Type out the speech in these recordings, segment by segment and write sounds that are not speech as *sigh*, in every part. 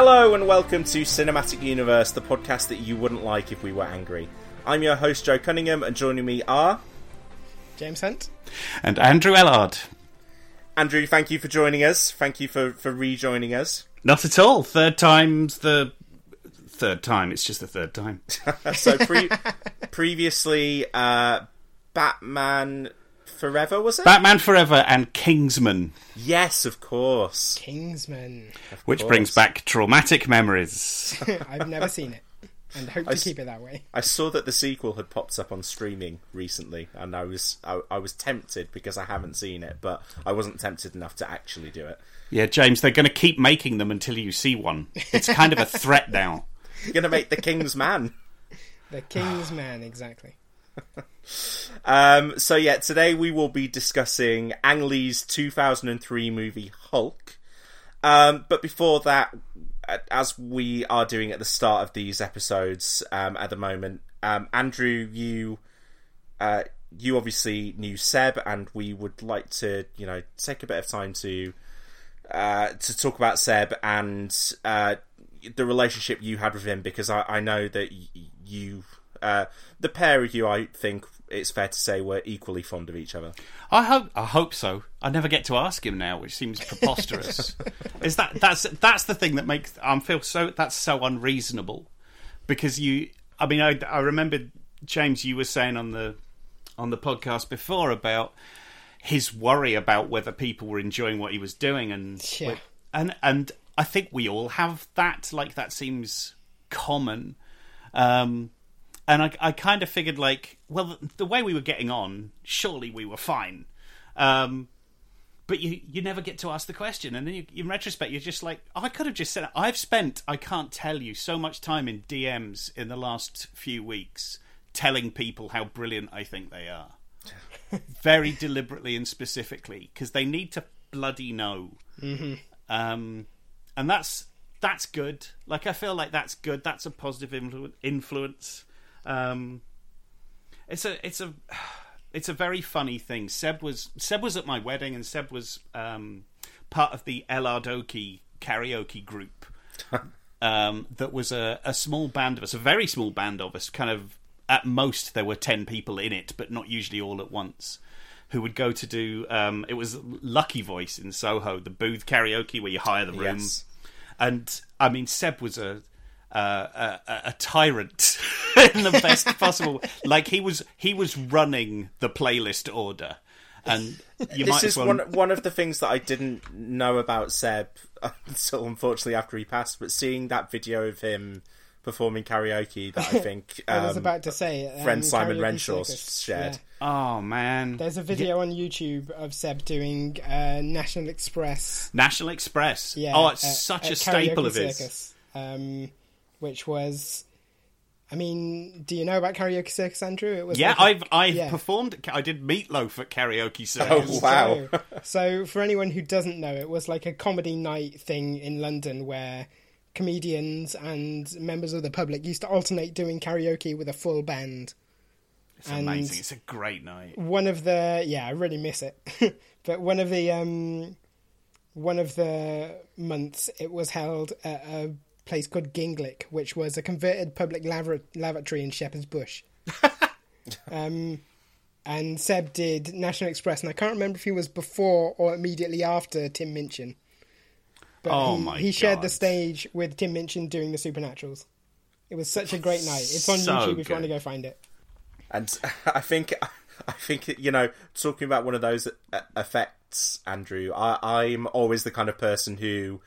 Hello and welcome to Cinematic Universe, the podcast that you wouldn't like if we were angry. I'm your host Joe Cunningham, and joining me are James Hunt. And Andrew Ellard. Andrew. Thank you for joining us. Thank you for for rejoining us. Not at all. Third time's the third time. It's just the third time. *laughs* so pre- *laughs* previously, uh, Batman Forever was it? Batman Forever and Kingsman. Yes, of course. Kingsman. Of which course. brings back traumatic memories. *laughs* I've never seen it, and hope to s- keep it that way. I saw that the sequel had popped up on streaming recently, and I was I, I was tempted because I haven't seen it, but I wasn't tempted enough to actually do it. yeah, James, they're going to keep making them until you see one. It's kind of a threat now. You're *laughs* gonna make the King's Man. The Kingsman, exactly. *laughs* Um, so yeah, today we will be discussing Ang Lee's 2003 movie Hulk. Um, but before that, as we are doing at the start of these episodes um, at the moment, um, Andrew, you uh, you obviously knew Seb, and we would like to you know take a bit of time to uh, to talk about Seb and uh, the relationship you had with him because I, I know that y- you, uh, the pair of you, I think it's fair to say, were equally fond of each other. I hope. I hope so. I never get to ask him now, which seems preposterous. *laughs* Is that that's that's the thing that makes I feel so that's so unreasonable because you. I mean, I, I remember James, you were saying on the on the podcast before about his worry about whether people were enjoying what he was doing, and Yeah. and and I think we all have that. Like that seems common. Um, and I, I kind of figured like, well, the way we were getting on, surely we were fine. Um, but you you never get to ask the question, and then you, in retrospect, you're just like, oh, I could have just said, I've spent, I can't tell you, so much time in DMs in the last few weeks telling people how brilliant I think they are, *laughs* very deliberately and specifically, because they need to bloody know. Mm-hmm. Um, and that's that's good. Like I feel like that's good. That's a positive influ- influence. Um, it's a it's a it's a very funny thing. Seb was Seb was at my wedding, and Seb was um, part of the Elardoki karaoke group. *laughs* um, that was a, a small band of us, a very small band of us. Kind of at most there were ten people in it, but not usually all at once. Who would go to do? Um, it was Lucky Voice in Soho, the booth karaoke where you hire the room. Yes. And I mean, Seb was a uh, a, a tyrant *laughs* in the best *laughs* possible. Like he was, he was running the playlist order, and you This might is well. one one of the things that I didn't know about Seb *laughs* until unfortunately after he passed. But seeing that video of him performing karaoke, that I think I was um, about to say, um, friend Simon Renshaw Circus. shared. Yeah. Oh man, There's a video on YouTube of Seb doing uh, National Express. National Express. Yeah, oh, it's at- such at a staple of his. Circus, um, which was, I mean, do you know about Karaoke Circus, Andrew? It was Yeah, like a- I've I've yeah. performed. I did Meatloaf at karaoke Oh *laughs* wow! So, so for anyone who doesn't know, it was like a comedy night thing in London where comedians and members of the public used to alternate doing karaoke with a full band. It's And- amazing. It's a great night. One of the yeah, I really miss it. *laughs* but one of the um one of the months it was held at a place called Ginglik, which was a converted public lava- lavatory in Shepherd's Bush. *laughs* um, and Seb did National Express, and I can't remember if he was before or immediately after Tim Minchin. But Oh he, my he shared the stage with Tim Minchin doing the Supernaturals. It was such a great night. It's on So YouTube if you want to go find it. And *laughs* I think, I think you know, talking about one of those effects, Andrew. I, I'm always the kind of person who,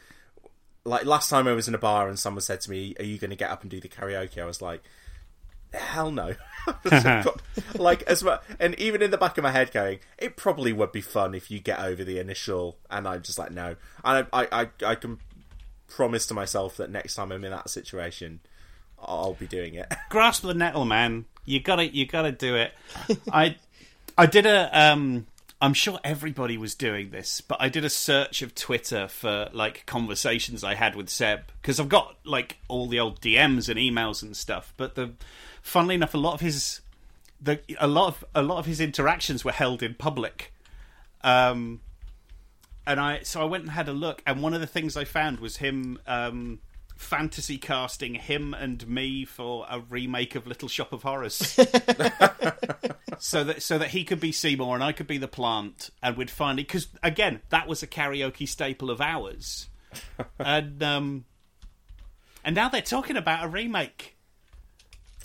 like, last time I was in a bar and someone said to me, "Are you going to get up and do the karaoke?" I was like, "Hell no!" *laughs* *laughs* like as well, and even in the back of my head, going, "It probably would be fun if you get over the initial." And I'm just like, "No," and I, I, I, I can promise to myself that next time I'm in that situation, I'll be doing it. *laughs* grasp the nettle, man. You gotta, you gotta do it. I, I did a. Um, I'm sure everybody was doing this, but I did a search of Twitter for like conversations I had with Seb because I've got like all the old DMs and emails and stuff. But the, funnily enough, a lot of his, the a lot of a lot of his interactions were held in public. Um, and I so I went and had a look, and one of the things I found was him um, fantasy casting him and me for a remake of Little Shop of Horrors, *laughs* so that so that he could be Seymour and I could be the plant, and we'd finally because again that was a karaoke staple of ours, *laughs* and um, and now they're talking about a remake.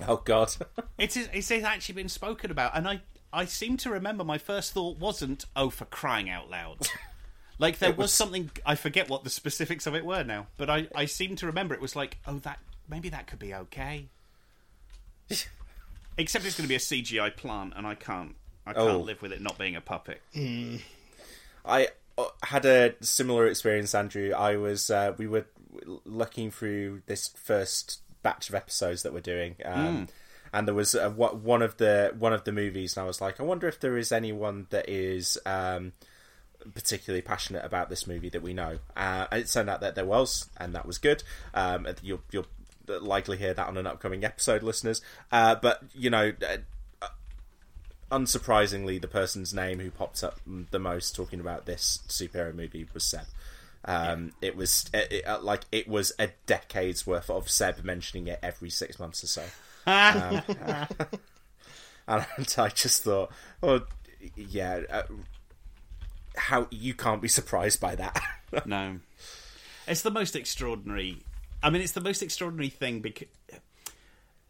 oh God. *laughs* It's it's actually been spoken about, and I I seem to remember my first thought wasn't oh for crying out loud. Like there was... something I forget what the specifics of it were now, but I I seem to remember it was like oh that maybe that could be okay. *laughs* Except it's going to be a CGI plant, and I can't I can't Oh. live with it not being a puppet. I uh, had a similar experience, Andrew. I was uh, we were looking through this first batch of episodes that we're doing, um, and there was wha- one of the one of the movies, and I was like, I wonder if there is anyone that is um, particularly passionate about this movie that we know. Uh, and it turned out that there was, and that was good. Um, you'll you'll likely hear that on an upcoming episode, listeners. Uh, but you know. Uh, unsurprisingly, the person's name who popped up the most talking about this superhero movie was Seb. Um, It was it, it, uh, like it was a decade's worth of Seb mentioning it every six months or so, *laughs* um, *laughs* and I just thought, oh yeah, uh, how you can't be surprised by that. *laughs* No, it's the most extraordinary. I mean, it's the most extraordinary thing because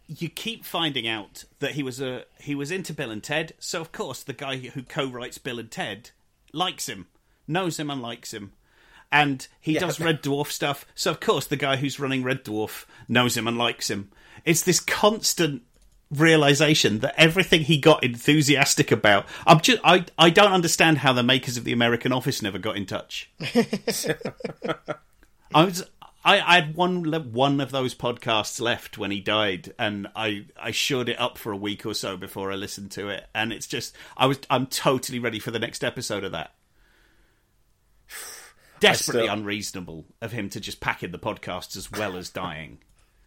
you keep finding out that he was a he was into Bill and Ted. So of course, the guy who co-writes Bill and Ted likes him, knows him, and likes him. And he Yeah. does Red Dwarf stuff. So of course, the guy who's running Red Dwarf knows him and likes him. It's this constant realization that everything he got enthusiastic about. I'm just I I don't understand how the makers of the American Office never got in touch. *laughs* I was I, I had one one of those podcasts left when he died, and I I shored it up for a week or so before I listened to it, and it's just I was I'm totally ready for the next episode of that. *sighs* Desperately still- unreasonable of him to just pack in the podcasts as well as dying.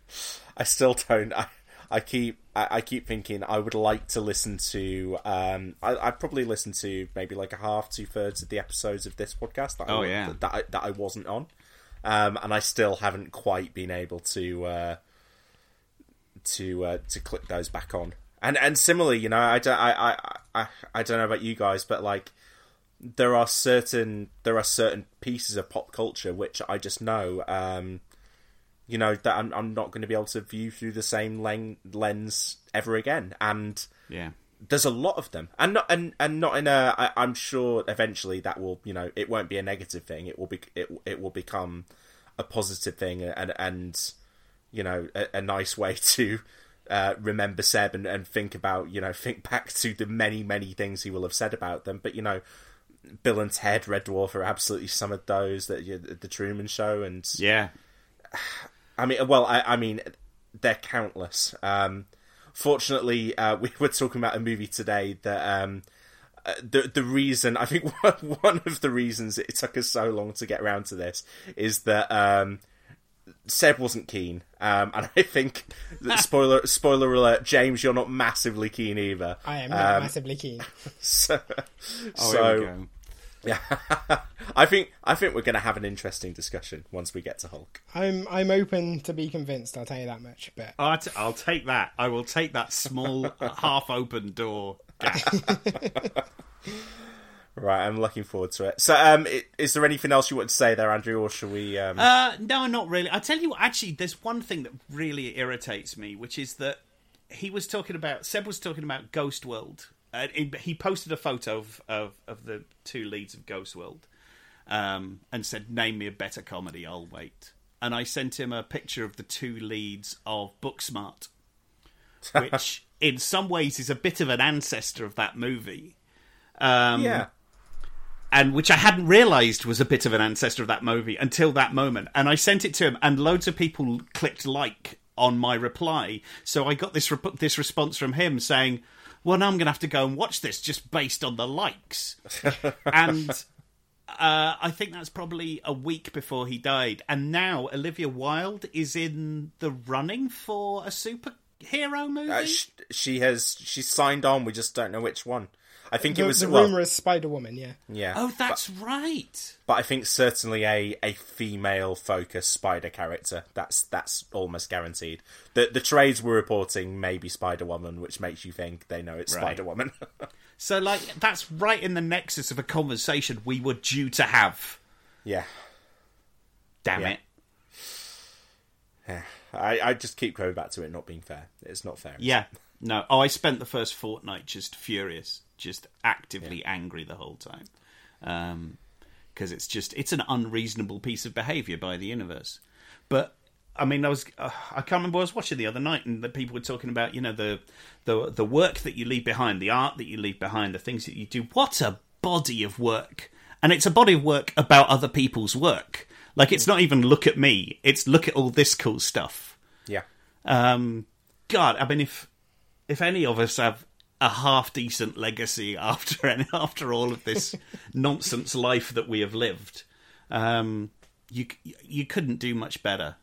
*laughs* I still don't. I, I keep I, I keep thinking I would like to listen to. Um, I I probably listen to maybe like a half, two thirds of the episodes of this podcast that I, Oh, wa- yeah. that I, that I wasn't on, um, and I still haven't quite been able to uh, to uh, to click those back on. And and similarly, you know, I don't I, I, I, I don't know about you guys, but like there are certain there are certain pieces of pop culture which I just know. Um, you know that I'm, I'm not going to be able to view through the same len- lens ever again and Yeah. there's a lot of them and not and, and not in a I, i'm sure eventually that will you know it won't be a negative thing it will be it, it will become a positive thing and and you know a, a nice way *laughs* to uh, remember Seb and, and think about you know think back to the many many things he will have said about them but you know Bill and Ted Red Dwarf are absolutely some of those that you, the Truman Show and Yeah. I mean, well, I, I mean, they're countless. Um, fortunately, uh, we were talking about a movie today that um, uh, the the reason I think *laughs* one, one of the reasons it took us so long to get around to this is that um, Seb wasn't keen, um, and I think that *laughs* spoiler spoiler alert, James, you're not massively keen either. I am not Um, massively keen. *laughs* So, Oh, so here we go. Yeah, *laughs* I think I think we're going to have an interesting discussion once we get to Hulk. I'm I'm open to be convinced. I'll tell you that much. But I'll, t- I'll take that. I will take that small *laughs* half-open door. *laughs* Right, I'm looking forward to it. So, um, i- is there anything else you want to say there, Andrew, or shall we? Um... Uh, no, not really. I tell you, what, actually, there's one thing that really irritates me, which is that he was talking about Seb was talking about Ghost World. Uh, he- he posted a photo of, of of the two leads of Ghost World, um, and said, "Name me a better comedy, I'll wait." And I sent him a picture of the two leads of Booksmart, *laughs* which in some ways is a bit of an ancestor of that movie. Um, yeah, and which I hadn't realised was a bit of an ancestor of that movie until that moment. And I sent it to him, and loads of people clicked like on my reply. So I got this rep- this response from him saying, "Well, now I'm going to have to go and watch this just based on the likes." *laughs* and uh, I think that's probably a week before he died. And now Olivia Wilde is in the running for a superhero movie. uh, sh- she has she signed on. We just don't know which one. I think The, it was the well, rumor is Spider Woman. Yeah. yeah. oh, that's right. but I think certainly a, a female focused spider character. That's that's almost guaranteed. The the trades were reporting maybe Spider Woman, which makes you think they know it's Right. Spider Woman. *laughs* So, like, that's right in the nexus of a conversation we were due to have. yeah. Damn Yeah. it. Yeah. I, I just keep going back to it not being fair. It's not fair. Yeah. *laughs* No. Oh, I spent the first fortnight just furious, just actively angry the whole time. Um, because it's just it's an unreasonable piece of behavior by the universe. But I mean, I was uh, I can't remember I was watching the other night, and the people were talking about you know the the the work that you leave behind, the art that you leave behind, the things that you do. What a body of work! And it's a body of work about other people's work. Like it's not even look at me; it's look at all this cool stuff. Yeah. Um, God, I mean, if if any of us have a half decent legacy *laughs* after after all of this *laughs* nonsense life that we have lived, um, you you couldn't do much better.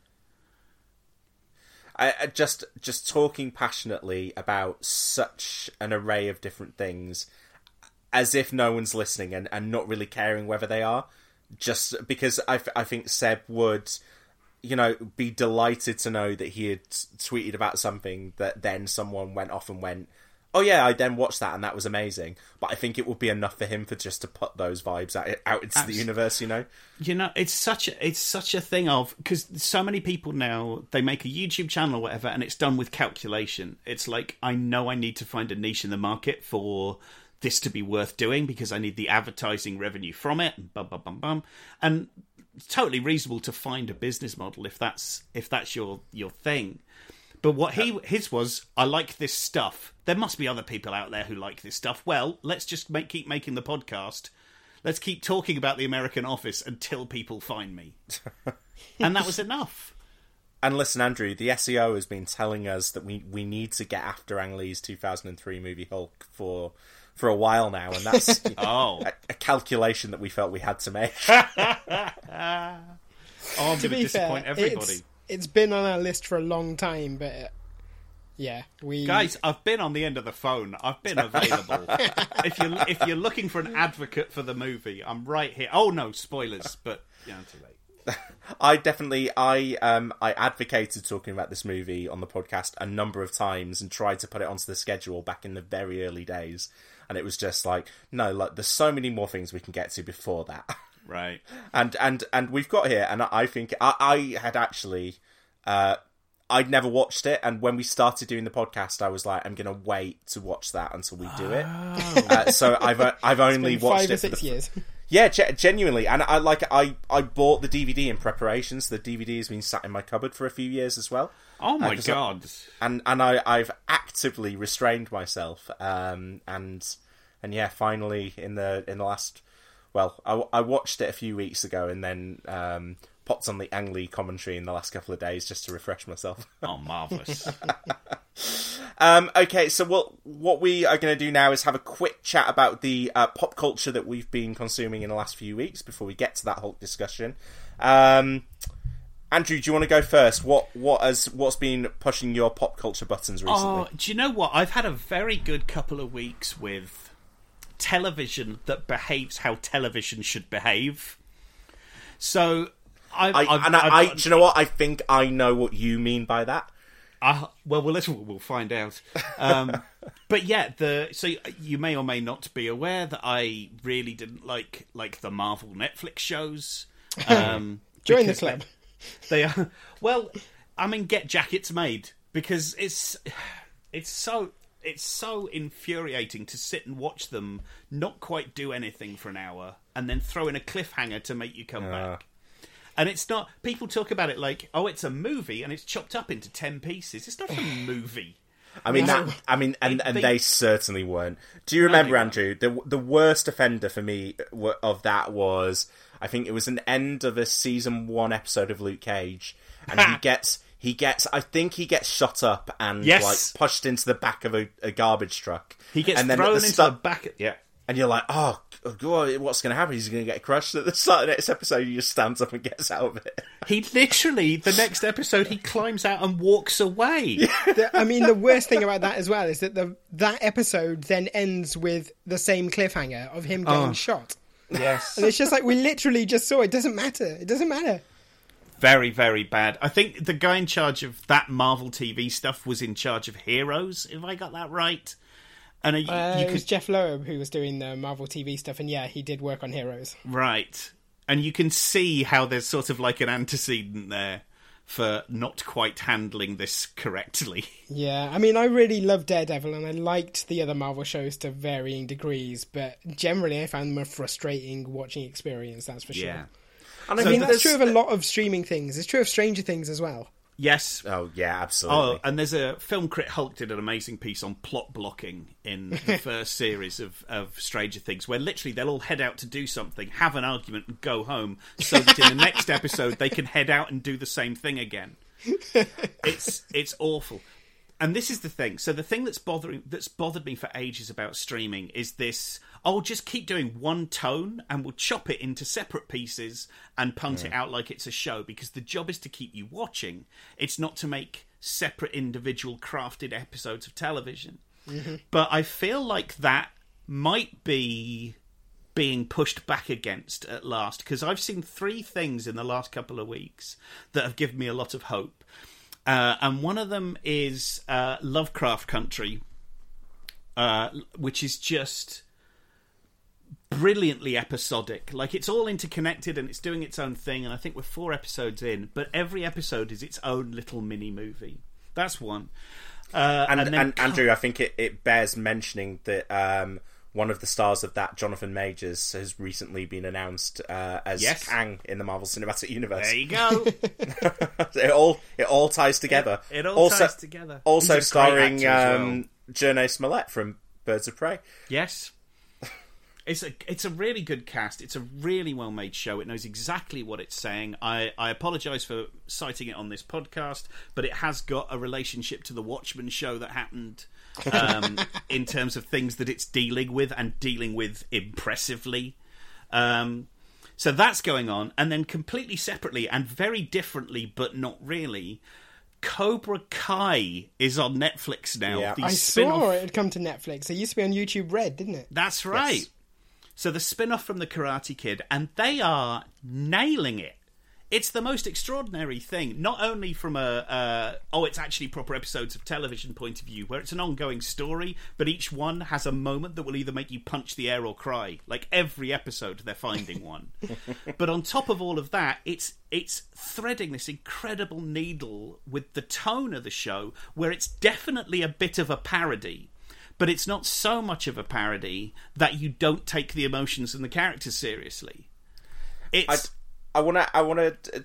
I, I just just talking passionately about such an array of different things as if no one's listening and, and not really caring whether they are just because I, f- I think Seb would you know be delighted to know that he had tweeted about something that then someone went off and went oh yeah I then watched that and that was amazing but I think it would be enough for him for just to put those vibes out, out into the universe you know You know, it's such a, it's such a thing of because so many people now they make a YouTube channel or whatever, and it's done with calculation. It's like I know I need to find a niche in the market for this to be worth doing because I need the advertising revenue from it. and Bum bum bum bum, and it's totally reasonable to find a business model if that's if that's your your thing. But what he his was, I like this stuff. There must be other people out there who like this stuff. Well, let's just make, keep making the podcast. Let's keep talking about the American Office until people find me. *laughs* and that was enough. And listen, Andrew, the SEO has been telling us that we, we need to get after Ang Lee's 2003 movie Hulk for for a while now, and that's *laughs* *laughs* Oh, a, a calculation that we felt we had to make. oh I'm To going to be fair, disappoint everybody. it's it's been on our list for a long time, but uh, yeah, we Guys, I've been on the end of the phone. I've been available. if you if you're looking for an advocate for the movie, I'm right here. Oh no, spoilers, but yeah, too late. I definitely I um I advocated talking about this movie on the podcast a number of times and tried to put it onto the schedule back in the very early days, and it was just like no, like there's so many more things we can get to before that. *laughs* Right. and and and we've got here, and I think I, I had actually, uh, I'd never watched it, and when we started doing the podcast, I was like, I'm gonna wait to watch that until we do it. Uh, so I've uh, I've only been watched five it six the- years. Yeah, ge- genuinely, and I like I I bought the DVD in preparation, so the DVD has been sat in my cupboard for a few years as well. Oh my I- god. and and I I've actively restrained myself um and and yeah finally in the in the last well I, I watched it a few weeks ago and then um popped on the Ang Lee commentary in the last couple of days just to refresh myself *laughs* Oh, marvelous. um okay so what what we are going to do now is have a quick chat about the uh, pop culture that we've been consuming in the last few weeks before we get to that Hulk discussion um Andrew, do you want to go first? What what has what's been pushing your pop culture buttons recently? Oh, do you know what? I've had a very good couple of weeks with television that behaves how television should behave. So, I've, I, I've, and I, I've I, do you know what? I think I know what you mean by that. I- well, well, listen, we'll find out. Um, *laughs* but yeah, the so you may or may not be aware that I really didn't like like the Marvel Netflix shows. *laughs* Um, Join the because club. They, they are well. I mean, get jackets made because it's it's so it's so infuriating to sit and watch them not quite do anything for an hour and then throw in a cliffhanger to make you come back. And it's not. People talk about it like, oh, it's a movie and it's chopped up into ten pieces. It's not a *sighs* movie. I mean, No. that, I mean, and, and They- certainly weren't. Do you remember, they Andrew? The the worst offender for me uh, of that was, I think it was an end of a season one episode of Luke Cage, and he *laughs* gets he gets, I think he gets shot up and Yes. like pushed into the back of a, a garbage truck. He gets and then at thrown the into start- the back. Yeah, and you're like, oh, God, oh, what's going to happen? He's going to get crushed at the start of the next episode. He just stands up and gets out of it. he literally the next episode he climbs out and walks away. *laughs* The- I mean, the worst thing about that as well is that the that episode then ends with the same cliffhanger of him getting ah. shot. Yes, And it's just like we literally just saw. It doesn't matter. It doesn't matter. Very very bad. I think the guy in charge of that Marvel TV stuff was in charge of Heroes, if I got that right. And uh, you, Uh, you it was Jeph Loeb who was doing the Marvel TV stuff, and yeah, he did work on Heroes. right, and you can see how there's sort of like an antecedent there for not quite handling this correctly. *laughs* Yeah, I mean, I really love Daredevil, and I liked the other Marvel shows to varying degrees, but generally, I found them a frustrating watching experience. That's for sure. Yeah. And I So mean, that's true of a lot of streaming things. It's true of Stranger Things as well. Yes. Oh, yeah, absolutely. Oh, and there's a film crit Hulk did an amazing piece on plot blocking in the *laughs* first series of, of Stranger Things, where literally they'll all head out to do something, have an argument, and go home, so that in the next episode they can head out and do the same thing again. *laughs* It's it's awful. And this is the thing. So the thing that's bothering that's bothered me for ages about streaming is this I'll just keep doing one tone and we'll chop it into separate pieces and punt it out like it's a show because the job is to keep you watching. It's not to make separate individual crafted episodes of television. Mm-hmm. But I feel like that might be being pushed back against at last because I've seen three things in the last couple of weeks that have given me a lot of hope. Uh, and one of them is uh, Lovecraft Country, uh, which is just brilliantly episodic. Like it's all interconnected and it's doing its own thing. And I think we're four episodes in, but every episode is its own little mini movie. That's one. Uh, and, then and, Andrew, I think it, it bears mentioning that um, one of the stars of that, Jonathan Majors, has recently been announced uh, as Yes. Kang in the Marvel Cinematic Universe. there you go. *laughs* it all it all ties together. It all also, ties together. Also starring well. um, Jurnee Smollett from Birds of Prey. Yes. It's a it's a really good cast. It's a really well made show. It knows exactly what it's saying. I, I apologise for citing it on this podcast, but it has got a relationship to the Watchmen show that happened um, *laughs* in terms of things that it's dealing with and dealing with impressively. Um, so that's going on, and then completely separately and very differently, but not really. Cobra Kai is on Netflix now. Yeah. The I spin-off- saw it had come to Netflix. It used to be on YouTube Red, didn't it? that's right. Yes. So the spin-off from the Karate Kid, and they are nailing it. It's the most extraordinary thing, not only from a uh, oh, it's actually proper episodes of television point of view, where it's an ongoing story, but each one has a moment that will either make you punch the air or cry. Like every episode, they're finding one. *laughs* but on top of all of that, it's it's threading this incredible needle with the tone of the show, where it's definitely a bit of a parody but it's not so much of a parody that you don't take the emotions and the characters seriously. It's I want to I want to uh,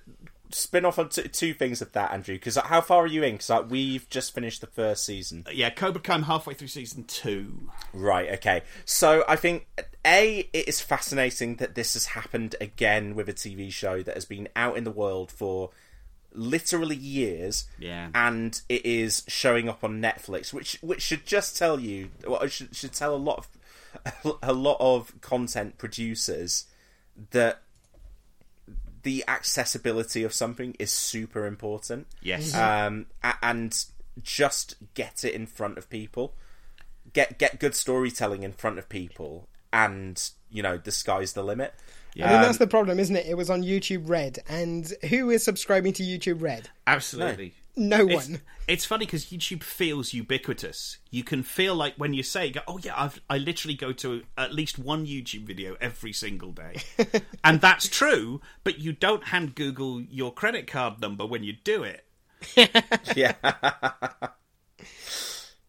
spin off on t- two things of that, Andrew. Because how far are you in? Because like, we've just finished the first season. yeah, Cobra Kai. I'm halfway through season two. Right, okay. So I think A, it is fascinating that this has happened again with a TV show that has been out in the world for literally years. Yeah. And it is showing up on Netflix, which which should just tell you well, should should tell a lot of *laughs* a lot of content producers that the accessibility of something is super important. Yes. Um, and just get it in front of people. Get get good storytelling in front of people, and you know the sky's the limit. I mean, Um, that's the problem, isn't it? It was on YouTube Red, and who is subscribing to YouTube Red? Absolutely. No one. it's funny because YouTube feels ubiquitous. You can feel like when you say, "Oh yeah, I've, I literally go to at least one YouTube video every single day," *laughs* and that's true. But you don't hand Google your credit card number when you do it. *laughs* yeah.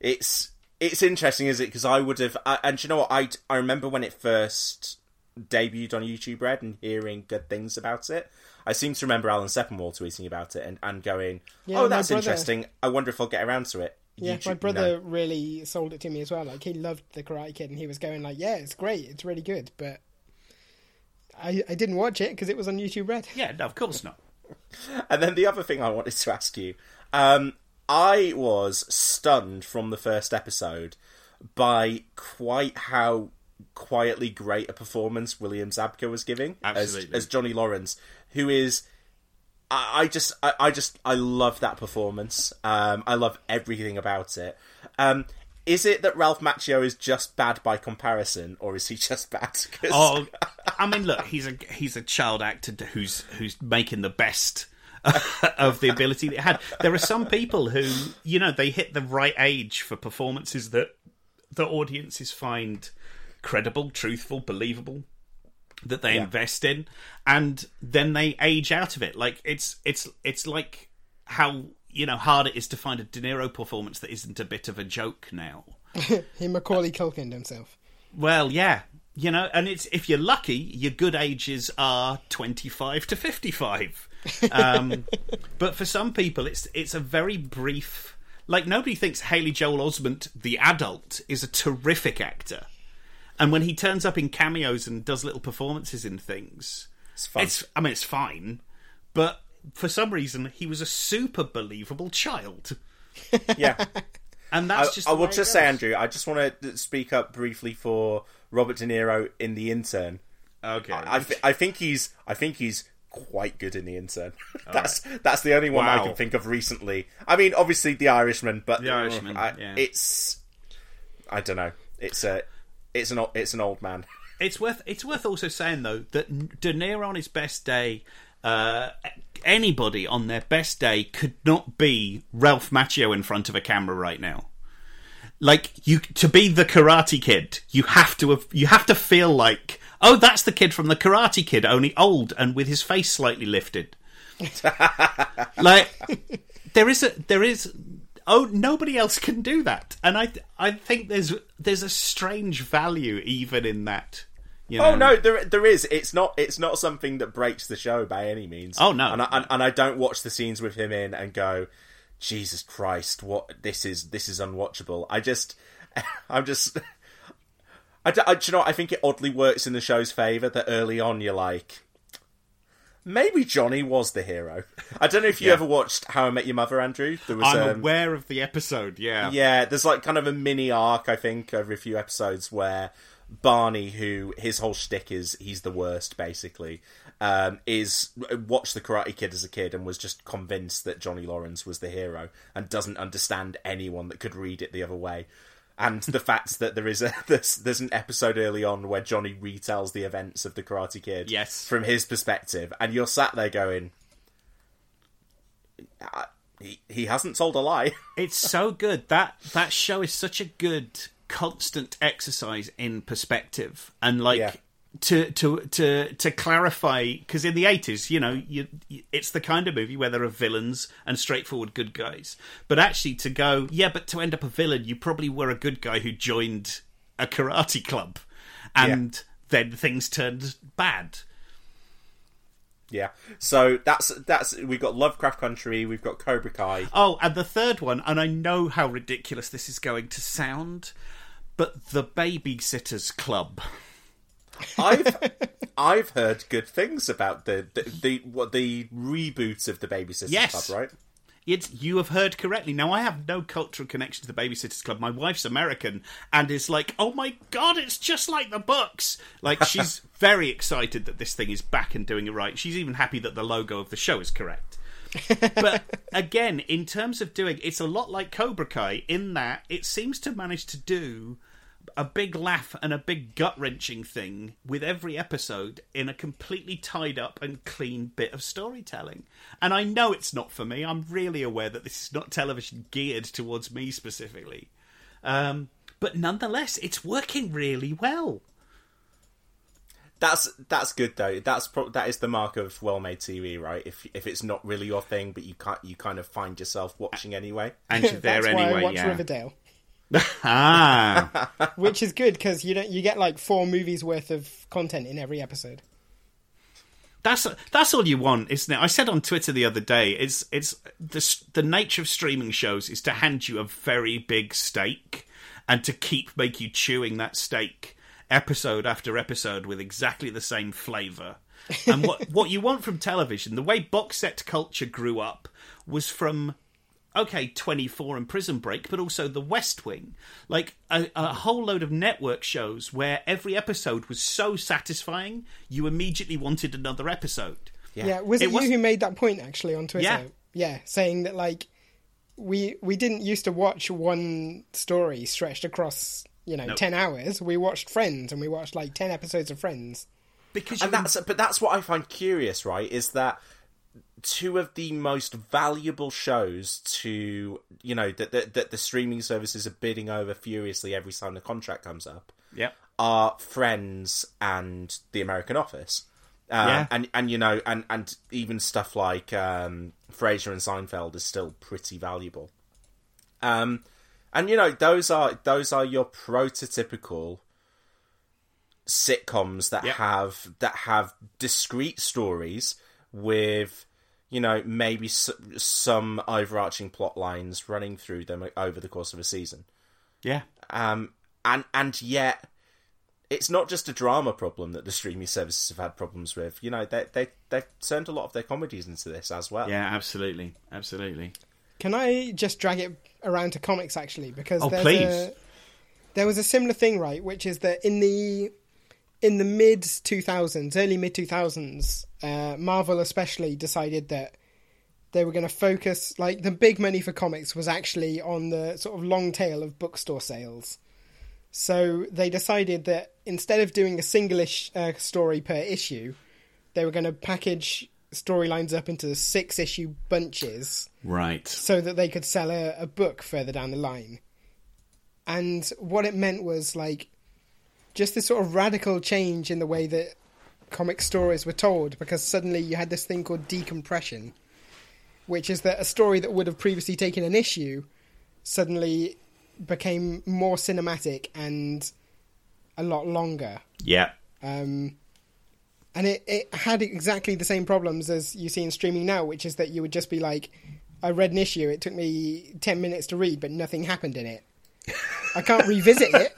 it's it's interesting, is it? Because I would have, I, and you know what? I I remember when it first debuted on YouTube Red and hearing good things about it. I seem to remember Alan Sepinwall tweeting about it and, and going, Yeah, "Oh, my that's brother- interesting. I wonder if I'll get around to it." Yeah, YouTube- my brother no. really sold it to me as well. Like he loved the Karate Kid, and he was going like, "Yeah, it's great. It's really good." But I I didn't watch it because it was on YouTube Red. Yeah, no, of course not. *laughs* And then the other thing I wanted to ask you, um, I was stunned from the first episode by quite how quietly great a performance William Zabka was giving as, Absolutely. as Johnny Lawrence, who is. I just, I, I just, I love that performance. Um, I love everything about it. Um, is it that Ralph Macchio is just bad by comparison, or is he *laughs* just bad? Oh, I mean, look, he's a he's a child actor who's who's making the best *laughs* of the ability that he had. There are some people who, you know, they hit the right age for performances that the audiences find credible, truthful, believable, that they Yeah. invest in, and then they age out of it. Like it's it's it's like how you know hard it is to find a De Niro performance that isn't a bit of a joke now. *laughs* He Macaulay Culkin himself. Well, yeah, you know, and it's if you're lucky, your good ages are 25 to 55. Um, *laughs* but for some people, it's it's a very brief. Like nobody thinks Haley Joel Osment, the adult, is a terrific actor, and when he turns up in cameos and does little performances in things, It's fun. it's I mean it's fine, but for some reason he was a super believable child, *laughs* yeah. and I, that's just. I will just say. Andrew, I just want to speak up briefly for Robert De Niro in The Intern. Okay, I, th- I think he's I think he's quite good in The Intern. *laughs* that's that's the only one I can think of recently. I mean, obviously The Irishman, but The Irishman, I- yeah. it's I don't know. It's a it's an it's an old man. *laughs* It's worth it's worth also saying though that De Niro on his best day, uh, anybody on their best day could not be Ralph Macchio in front of a camera right now. Like you to be the Karate Kid, you have to have, you have to feel like oh that's the kid from the Karate Kid, only old and with his face slightly lifted. *laughs* like there is a there is oh nobody else can do that and i i think there's there's a strange value even in that you oh, know? Oh no, there there is. It's not it's not something that breaks the show by any means. Oh, no. and I, and, and I don't watch the scenes with him in and go, Jesus Christ, what this is this is unwatchable. I just *laughs* I'm just. *laughs* I, do you know? I think it oddly works in the show's favour that early on you're like, maybe Johnny was the hero. I don't know if you Yeah. ever watched How I Met Your Mother, Andrew. There was i'm um, aware of the episode yeah yeah, there's like kind of a mini arc, I think, over a few episodes where Barney, who his whole shtick is he's the worst, basically, um, is watched the Karate Kid as a kid and was just convinced that Johnny Lawrence was the hero and doesn't understand anyone that could read it the other way. And the fact that there is a *laughs* there's, there's an episode early on where Johnny retells the events of the Karate Kid Yes. from his perspective, and you're sat there going, "Uh, he, he hasn't told a lie. *laughs* it's so good that that show is such a good constant exercise in perspective and like Yeah. To to to to clarify because in the 80s you know you, it's the kind of movie where there are villains and straightforward good guys but actually to go yeah but to end up a villain you probably were a good guy who joined a karate club and then things turned bad Yeah. So that's that's we've got Lovecraft Country, we've got Cobra Kai. Oh, and the third one, and I know how ridiculous this is going to sound, but the Babysitters Club. I've *laughs* I've heard good things about the the, the what the reboot of the Babysitters Yes. Club, right? It's you have heard correctly. Now I have no cultural connection to the Babysitters Club. My wife's American and is like, "Oh my god, it's just like the books." Like *laughs* she's very excited that this thing is back and doing it right. She's even happy that the logo of the show is correct. but *laughs* again, in terms of doing, it's a lot like Cobra Kai in that it seems to manage to do a big laugh and a big gut wrenching thing with every episode in a completely tied up and clean bit of storytelling. And I know it's not for me. I'm really aware that this is not television geared towards me specifically. Um, but nonetheless, it's working really well. That's that's good though. That's pro- that is the mark of well-made TV, right? If if it's not really your thing, but you can't, you kind of find yourself watching anyway. And you're *laughs* there That's anyway. why I watch yeah. Riverdale, ah, *laughs* which is good because you don't you get like four movies worth of content in every episode. that's that's all you want, isn't it? I said on Twitter the other day, it's it's the the nature of streaming shows is to hand you a very big steak and to keep make you chewing that steak episode after episode with exactly the same flavor. And what *laughs* what you want from television, the way box set culture grew up was from okay, 24 and Prison Break, but also The West Wing. Like a, a whole load of network shows where every episode was so satisfying, you immediately wanted another episode. Yeah, was It it, was- you who made that point actually on Twitter? Yeah. yeah, saying that like we we didn't used to watch one story stretched across you know No. ten hours. We watched Friends and we watched like ten episodes of Friends. Because and that's but that's what I find curious, right? Is that two of the most valuable shows to you know that that, that the streaming services are bidding over furiously every time the contract comes up yeah. are Friends and The American Office. Um, Yeah. and and you know and and even stuff like um, Frasier and Seinfeld is still pretty valuable. Um, and you know those are those are your prototypical sitcoms that Yep. have that have discrete stories with you know maybe s- some overarching plot lines running through them over the course of a season Yeah. um, and and yet it's not just a drama problem that the streaming services have had problems with. You know, they they they've turned a lot of their comedies into this as well. Yeah, absolutely. Absolutely. Can I just drag it around to comics actually? Because Oh, there's please. A, there was a similar thing, right? Which is that in the in the mid two thousands, early mid two thousands, uh, Marvel especially decided that they were going to focus like the big money for comics was actually on the sort of long tail of bookstore sales. So they decided that instead of doing a single-ish uh, story per issue, they were going to package storylines up into six-issue bunches Right. so that they could sell a, a book further down the line. And what it meant was like just this sort of radical change in the way that comic stories were told because suddenly you had this thing called decompression, which is that a story that would have previously taken an issue suddenly became more cinematic and a lot longer. Yeah. Um, and it, it had exactly the same problems as you see in streaming now, which is that you would just be like, I read an issue, it took me 10 minutes to read, but nothing happened in it. *laughs* I can't revisit it.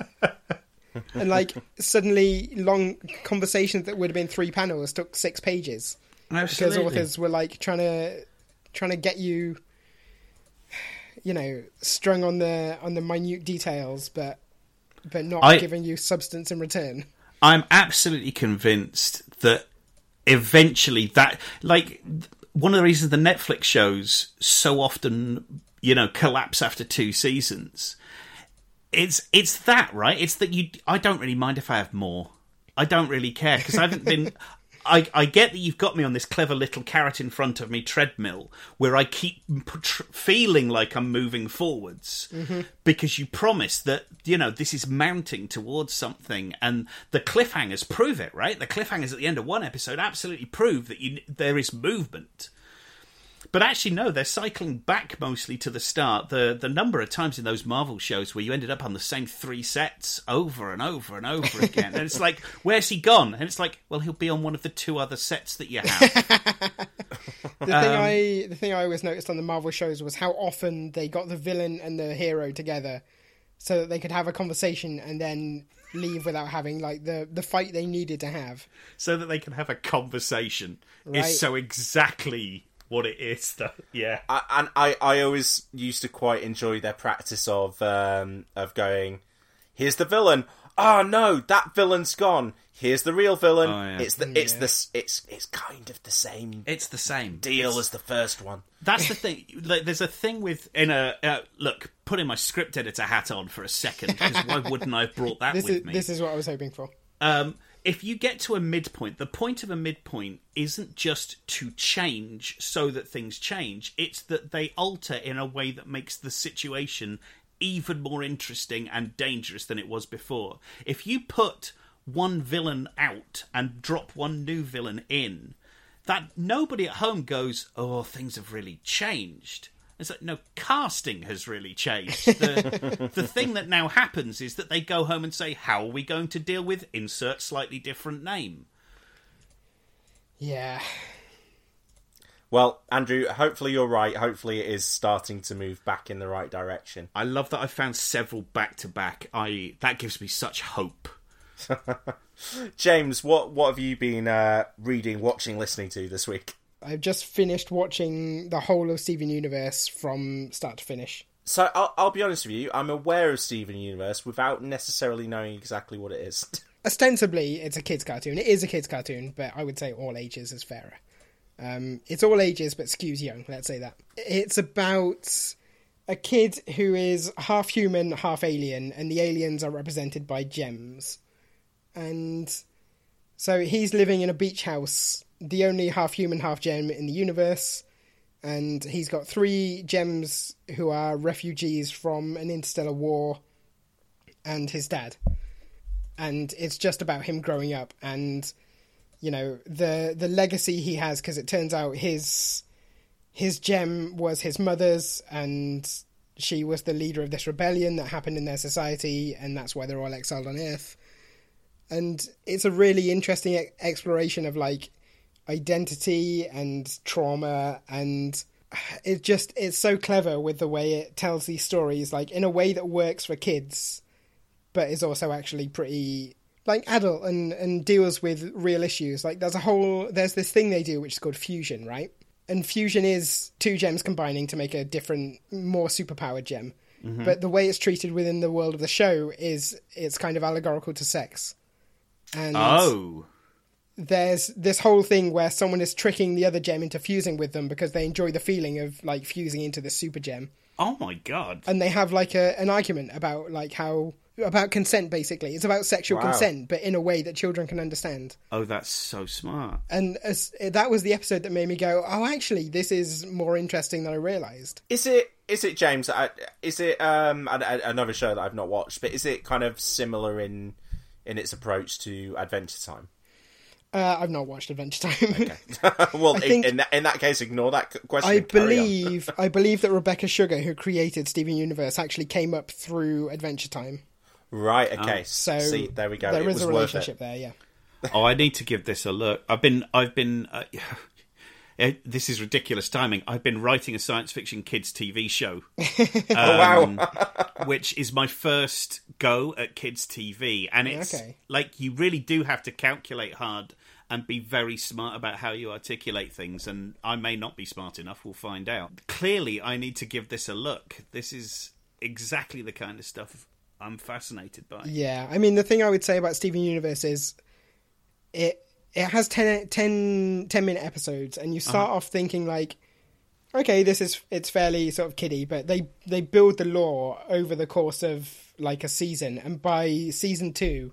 *laughs* And like, suddenly, long conversations that would have been three panels took six pages. Because authors were like trying to trying to get you you know strung on the on the minute details but but not I- giving you substance in return. I'm absolutely convinced that eventually that like one of the reasons the Netflix shows so often you know collapse after two seasons it's it's that right? It's that you I don't really mind if I have more. I don't really care because I haven't been *laughs* I, I get that you've got me on this clever little carrot in front of me treadmill where I keep tr- feeling like I'm moving forwards mm-hmm. because you promise that you know this is mounting towards something and the cliffhangers prove it right? The cliffhangers at the end of one episode absolutely prove that you there is movement but actually, no, they're cycling back mostly to the start. The the number of times in those Marvel shows where you ended up on the same three sets over and over and over again. and it's like, *laughs* where's he gone? And it's like, well, he'll be on one of the two other sets that you have. *laughs* The thing um, I the thing I always noticed on the Marvel shows was how often they got the villain and the hero together so that they could have a conversation and then leave without having like the the fight they needed to have. so that they can have a conversation Right. is so exactly what it is. That, *laughs* yeah. I, and I, I always used to quite enjoy their practice of um, of going, here's the villain. Oh no, that villain's gone. Here's the real villain. Oh, yeah. It's the it's the it's it's kind of the same It's the same. deal as the first one. That's the thing. Like, there's a thing with in a uh, look. Putting my script editor hat on for a second, because why wouldn't I have brought that This with is me? this is what I was hoping for. um, if you get to a midpoint, the point of a midpoint isn't just to change so that things change. It's that they alter in a way that makes the situation even more interesting and dangerous than it was before. If you put one villain out and drop one new villain in, that nobody at home goes, "Oh, things have really changed." It's like no casting has really changed. The *laughs* the thing that now happens is that they go home and say, "How are we going to deal with insert slightly different name?" Yeah, Well, Andrew, hopefully you're right. Hopefully it is starting to move back in the right direction. I love that I found several back to back. I that gives me such hope. *laughs* James, what what have you been uh, reading, watching, listening to this week? I've just finished watching the whole of Steven Universe from start to finish. So I'll, I'll be honest with you. I'm aware of Steven Universe without necessarily knowing exactly what it is. *laughs* Ostensibly, it's a kids' cartoon. It is a kids' cartoon, but I would say all ages is fairer. Um, it's all ages, but skews young. Let's say that it's about a kid who is half human, half alien, and the aliens are represented by gems. And so he's living in a beach house, the only half human, half gem in the universe. And he's got three gems who are refugees from an interstellar war, and his dad. And it's just about him growing up and you know the the legacy he has because it turns out his his gem was his mother's and she was the leader of this rebellion that happened in their society and that's why they're all exiled on earth and it's a really interesting exploration of like identity and trauma and it just it's so clever with the way it tells these stories like in a way that works for kids but is also actually pretty like adult and and deals with real issues. Like there's a whole there's this thing they do which is called fusion right? And fusion is two gems combining to make a different more superpowered gem. Mm-hmm. But the way it's treated within the world of the show is it's kind of allegorical to sex. And Oh, there's this whole thing where someone is tricking the other gem into fusing with them because they enjoy the feeling of like fusing into the super gem oh my god! and they have like a, an argument about like how about consent basically it's about sexual Wow. consent but in a way that children can understand Oh, that's so smart. and as, that was the episode that made me go oh actually this is more interesting than i realized Is it is it James? uh, Is it um an- an- another show that I've not watched? But is it kind of similar in in its approach to Adventure Time? Uh, i've not watched adventure time *laughs* *laughs* well, in, think- in, that, in that case, ignore that question. I and carry on. believe *laughs* I believe that Rebecca Sugar, who created Steven Universe, actually came up through Adventure Time. Right. Okay. So see, there we go. There it is was a relationship there, yeah. oh, I need to give this a look. I've been, I've been. Uh, this is ridiculous timing. I've been writing a science fiction kids TV show, *laughs* Oh wow. um, *laughs* which is my first go at kids TV, and it's Okay. like you really do have to calculate hard and be very smart about how you articulate things. And I may not be smart enough. We'll find out. Clearly, I need to give this a look. This is exactly the kind of stuff I'm fascinated by. Yeah, I mean, the thing I would say about Steven Universe is it it has 10, 10, 10 minute episodes, and you start off thinking like, okay, this is it's fairly sort of kiddie, but they they build the lore over the course of like a season, and by season two,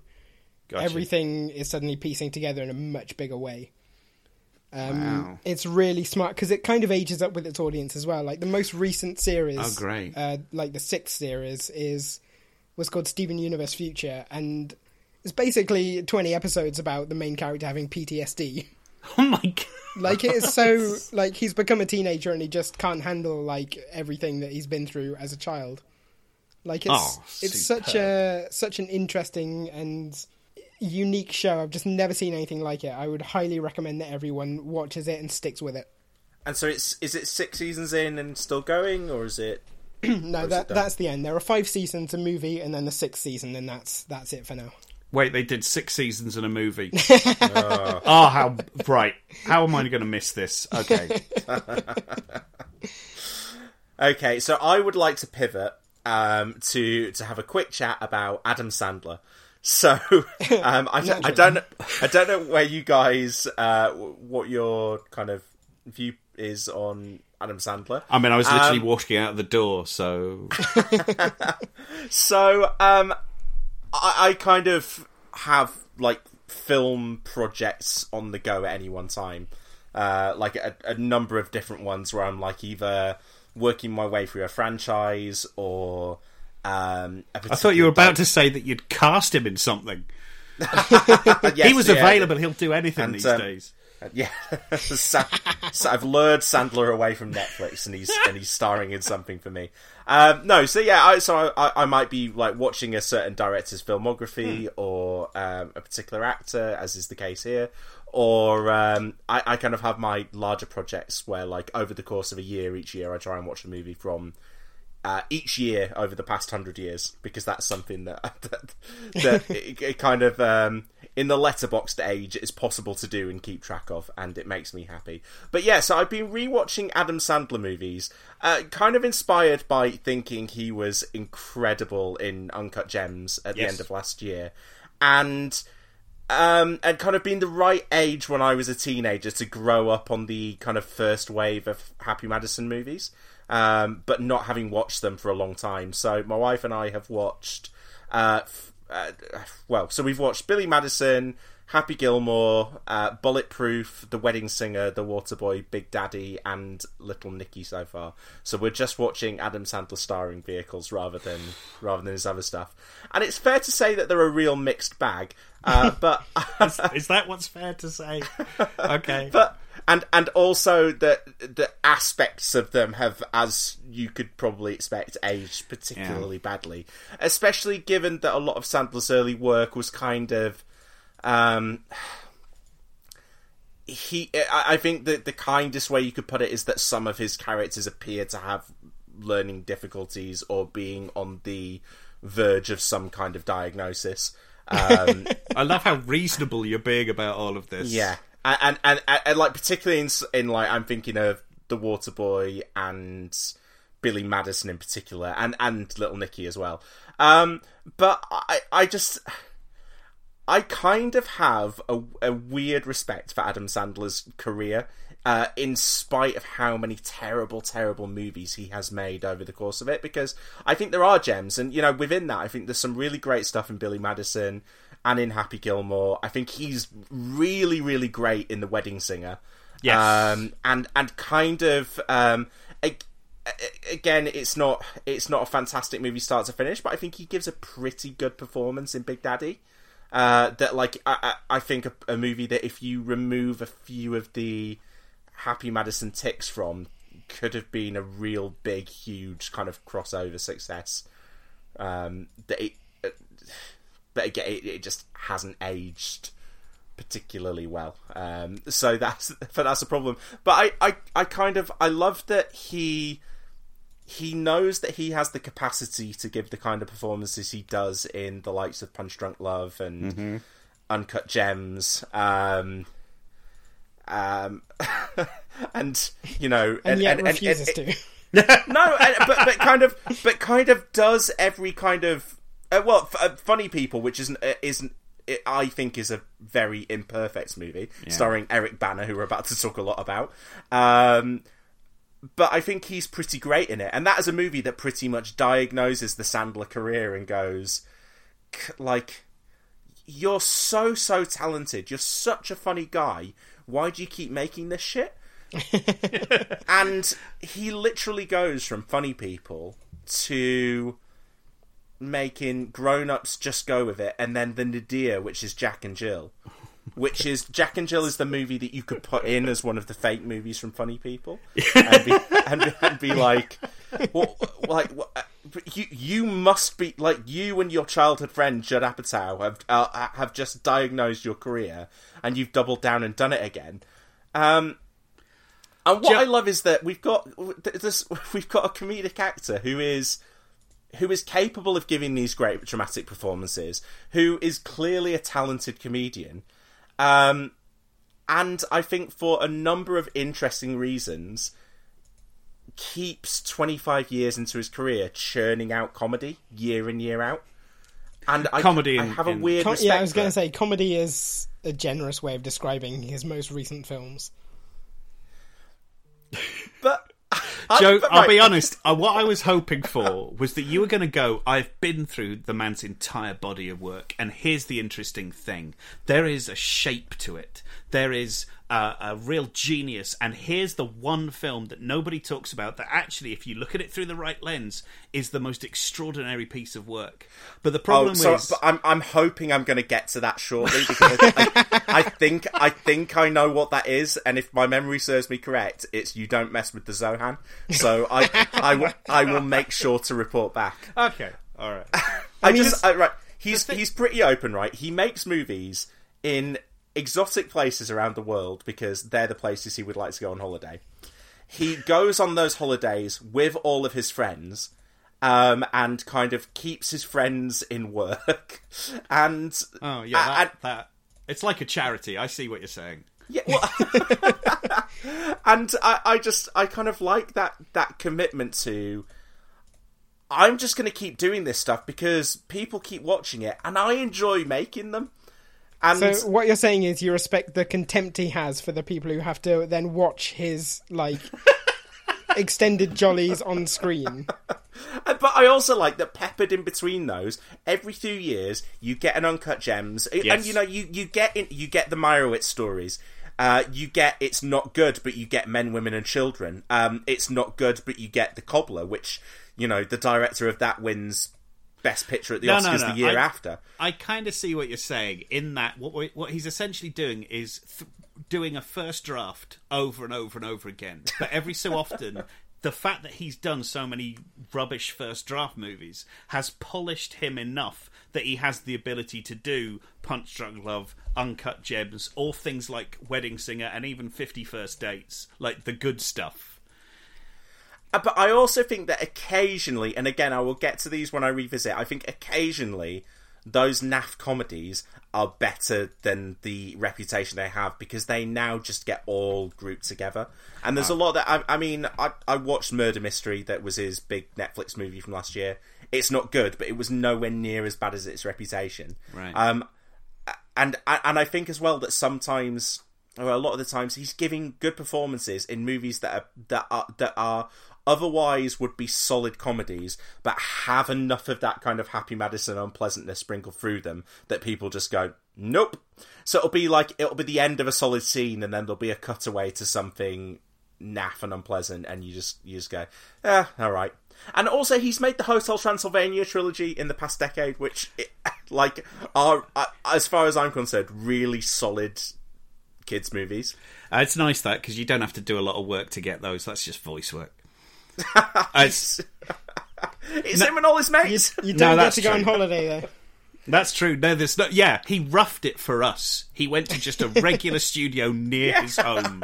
Gotcha. everything is suddenly piecing together in a much bigger way. Um, Wow. It's really smart because it kind of ages up with its audience as well. Like the most recent series, Oh, great. Uh, like the sixth series is was called Steven Universe Future, and it's basically twenty episodes about the main character having PTSD. *laughs* Oh my god! Like it is so like he's become a teenager and he just can't handle like everything that he's been through as a child. Like it's Oh, it's such a such an interesting and unique show. I've just never seen anything like it. I would highly recommend that everyone watches it and sticks with it. And so it's is it six seasons in and still going, or is it? *clears throat* No, is that it that's the end. There are five seasons a movie, and then the sixth season, and that's that's it for now. Wait, they did six seasons in a movie. oh, *laughs* how right? How am I going to miss this? Okay, *laughs* Okay, so I would like to pivot um, to to have a quick chat about Adam Sandler. So *laughs* um, I, I don't I don't know where you guys uh, what your kind of view is on Adam Sandler. I mean, I was literally Um, walking out the door, so So um, I, I kind of have like film projects on the go at any one time, uh, like a, a number of different ones where I'm like either working my way through a franchise or. Um, a I thought you were about to say that you'd cast him in something. *laughs* Yes, he was yeah. available; he'll do anything And, these um, days. *laughs* Yeah, Sa- I've lured Sandler away from Netflix, and he's and he's starring in something for me. Um, no, so yeah, I, so I, I might be like watching a certain director's filmography or um, a particular actor, as is the case here, or um, I, I kind of have my larger projects where, like, over the course of a year, each year, I try and watch a movie from uh, each year over the past hundred years because that's something that *laughs* that, that it, it kind of um, in the Letterboxd age is possible to do and keep track of, and it makes me happy. But yeah, so I've been rewatching Adam Sandler movies, uh, kind of inspired by thinking he was incredible in Uncut Gems at the end of last year, and um, and kind of being the right age when I was a teenager to grow up on the kind of first wave of Happy Madison movies, um, but not having watched them for a long time. So my wife and I have watched, uh, f- uh, well, so we've watched Billy Madison, Happy Gilmore, uh, Bulletproof, The Wedding Singer, The Waterboy, Big Daddy, and Little Nicky so far. So we're just watching Adam Sandler starring vehicles rather than rather than his other stuff. And it's fair to say that they're a real mixed bag. Uh, *laughs* but Is that what's fair to say? *laughs* Okay. but and and also the the aspects of them have, as you could probably expect, aged particularly badly. Especially given that a lot of Sandler's early work was kind of, um, he. I, I think that the kindest way you could put it is that some of his characters appear to have learning difficulties or being on the verge of some kind of diagnosis. *laughs* Um, I love how reasonable you're being about all of this. yeah, and and, and, and like particularly in, in like I'm thinking of the Waterboy and Billy Madison in particular, and and Little Nicky as well. Um, but I I just I kind of have a, a weird respect for Adam Sandler's career. Uh, in spite of how many terrible, terrible movies he has made over the course of it, because I think there are gems, and you know, within that, I think there's some really great stuff in Billy Madison and in Happy Gilmore. I think he's really, really great in The Wedding Singer. Yes. Um, and and kind of um, a- again, it's not it's not a fantastic movie start to finish, but I think he gives a pretty good performance in Big Daddy. Uh, that like I, I I think a, a movie that if you remove a few of the Happy Madison ticks from could have been a real big, huge kind of crossover success. Um, that it, uh, but again, it, it just hasn't aged particularly well. Um, so that's *laughs* but that's a problem. But I, I, I kind of I love that he he knows that he has the capacity to give the kind of performances he does in the likes of Punch Drunk Love and Uncut Gems. Um, um, *laughs* and you know, and yet and- refuses and- to. *laughs* no, and- but but kind of, but kind of does every kind of uh, well, f- uh, funny people, which isn't uh, isn't. It, I think is a very imperfect movie starring Eric Bana, who we're about to talk a lot about. Um, but I think he's pretty great in it, and that is a movie that pretty much diagnoses the Sandler career and goes, like, you're so so talented, you're such a funny guy. Why do you keep making this shit? *laughs* and he literally goes from funny people to making grown-ups just go with it and then the nadir which is jack and jill which is jack and jill is the movie that you could put in as one of the fake movies from funny people *laughs* and be, and and be like well, like uh, you you must be like you and your childhood friend Judd Apatow have uh, have just diagnosed your career and you've doubled down and done it again um and what Ju- I love is that we've got this. *laughs* We've got a comedic actor who is who is capable of giving these great dramatic performances. Who is clearly a talented comedian, um, and I think for a number of interesting reasons, keeps 25 years into his career churning out comedy year in year out. And I, Comedy I in- have a weird Com- yeah, I was going to say comedy is a generous way of describing his most recent films. But I- Joe, but I'll be *laughs* honest. Uh, what I was hoping for was that you were going to go. I've been through the man's entire body of work, and here's the interesting thing: there is a shape to it. There is a, a real genius, and here's the one film that nobody talks about. That actually, if you look at it through the right lens, is the most extraordinary piece of work. But the Oh, problem so, is, I'm I'm hoping I'm going to get to that shortly because I, I think I think I know what that is, and if my memory serves me correct, it's you don't mess with the Zohan. So I I will I will make sure to report back. okay, all right. *laughs* I, mean, just I, right. He's he's pretty open, right? He makes movies in exotic places around the world because they're the places he would like to go on holiday. He goes on those holidays with all of his friends, um, and kind of keeps his friends in work. *laughs* And Oh yeah, that, and- that it's like a charity. I see what you're saying. yeah, well, *laughs* and I, I just I kind of like that that commitment to. I'm just going to keep doing this stuff because people keep watching it, and I enjoy making them. And So what you're saying is you respect the contempt he has for the people who have to then watch his like *laughs* extended jollies on screen. *laughs* But I also like that peppered in between those, every few years you get an uncut gems, and you know you you get in, you get the Meyerowitz stories. Uh, you get it's not good, but you get men, women, and children. Um, it's not good, but you get the cobbler, which you know the director of that wins best picture at the No, no, Oscars no, the year I- after. I kind of see what you're saying in that what we- what he's essentially doing is th- doing a first draft over and over and over again. But every so often, *laughs* the fact that he's done so many rubbish first draft movies has polished him enough that he has the ability to do Punch Drunk Love, Uncut Gems, all things like Wedding Singer and even Fifty First Dates, like the good stuff. Uh, But I also think that occasionally, and again, I will get to these when I revisit. I think occasionally those naff comedies are better than the reputation they have because they now just get all grouped together. And there's a lot that I, I mean, I, I watched Murder Mystery, that was his big Netflix movie from last year. It's not good, but it was nowhere near as bad as its reputation. Right. Um, and and I think as well that sometimes, or a lot of the times, he's giving good performances in movies that are that are that are otherwise would be solid comedies, but have enough of that kind of happy Madison unpleasantness sprinkled through them that people just go, nope. So it'll be like it'll be the end of a solid scene, and then there'll be a cutaway to something naff and unpleasant, and you just you just go, ah, all right. And also, he's made the Hotel Transylvania trilogy in the past decade, which, *laughs* like, are uh, as far as I'm concerned, really solid kids movies. Uh, it's nice that because you don't have to do a lot of work to get those. That's just voice work. *laughs* It's, *laughs* It's him and all his mates. You No, don't get that's to go on holiday there. that's true. No, there's no. Yeah, he roughed it for us. He went to just a regular *laughs* studio near his home.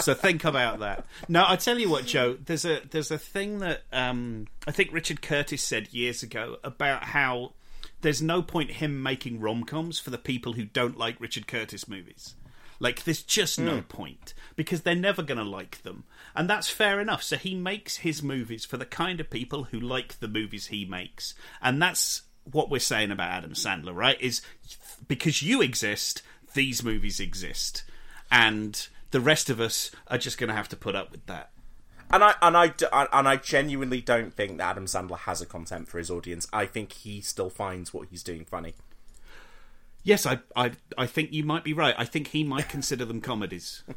So think about that. No, I tell you what, Joe. There's a there's a thing that um, I think Richard Curtis said years ago about how there's no point him making rom coms for the people who don't like Richard Curtis movies. Like, there's just no hmm. point because they're never going to like them. And that's fair enough. So he makes his movies for the kind of people who like the movies he makes. And that's what we're saying about Adam Sandler, right? Is because you exist, these movies exist. And the rest of us are just going to have to put up with that. And I and I and I genuinely don't think that Adam Sandler has a contempt for his audience. I think he still finds what he's doing funny. Yes, I, I, I think you might be right. I think he might consider them comedies. *laughs*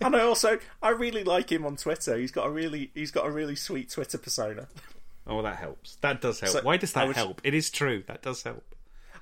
And I also I really like him on Twitter. He's got a really he's got a really sweet Twitter persona. Oh, that helps. That does help. So, Why does that was- help? It is true. That does help.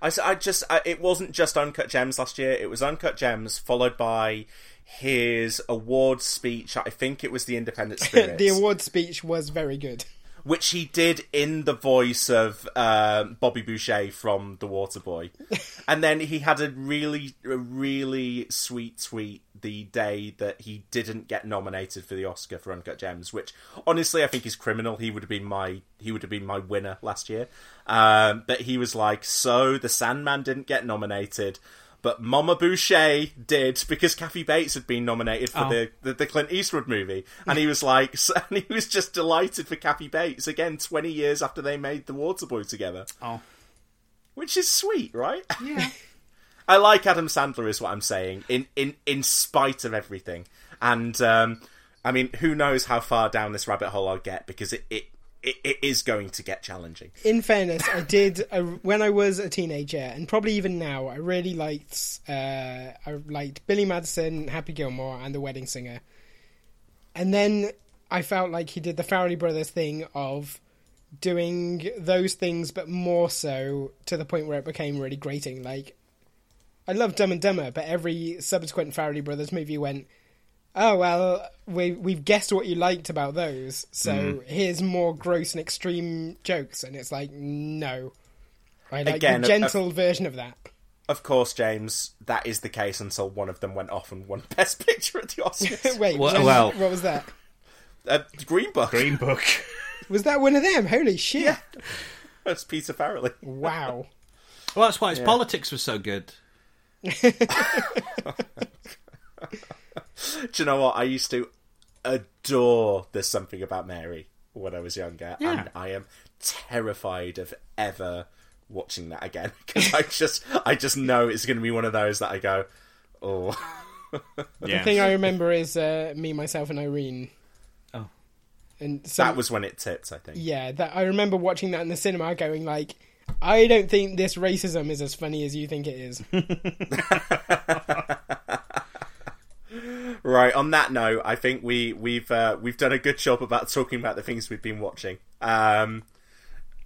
I, I just I, it wasn't just Uncut Gems last year. It was Uncut Gems followed by his award speech. I think it was the Independent *laughs* Spirits. the award speech was very good. Which he did in the voice of um, Bobby Boucher from The Waterboy, *laughs* and then he had a really, a really sweet tweet the day that he didn't get nominated for the Oscar for Uncut Gems, which honestly I think is criminal. He would have been my he would have been my winner last year, um, but he was like, "So the Sandman didn't get nominated." But Mama Boucher did because Kathy Bates had been nominated for Oh. the, the the Clint Eastwood movie, and he was like, *laughs* and he was just delighted for Kathy Bates again, twenty years after they made The Waterboy together, Oh, which is sweet, right? yeah. *laughs* I like Adam Sandler, is what I'm saying. In in in spite of everything, and um, I mean, who knows how far down this rabbit hole I'll get because it it, it, it is going to get challenging. In fairness, I did I, when I was a teenager, and probably even now, I really liked uh, I liked Billy Madison, Happy Gilmore, and The Wedding Singer. And then I felt like he did the Farrelly Brothers thing of doing those things, but more so to the point where it became really grating. Like I love Dumb and Dumber, but every subsequent Farrelly Brothers movie went. Oh well, we we've guessed what you liked about those, so here's more gross and extreme jokes, and it's like no, I like Again, the a- a- gentle version of that. Of course, James, that is the case until one of them went off and won *laughs* Best Picture at the Oscars. *laughs* Wait, Well- when- well- what was that? uh, Green Book. Green *laughs* Book. Was that one of them? Holy shit! That's Peter Farrelly. Wow. Well, that's why his politics was so good. *laughs* Do you know what? I used to adore There's Something About Mary when I was younger, Yeah. and I am terrified of ever watching that again *laughs* because I just, I just know it's going to be one of those that I go, oh, *laughs* Yeah. The thing I remember is uh, me, myself, and Irene. Oh. And some, that was when it tipped. I think. yeah. That I remember watching that in the cinema, going like, I don't think this racism is as funny as you think it is. Right. On that note, I think we we've uh, we've done a good job about talking about the things we've been watching. Um,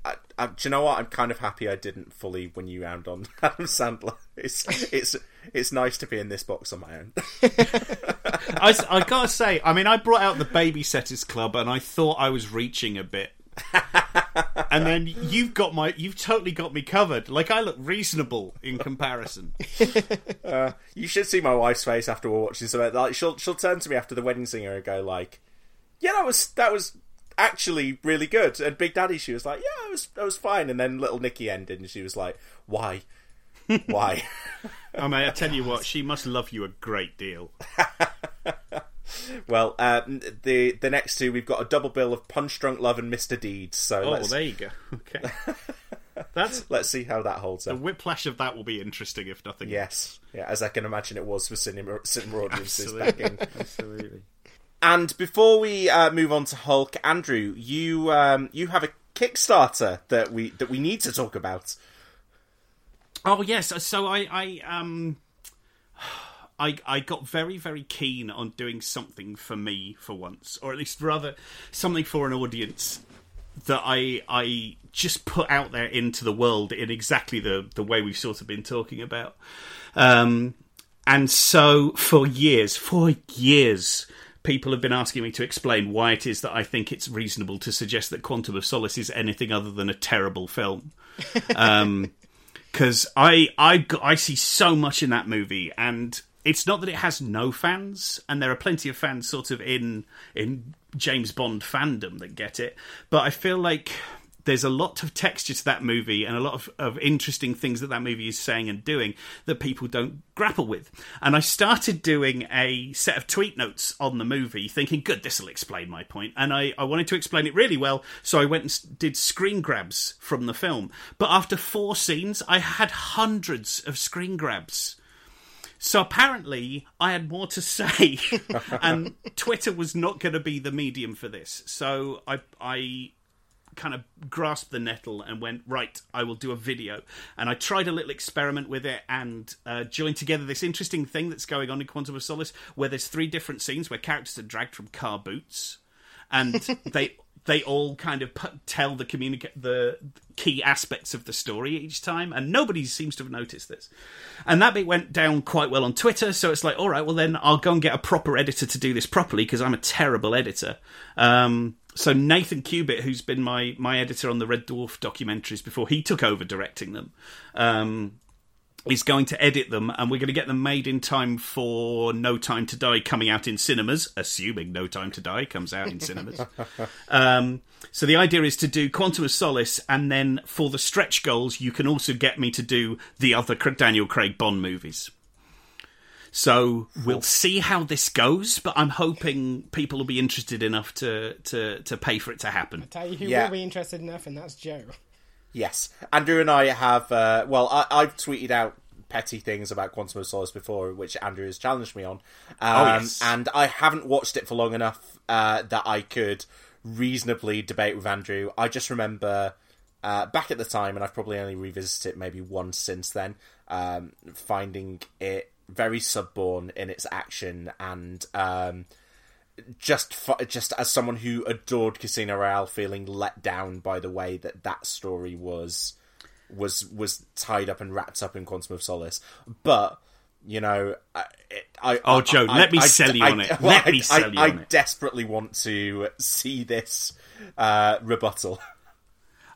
I, I, do you know what? I'm kind of happy I didn't fully win you round on *laughs* Adam Sandler. It's it's it's nice to be in this box on my own. *laughs* I, I gotta say, I mean, I brought out the Babysitters Club, and I thought I was reaching a bit. *laughs* and then you've got my, you've totally got me covered. Like I look reasonable in comparison. *laughs* Uh, you should see my wife's face after we're watching something. Like she'll she'll turn to me after the wedding singer and go like, "Yeah, that was that was actually really good." And Big Daddy, she was like, "Yeah, it was that was fine." And then Little Nicky ended, and she was like, "Why, why?" *laughs* Oh, I mean, I tell you what, she must love you a great deal. Well, uh, the the next two we've got a double bill of Punch Drunk Love and Mister Deeds. So Oh, let's there you go. *laughs* Okay, *laughs* that's let's see how that holds up. the whiplash of that will be interesting, if nothing. Else. Yes, yeah, as I can imagine it was for cinema cinema *laughs* audiences back in Absolutely. And before we uh, move on to Hulk, Andrew, you um, you have a Kickstarter that we that we need to talk about. Oh yes, so I I um I I got very very keen on doing something for me for once, or at least rather something for an audience that I I just put out there into the world in exactly the the way we've sort of been talking about. Um and so for years, for years people have been asking me to explain why it is that I think it's reasonable to suggest that Quantum of Solace is anything other than a terrible film *laughs* because I, I I see so much in that movie, and it's not that it has no fans, and there are plenty of fans sort of in in James Bond fandom that get it, but I feel like there's a lot of texture to that movie and a lot of, of interesting things that that movie is saying and doing that people don't grapple with. And I started doing a set of tweet notes on the movie, thinking, good, this will explain my point. And I, I wanted to explain it really well, so I went and did screen grabs from the film. But after four scenes, I had hundreds of screen grabs. So apparently, I had more to say, and *laughs* Twitter was not going to be the medium for this. So I, I kind of grasped the nettle and went right. I will do a video, and I tried a little experiment with it and uh, joined together this interesting thing that's going on in Quantum of Solace, where there's three different scenes where characters are dragged from car boots, and *laughs* they they all kind of tell the communica- the key aspects of the story each time, and nobody seems to have noticed this. And that bit went down quite well on Twitter, so it's like, all right, well then I'll go and get a proper editor to do this properly because I'm a terrible editor. Um, so Nathan Cubitt, who's been my my editor on the Red Dwarf documentaries before he took over directing them, um, is going to edit them, and we're going to get them made in time for No Time to Die coming out in cinemas, assuming No Time to Die comes out in cinemas. *laughs* um, so the idea is to do Quantum of Solace, and then for the stretch goals, you can also get me to do the other Daniel Craig Bond movies. So we'll see how this goes, but I'm hoping people will be interested enough to to, to pay for it to happen. I tell you who Yeah. will be interested enough, and that's Joe. Yes, Andrew and I have. Uh, well, I, I've tweeted out petty things about Quantum of Solace before, which Andrew has challenged me on. Um, yes. And I haven't watched it for long enough uh, that I could reasonably debate with Andrew. I just remember uh, back at the time, and I've probably only revisited it maybe once since then, um, finding it very subborn in its action and. Um, just fu- just as someone who adored Casino Royale, feeling let down by the way that that story was was was tied up and wrapped up in Quantum of Solace. But you know, I, I Oh, Joe, I- let me I- sell you I- on it. well, *laughs* Let I- me sell I- you I on it. desperately want to see this uh, rebuttal. *laughs*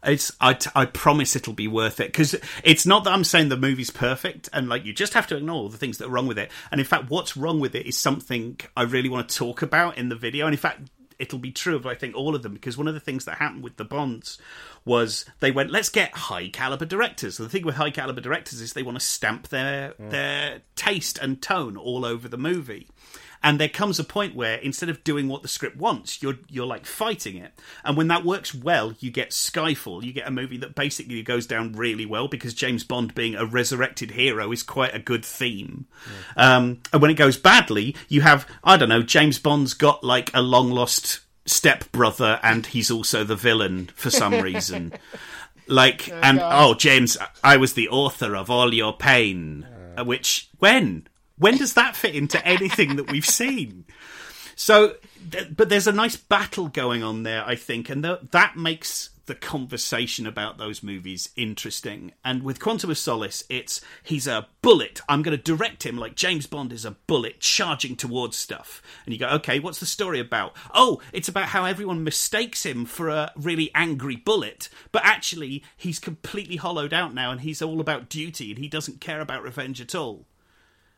It's I, I promise it'll be worth it because it's not that I'm saying the movie's perfect and like you just have to ignore the things that are wrong with it. And in fact, what's wrong with it is something I really want to talk about in the video. And in fact, it'll be true of I think all of them because one of the things that happened with the Bonds was they went let's get high caliber directors. The thing with high caliber directors is they want to stamp their mm. their taste and tone all over the movie. And there comes a point where instead of doing what the script wants, you're you're like fighting it. And when that works well, you get Skyfall. You get a movie that basically goes down really well because James Bond being a resurrected hero is quite a good theme. Um, and when it goes badly, you have I don't know, James Bond's got like a long lost step brother, and he's also the villain for some reason. *laughs* Like and God. oh James, I was the author of all your pain. Uh, Which when when does that fit into anything that we've seen? So, but there's a nice battle going on there, I think, and th- that makes the conversation about those movies interesting. And with Quantum of Solace, it's he's a bullet. I'm going to direct him like James Bond is a bullet charging towards stuff. And you go, okay, what's the story about? Oh, it's about how everyone mistakes him for a really angry bullet, but actually he's completely hollowed out now, and he's all about duty, and he doesn't care about revenge at all.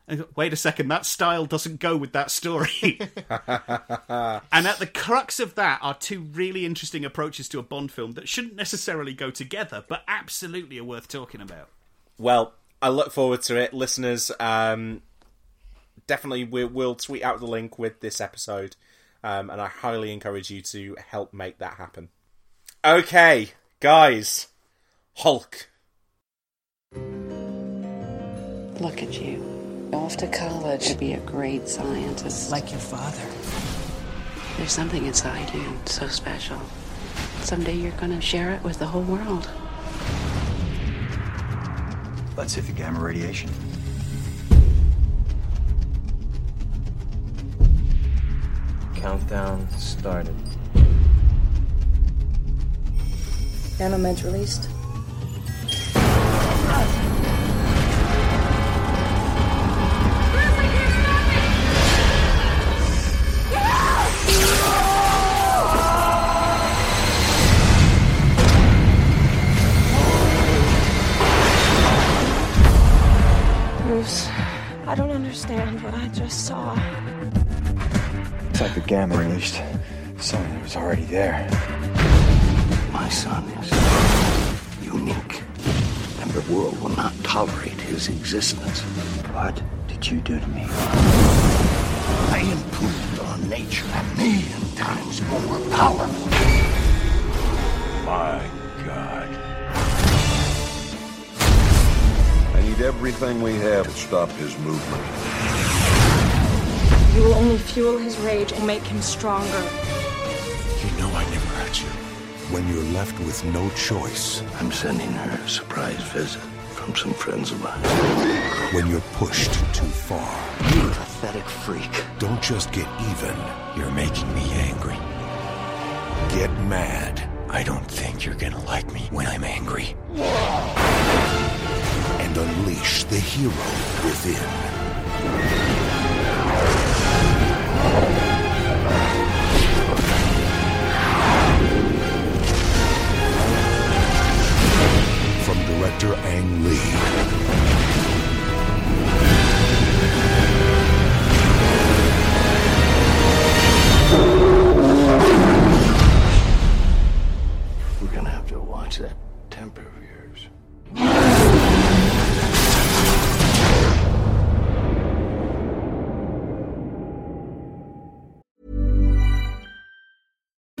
And I go, Wait a second, that style doesn't go with that story. *laughs* and at the crux of that are two really interesting approaches to a Bond film that shouldn't necessarily go together, but absolutely are worth talking about. Well, I look forward to it, listeners. Um, definitely, we, we'll tweet out the link with this episode, um, and I highly encourage you to help make that happen. Okay, guys, Hulk. Look at you. Off to college to be a great scientist. Like your father. There's something inside you so special. Someday you're gonna share it with the whole world. Let's hit the gamma radiation. Countdown started. Nanomeds released. I don't understand what I just saw. It's like the gamma released. Something that was already there. My son is unique, and the world will not tolerate his existence. What did you do to me? I improved on nature a million times more powerful. My need everything we have to stop his movement. You will only fuel his rage and make him stronger. You know I never hurt you. When you're left with no choice, I'm sending her a surprise visit from some friends of mine. when you're pushed too far, You pathetic freak. don't just get even, you're making me angry. Get mad. I don't think you're gonna like me when I'm angry unleash the hero within. From director Ang Lee. We're gonna have to watch that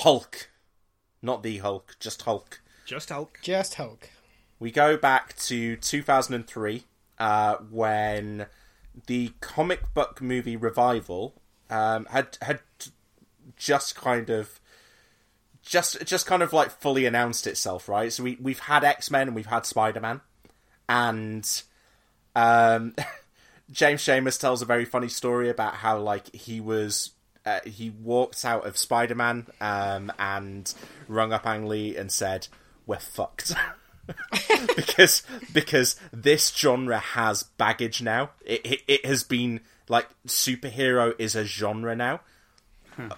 Hulk. Not the Hulk, just Hulk. Just Hulk. Just Hulk. We go back to 2003 uh, when the comic book movie revival um, had had just kind of just just kind of like fully announced itself, right? So we we've had X Men and we've had Spider Man, and um, *laughs* James Schamus tells a very funny story about how like he was uh, he walked out of Spider Man um, and rung up Ang Lee and said, "We're fucked." *laughs* because because this genre has baggage now. It, it it has been like superhero is a genre now,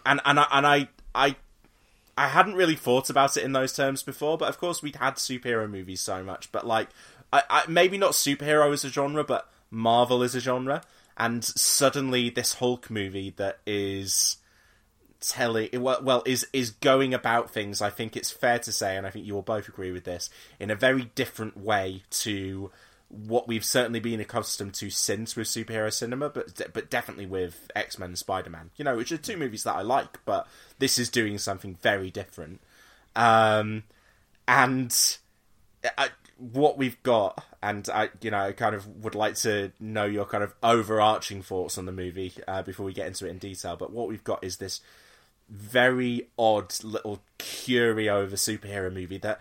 and and I, and I I I hadn't really thought about it in those terms before. But of course, we'd had superhero movies so much. But like, I, I maybe not superhero as a genre, but Marvel is a genre, and suddenly this Hulk movie that is telling well, is is going about things i think it's fair to say and i think you will both agree with this in a very different way to what we've certainly been accustomed to since with superhero cinema but but definitely with x-men and spider-man. You know which are two movies that i like but this is doing something very different. Um and I, what we've got and i you know i kind of would like to know your kind of overarching thoughts on the movie uh, before we get into it in detail but what we've got is this very odd little curio of a superhero movie that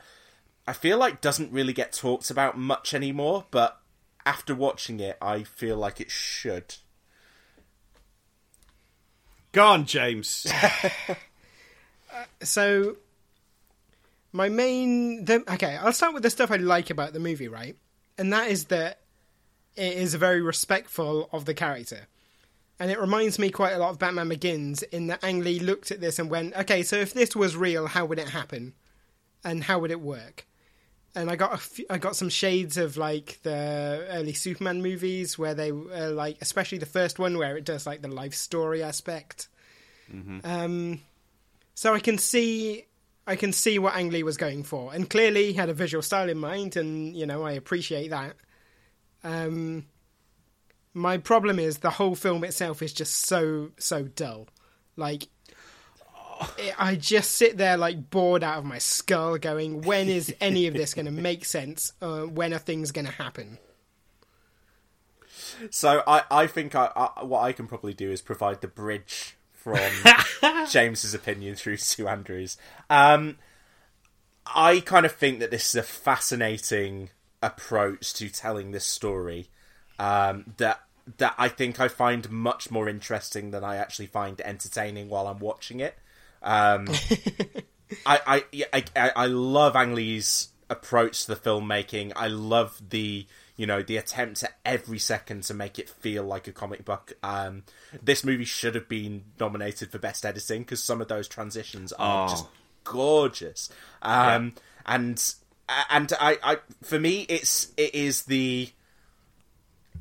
I feel like doesn't really get talked about much anymore, but after watching it, I feel like it should. Go on, James. *laughs* so my main the, okay i'll start with the stuff i like about the movie right? And that is that it is very respectful of the character. And it reminds me quite a lot of batman begins in that ang lee looked at this and went okay so if this was real how would it happen? And how would it work? And i got a few, i got some shades of like the early superman movies where they uh, like especially the first one where it does like the life story aspect. Mm-hmm. um so I can see I can see what Ang Lee was going for, and clearly he had a visual style in mind, and you know I appreciate that. Um, my problem is the whole film itself is just so so dull. Like it, I just sit there like bored out of my skull, going, "When is any of this going to make sense? Uh, when are things going to happen?" So I, I think I, I, what I can probably do is provide the bridge from *laughs* James's opinion through to Andrew's. Um, I kind of think that this is a fascinating approach to telling this story um, that that I think I find much more interesting than I actually find entertaining while I'm watching it. Um, *laughs* I, I, I I love Ang Lee's approach to the filmmaking. I love the you know the attempt at every second to make it feel like a comic book. Um, this movie should have been nominated for best editing because some of those transitions are Oh. just gorgeous. Um, and and I, I for me it's it is the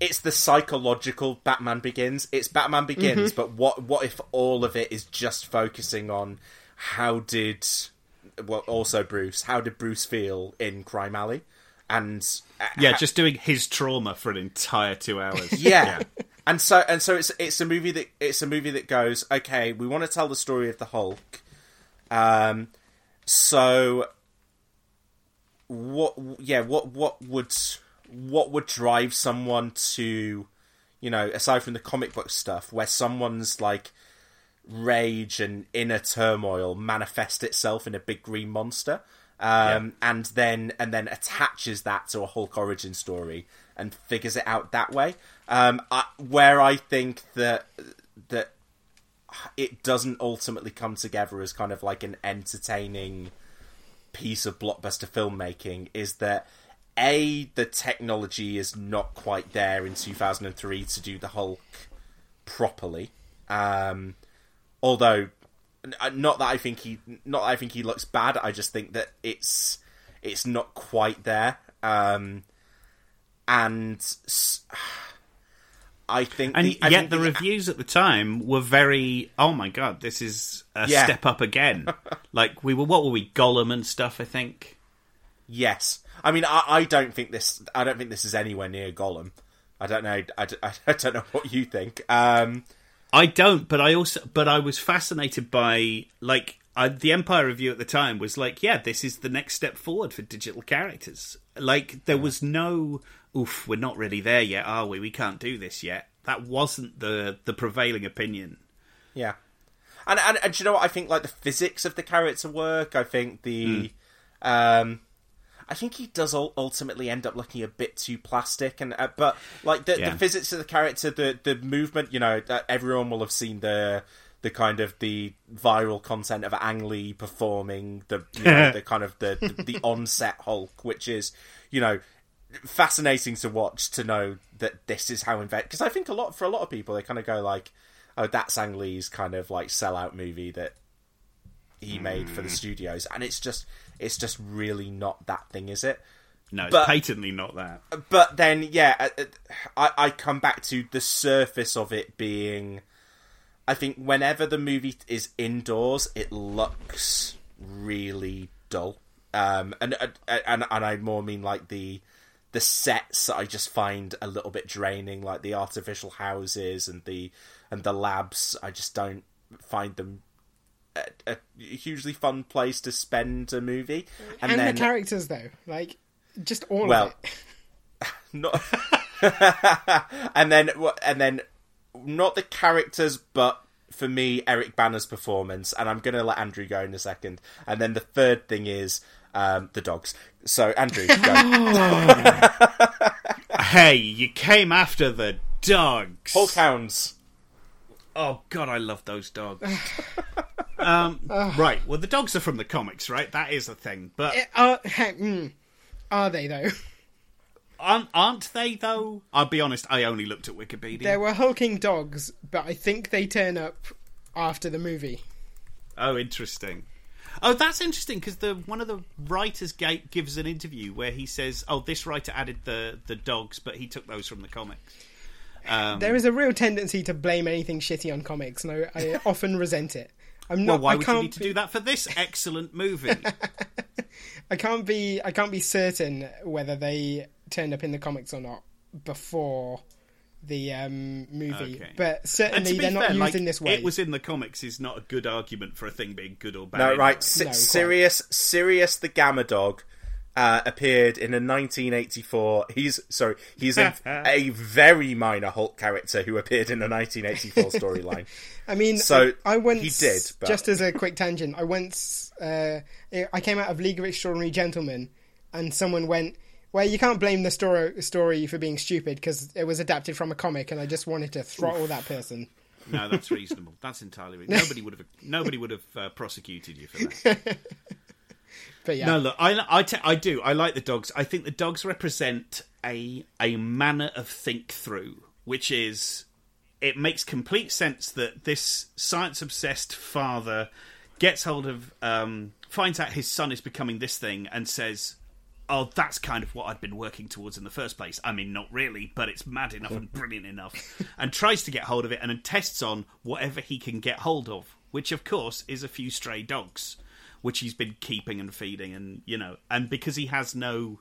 it's the psychological Batman Begins. It's Batman Begins, Mhm. but what what if all of it is just focusing on how did well also Bruce how did Bruce feel in Crime Alley and uh, Yeah, ha- just doing his trauma for an entire two hours. yeah. And so and so it's it's a movie that it's a movie that goes, okay, we want to tell the story of the Hulk. Um so what yeah, what what would what would drive someone to you know, aside from the comic book stuff where someone's like rage and inner turmoil manifest itself in a big green monster um, and then and then attaches that to a Hulk origin story and figures it out that way. Um, I, where I think that that it doesn't ultimately come together as kind of like an entertaining piece of blockbuster filmmaking is that a the technology is not quite there in 2003 to do the Hulk properly. Um, although not that I think he not that I think he looks bad. I just think that it's it's not quite there. Um, and I think And the, I yet think the reviews at the time were very, oh my god, this is a Yeah. step up again. *laughs* like we were, what were we, Gollum and stuff? I think. Yes, I mean I, I don't think this I don't think this is anywhere near Gollum. I don't know. I, d- *laughs* I don't know what you think. Um, I don't, but I also, but I was fascinated by like I, the Empire review at the time was like, yeah, this is the next step forward for digital characters. Like there was no, oof, we're not really there yet, are we? We can't do this yet. That wasn't the the prevailing opinion. Yeah, and and, and do you know what I think? Like the physics of the character work. I think the, um, I think he does ultimately end up looking a bit too plastic, and uh, but like the, Yeah. the physics of the character, the the movement. You know, that everyone will have seen the the kind of the viral content of Ang Lee performing the you know, *laughs* the kind of the the, the onset Hulk, which is you know fascinating to watch to know that this is how invent because I think a lot for a lot of people they kind of go like oh that's Ang Lee's kind of like sellout movie that he made for the Mm. studios and it's just it's just really not that thing is it No, it's But- patently not that. but then yeah uh, uh, I, I come back to the surface of it being i think whenever the movie is indoors it looks really dull um and and and, and i more mean like the the sets that i just find a little bit draining like the artificial houses and the and the labs i just don't find them a, a hugely fun place to spend a movie. And, And, then the characters, though, like just all well, of it. *laughs* not *laughs* and then and then not the characters but for me Eric Bana's performance. And I'm going to let Andrew go in a second. And then the third thing is um, the dogs. So Andrew *laughs* go. Hey, you came after the dogs. Hulk hounds. Oh god, I love those dogs. Um, *laughs* right, well, the dogs are from the comics, right? That is a thing, but Are, hey, mm, are they though? aren't, aren't they though? I'll be honest, I only looked at Wikipedia. There were hulking dogs, but I think they turn up after the movie. Oh, interesting. Oh, that's interesting because the one of the writers ga- gives an interview where he says, "Oh, this writer added the the dogs, but he took those from the comics." Um, there is a real tendency to blame anything shitty on comics, and I, I *laughs* often resent it. I'm well, why I would can't you need to be- do that for this excellent movie? *laughs* I can't be. I can't be certain whether they turned up in the comics or not before the um, movie. Okay. But certainly they're not fair, used like, in this way. It was in the comics is not a good argument for a thing being good or bad. no anyway. right Si- Sirius Sirius the Gamma Dog uh, appeared in a 1984 he's sorry he's a, *laughs* a very minor Hulk character who appeared in a 1984 *laughs* storyline I mean, so I, I once he did but... just as a quick tangent. I went. uh, I came out of League of Extraordinary Gentlemen, and someone went, "Well, you can't blame the story story for being stupid because it was adapted from a comic," and I just wanted to throttle Oof. that person. No, that's reasonable. That's entirely reasonable. Nobody would have nobody would have uh, prosecuted you for that. *laughs* But yeah, No, look, I I, te- I do. I like the dogs. I think the dogs represent a a manner of think through, which is it makes complete sense that this science obsessed father gets hold of um, finds out his son is becoming this thing and says oh that's kind of what i'd been working towards in the first place i mean not really but it's mad enough and brilliant enough *laughs* and tries to get hold of it and then tests on whatever he can get hold of which of course is a few stray dogs which he's been keeping and feeding and you know and because he has no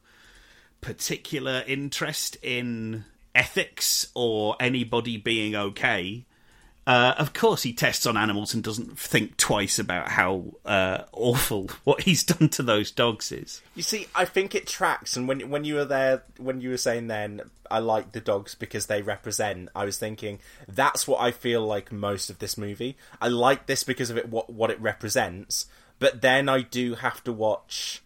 particular interest in ethics or anybody being okay. Uh, of course, he tests on animals and doesn't think twice about how uh, awful *laughs* what he's done to those dogs is. You see, I think it tracks. And when when you were there, when you were saying then, I like the dogs because they represent. I was thinking that's what I feel like most of this movie. I like this because of it what what it represents. But then I do have to watch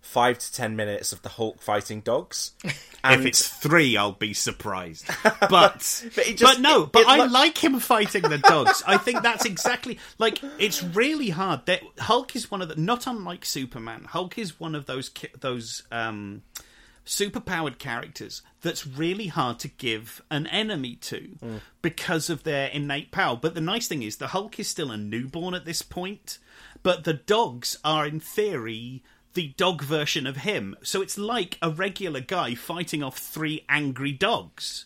five to ten minutes of the Hulk fighting dogs. *laughs* if it's three, I'll be surprised. *laughs* But but, but, just- no, it- but it I lo- like him fighting the dogs. I think that's exactly like it's really hard. That Hulk is one of the not unlike Superman. Hulk is one of those those um, superpowered characters that's really hard to give an enemy to Mm. because of their innate power. But the nice thing is the Hulk is still a newborn at this point, but the dogs are in theory the dog version of him. So it's like a regular guy fighting off three angry dogs.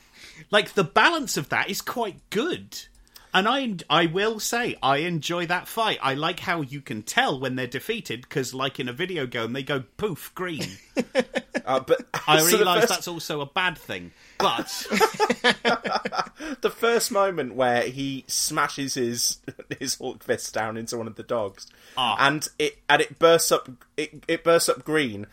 *laughs* like the balance of that is quite good. And I, I will say, I enjoy that fight. I like how you can tell when they're defeated because, like in a video game, they go poof green. *laughs* Uh, but I *laughs* so realise first- that's also a bad thing, but *laughs* the first moment where he smashes his his Hulk fist down into one of the dogs, Ah. and it and it bursts up it, it bursts up green.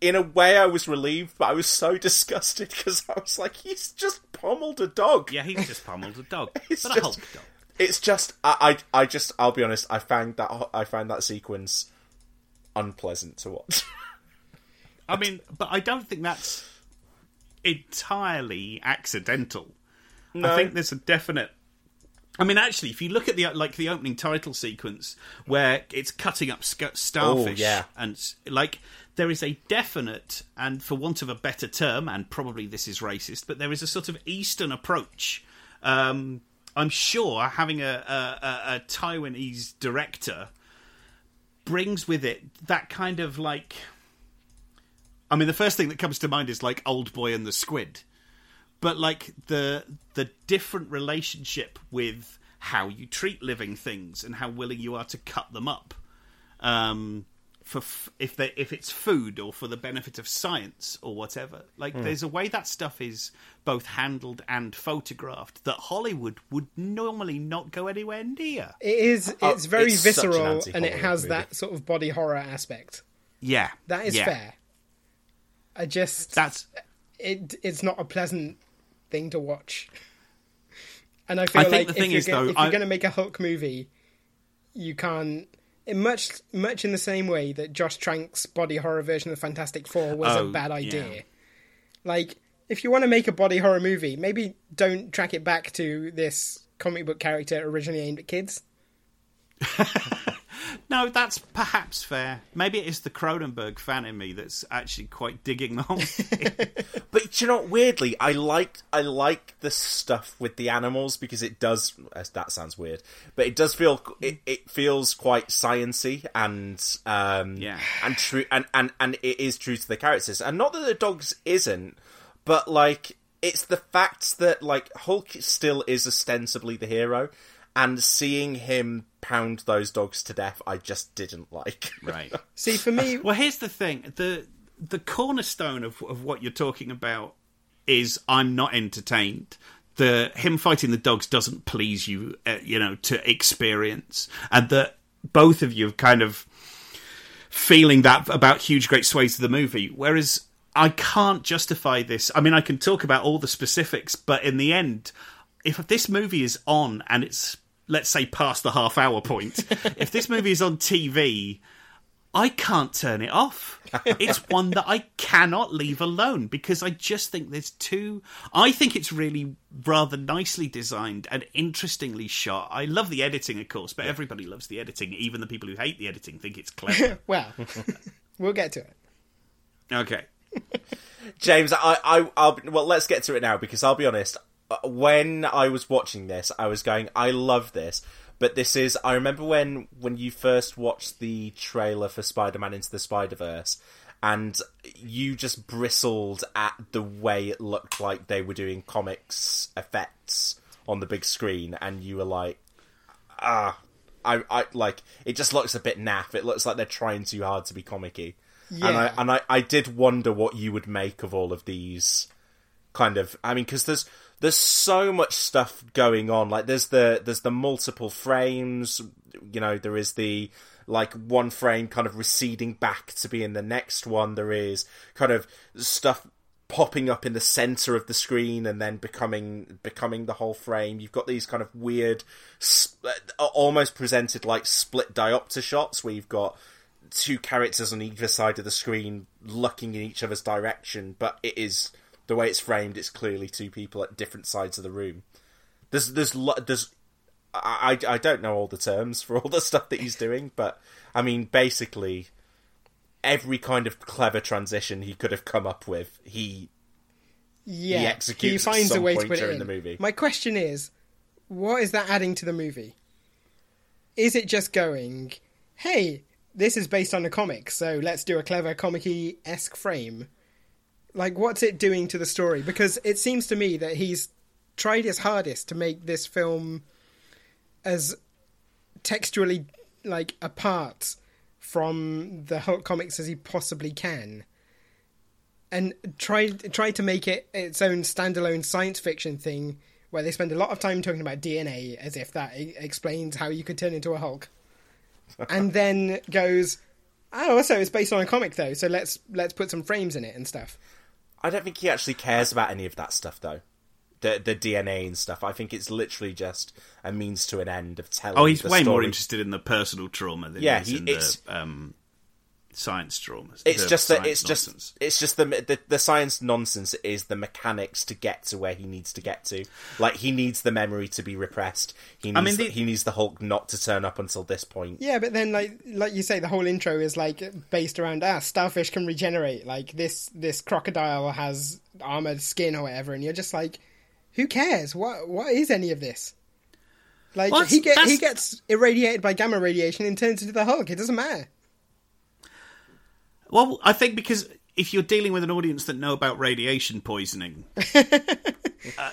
In a way, I was relieved, but I was so *laughs* disgusted because I was like, he's just pummeled a dog. yeah, he's just pummeled a dog, *laughs* It's but a just- Hulk dog. It's just I, I I just I'll be honest. I found that I found that sequence unpleasant to watch. *laughs* I mean, but I don't think that's entirely accidental. No. I think there's a definite. I mean, actually, if you look at the like the opening title sequence where it's cutting up sc- starfish, Oh, yeah. and like there is a definite, and for want of a better term, and probably this is racist, but there is a sort of Eastern approach. Um, I'm sure having a, a, a, Taiwanese director brings with it that kind of like. I mean, the first thing that comes to mind is like Old Boy and the Squid, but like the the different relationship with how you treat living things and how willing you are to cut them up, um, for f- if they if it's food or for the benefit of science or whatever. Like, Hmm. there's a way that stuff is both handled and photographed that Hollywood would normally not go anywhere near. It is. Oh, It's very it's such an visceral, and it has movie. that sort of body horror aspect. Yeah, That is yeah. fair. I just That's it. It's not a pleasant thing to watch. And I feel I like the if, thing you're, is, go- though, if you're I- to make a Hulk movie, you can't. In much, much in the same way that Josh Trank's body horror version of the Fantastic Four was Oh, a bad idea. yeah. Like, if you want to make a body horror movie, maybe don't track it back to this comic book character originally aimed at kids. *laughs* *laughs* No, that's perhaps fair. Maybe it is the Cronenberg fan in me that's actually quite digging the whole thing. *laughs* But you know, weirdly, I like I like the stuff with the animals because it does. uh, That sounds weird, but it does feel it, it feels quite sciency and um Yeah. and true and, and and it is true to the characters. And not that the dogs isn't, but like it's the fact that like Hulk still is ostensibly the hero. And seeing him pound those dogs to death, I just didn't like. right. *laughs* See, for me, Well, here's the thing: the the cornerstone of of what you're talking about is I'm not entertained. The him fighting the dogs doesn't please you, uh, you know, to experience, and that both of you have kind of feeling that about huge great swathes of the movie, whereas. I can't justify this. I mean, I can talk about all the specifics, but in the end, if this movie is on and it's, let's say, past the half hour point, *laughs* if this movie is on TV, I can't turn it off. *laughs* It's one that I cannot leave alone because I just think there's too. I think it's really rather nicely designed and interestingly shot. I love the editing, of course, but everybody loves the editing. Even the people who hate the editing think it's *laughs* clever. well, we'll get to it. okay. James, I, I, I'll well, let's get to it now because I'll be honest. When I was watching this, I was going, I love this, but this is. I remember when when you first watched the trailer for Spider-Man Into the Spider-Verse, and you just bristled at the way it looked like they were doing comics effects on the big screen, and you were like, ah, I, I like it. Just looks a bit naff. It looks like they're trying too hard to be comicky. And I Yeah. and I, I did wonder what you would make of all of these kind of I mean because there's there's so much stuff going on. Like there's the there's the multiple frames you know there is the like one frame kind of receding back to be in the next one. There is kind of stuff popping up in the center of the screen and then becoming becoming the whole frame. You've got these kind of weird sp- uh, almost presented like split diopter shots where you've got two characters on either side of the screen looking in each other's direction, but it is the way it's framed. It's clearly two people at different sides of the room. There's there's lo- there's I, I don't know all the terms for all the stuff that he's doing, but I mean basically every kind of clever transition he could have come up with, he Yeah, he executes at finds a way to put it in. the movie. My question is, what is that adding to the movie? Is it just going, hey, this is based on a comic, so let's do a clever comic esque frame? Like, what's it doing to the story? Because it seems to me that he's tried his hardest to make this film as textually like apart from the Hulk comics as he possibly can and tried tried to make it its own standalone science fiction thing where they spend a lot of time talking about DNA as if that explains how you could turn into a Hulk, *laughs* and then goes, "Oh, so it's based on a comic though, so let's let's put some frames in it and stuff." I don't think he actually cares about any of that stuff though. The the DNA and stuff. I think it's literally just a means to an end of telling. Oh, he's way more interested in the personal trauma than Yeah, he is he- in it's- the um, science trauma. It's the just that science it's just nonsense. it's just the, the the science nonsense is the mechanics to get to where he needs to get to. Like he needs the memory to be repressed. He needs I mean, the, the- he needs the Hulk not to turn up until this point. Yeah, but then like like you say, the whole intro is like based around ah, starfish can regenerate. Like this this crocodile has armored skin or whatever, and you're just like, who cares? What what is any of this? Like Well, he get he gets irradiated by gamma radiation and turns into the Hulk. It doesn't matter. Well, I think because if you're dealing with an audience that know about radiation poisoning, *laughs* uh,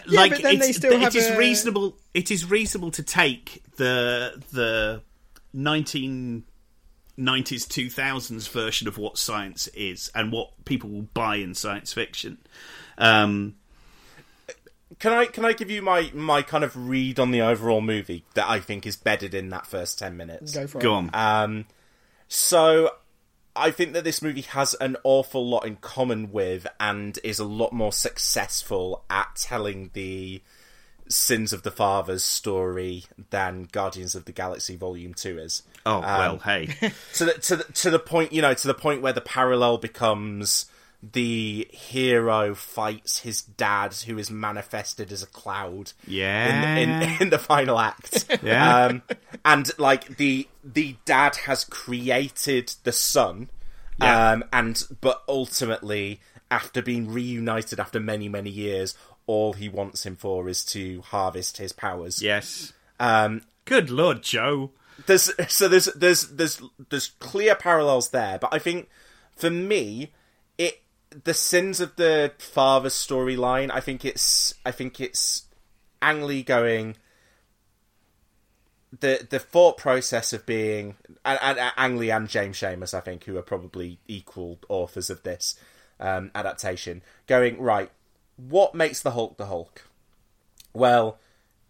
like but then they it's, still it have is a- reasonable. It is reasonable to take the the nineteen nineties two thousands version of what science is and what people will buy in science fiction. Um, Can I can I give you my my kind of read on the overall movie that I think is bedded in that first ten minutes? Go for Go it. on. Um, so I think that this movie has an awful lot in common with and is a lot more successful at telling the sins of the fathers story than Guardians of the Galaxy Volume Two is. oh Um, well, hey, *laughs* to the to the, to the point you know to the point where the parallel becomes the hero fights his dad who is manifested as a cloud Yeah. in, *laughs* in, in the final act Yeah. um, and like the the dad has created the son Yeah. um, and but ultimately after being reunited after many many years all he wants him for is to harvest his powers yes. um, Good lord, Joe. there's *laughs* so there's there's there's there's clear parallels there, but I think for me, it the sins of the father storyline. I think it's I think it's Ang Lee going the the thought process of being and, and, and Ang Lee and James Schamus, I think, who are probably equal authors of this um, adaptation, going right. What makes the Hulk the Hulk? Well,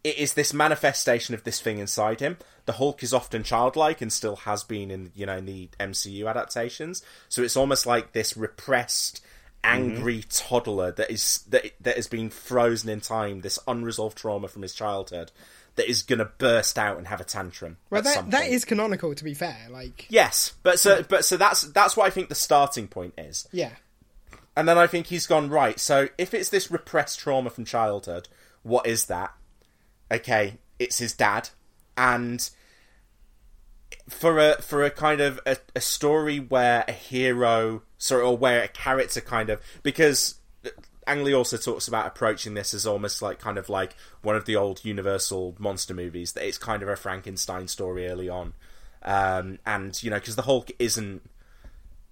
it is this manifestation of this thing inside him. The Hulk is often childlike and still has been in you know in the MCU adaptations. So it's almost like this repressed, angry toddler that is that that has been frozen in time. This unresolved trauma from his childhood that is going to burst out and have a tantrum. Well, at that that is canonical. To be fair, like yes, but so but so that's that's what I think the starting point is. yeah, And then I think he's gone right. So if it's this repressed trauma from childhood, what is that? Okay, it's his dad, and for a for a kind of a, a story where a hero, sorry, or where a character kind of because Ang Lee also talks about approaching this as almost like kind of like one of the old Universal monster movies. That it's kind of a Frankenstein story early on, um, and you know because the Hulk isn't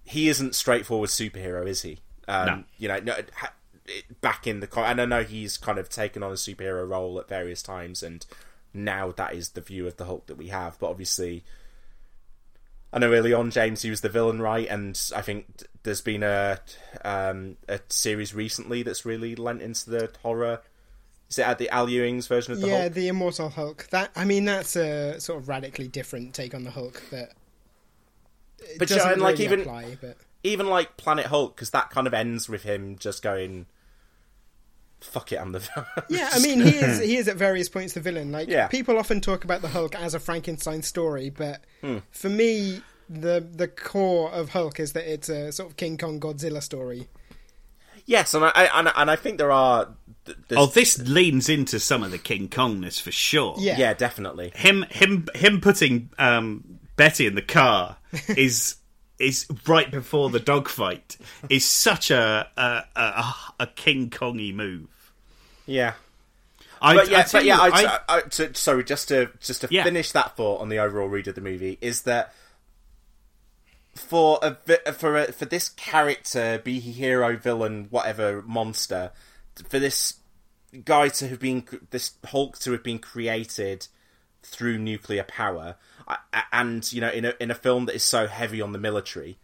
he isn't straightforward superhero, is he? Um, No. You know, no, ha- back in the and I know he's kind of taken on a superhero role at various times, and now that is the view of the Hulk that we have. But obviously, I know early on James he was the villain, right? And I think there's been a um, a series recently that's really lent into the horror. Is it at the Al Ewing's version of the Hulk? yeah, Hulk? the Immortal Hulk. That I mean, that's a sort of radically different take on the Hulk that. But doesn't and like really even apply, but even like Planet Hulk because that kind of ends with him just going, "Fuck it, I'm the villain." yeah, I *laughs* mean, he is he is at various points the villain. Like Yeah. people often talk about the Hulk as a Frankenstein story, but Hmm. for me, the the core of Hulk is that it's a sort of King Kong Godzilla story. yes, and I, I and, I- and I think there are. there's- Oh, this leans into some of the King Kongness for sure. Yeah. yeah, definitely. him him him putting um, Betty in the car *laughs* is is right before the dogfight is such a a, a, a King Kongy move. Yeah. I, but yeah, I but yeah. you, I, I, to, sorry, just to just to Yeah. finish that thought on the overall read of the movie is that for a for a, for this character, be he hero, villain, whatever monster, for this guy to have been this Hulk to have been created through nuclear power, and you know, in a in a film that is so heavy on the military,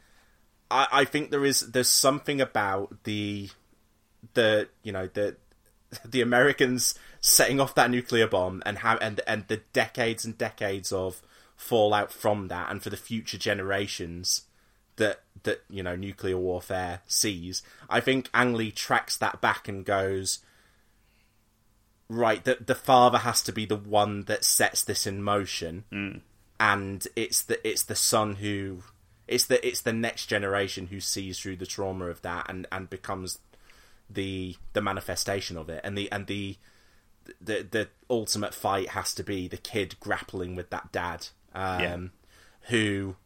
I, I think there is there's something about the the you know the *laughs* the Americans setting off that nuclear bomb and how and and the decades and decades of fallout from that, and for the future generations that that you know nuclear warfare sees. I think Ang Lee tracks that back and goes, right, that the father has to be the one that sets this in motion, mm. and it's the it's the son who it's the it's the next generation who sees through the trauma of that and and becomes the the manifestation of it. And the and the the the ultimate fight has to be the kid grappling with that dad um Yeah. who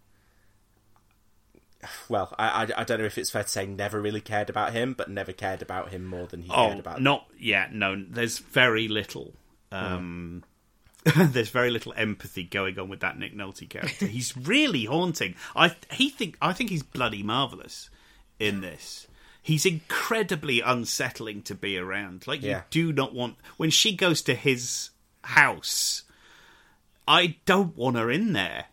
well I, I I don't know if it's fair to say never really cared about him but never cared about him more than he cared oh, about not yeah, no. There's very little. Um, *laughs* there's very little empathy going on with that Nick Nolte character. he's really haunting. I he think I think he's bloody marvelous in this. He's incredibly unsettling to be around. Like Yeah. you do not want when she goes to his house. I don't want her in there.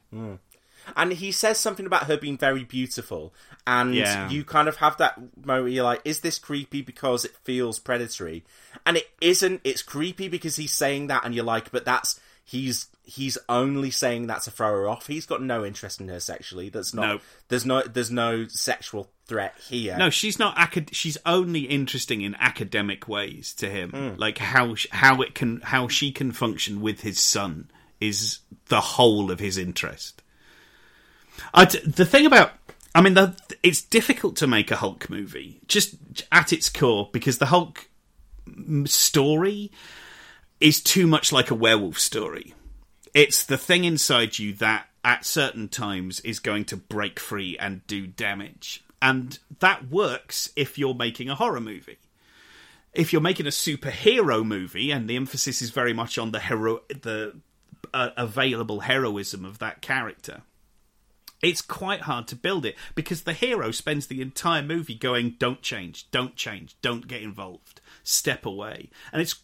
and he says something about her being very beautiful and Yeah. you kind of have that moment where you're like is this creepy because it feels predatory and it isn't it's creepy because he's saying that and you're like but that's he's he's only saying that to throw her off he's got no interest in her sexually that's not No. there's no there's no sexual threat here No, she's not. Acad- she's only interesting in academic ways to him, Hmm. like how sh- how it can how she can function with his son is the whole of his interest. The thing about, I mean, the, it's difficult to make a Hulk movie just at its core because the Hulk story is too much like a werewolf story. It's the thing inside you that at certain times is going to break free and do damage. And that works if you're making a horror movie. If you're making a superhero movie and the emphasis is very much on the hero the uh, available heroism of that character, it's quite hard to build it because the hero spends the entire movie going, "Don't change, don't change, don't get involved, step away," and it's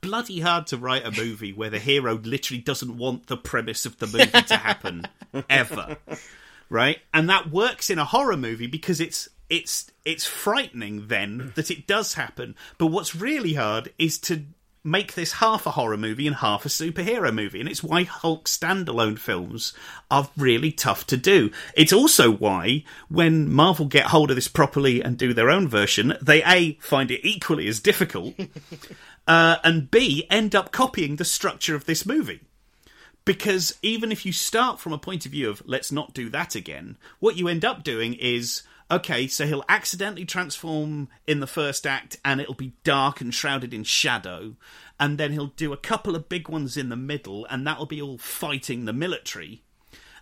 bloody hard to write a movie where the hero literally doesn't want the premise of the movie to happen *laughs* ever, right? And that works in a horror movie because it's it's it's frightening then that it does happen. But what's really hard is to make this half a horror movie and half a superhero movie. And it's why Hulk standalone films are really tough to do. It's also why when Marvel get hold of this properly and do their own version, they A, find it equally as difficult, *laughs* uh, and B, end up copying the structure of this movie. Because even if you start from a point of view of let's not do that again, what you end up doing is okay, so he'll accidentally transform in the first act and it'll be dark and shrouded in shadow, and then he'll do a couple of big ones in the middle, and that'll be all fighting the military.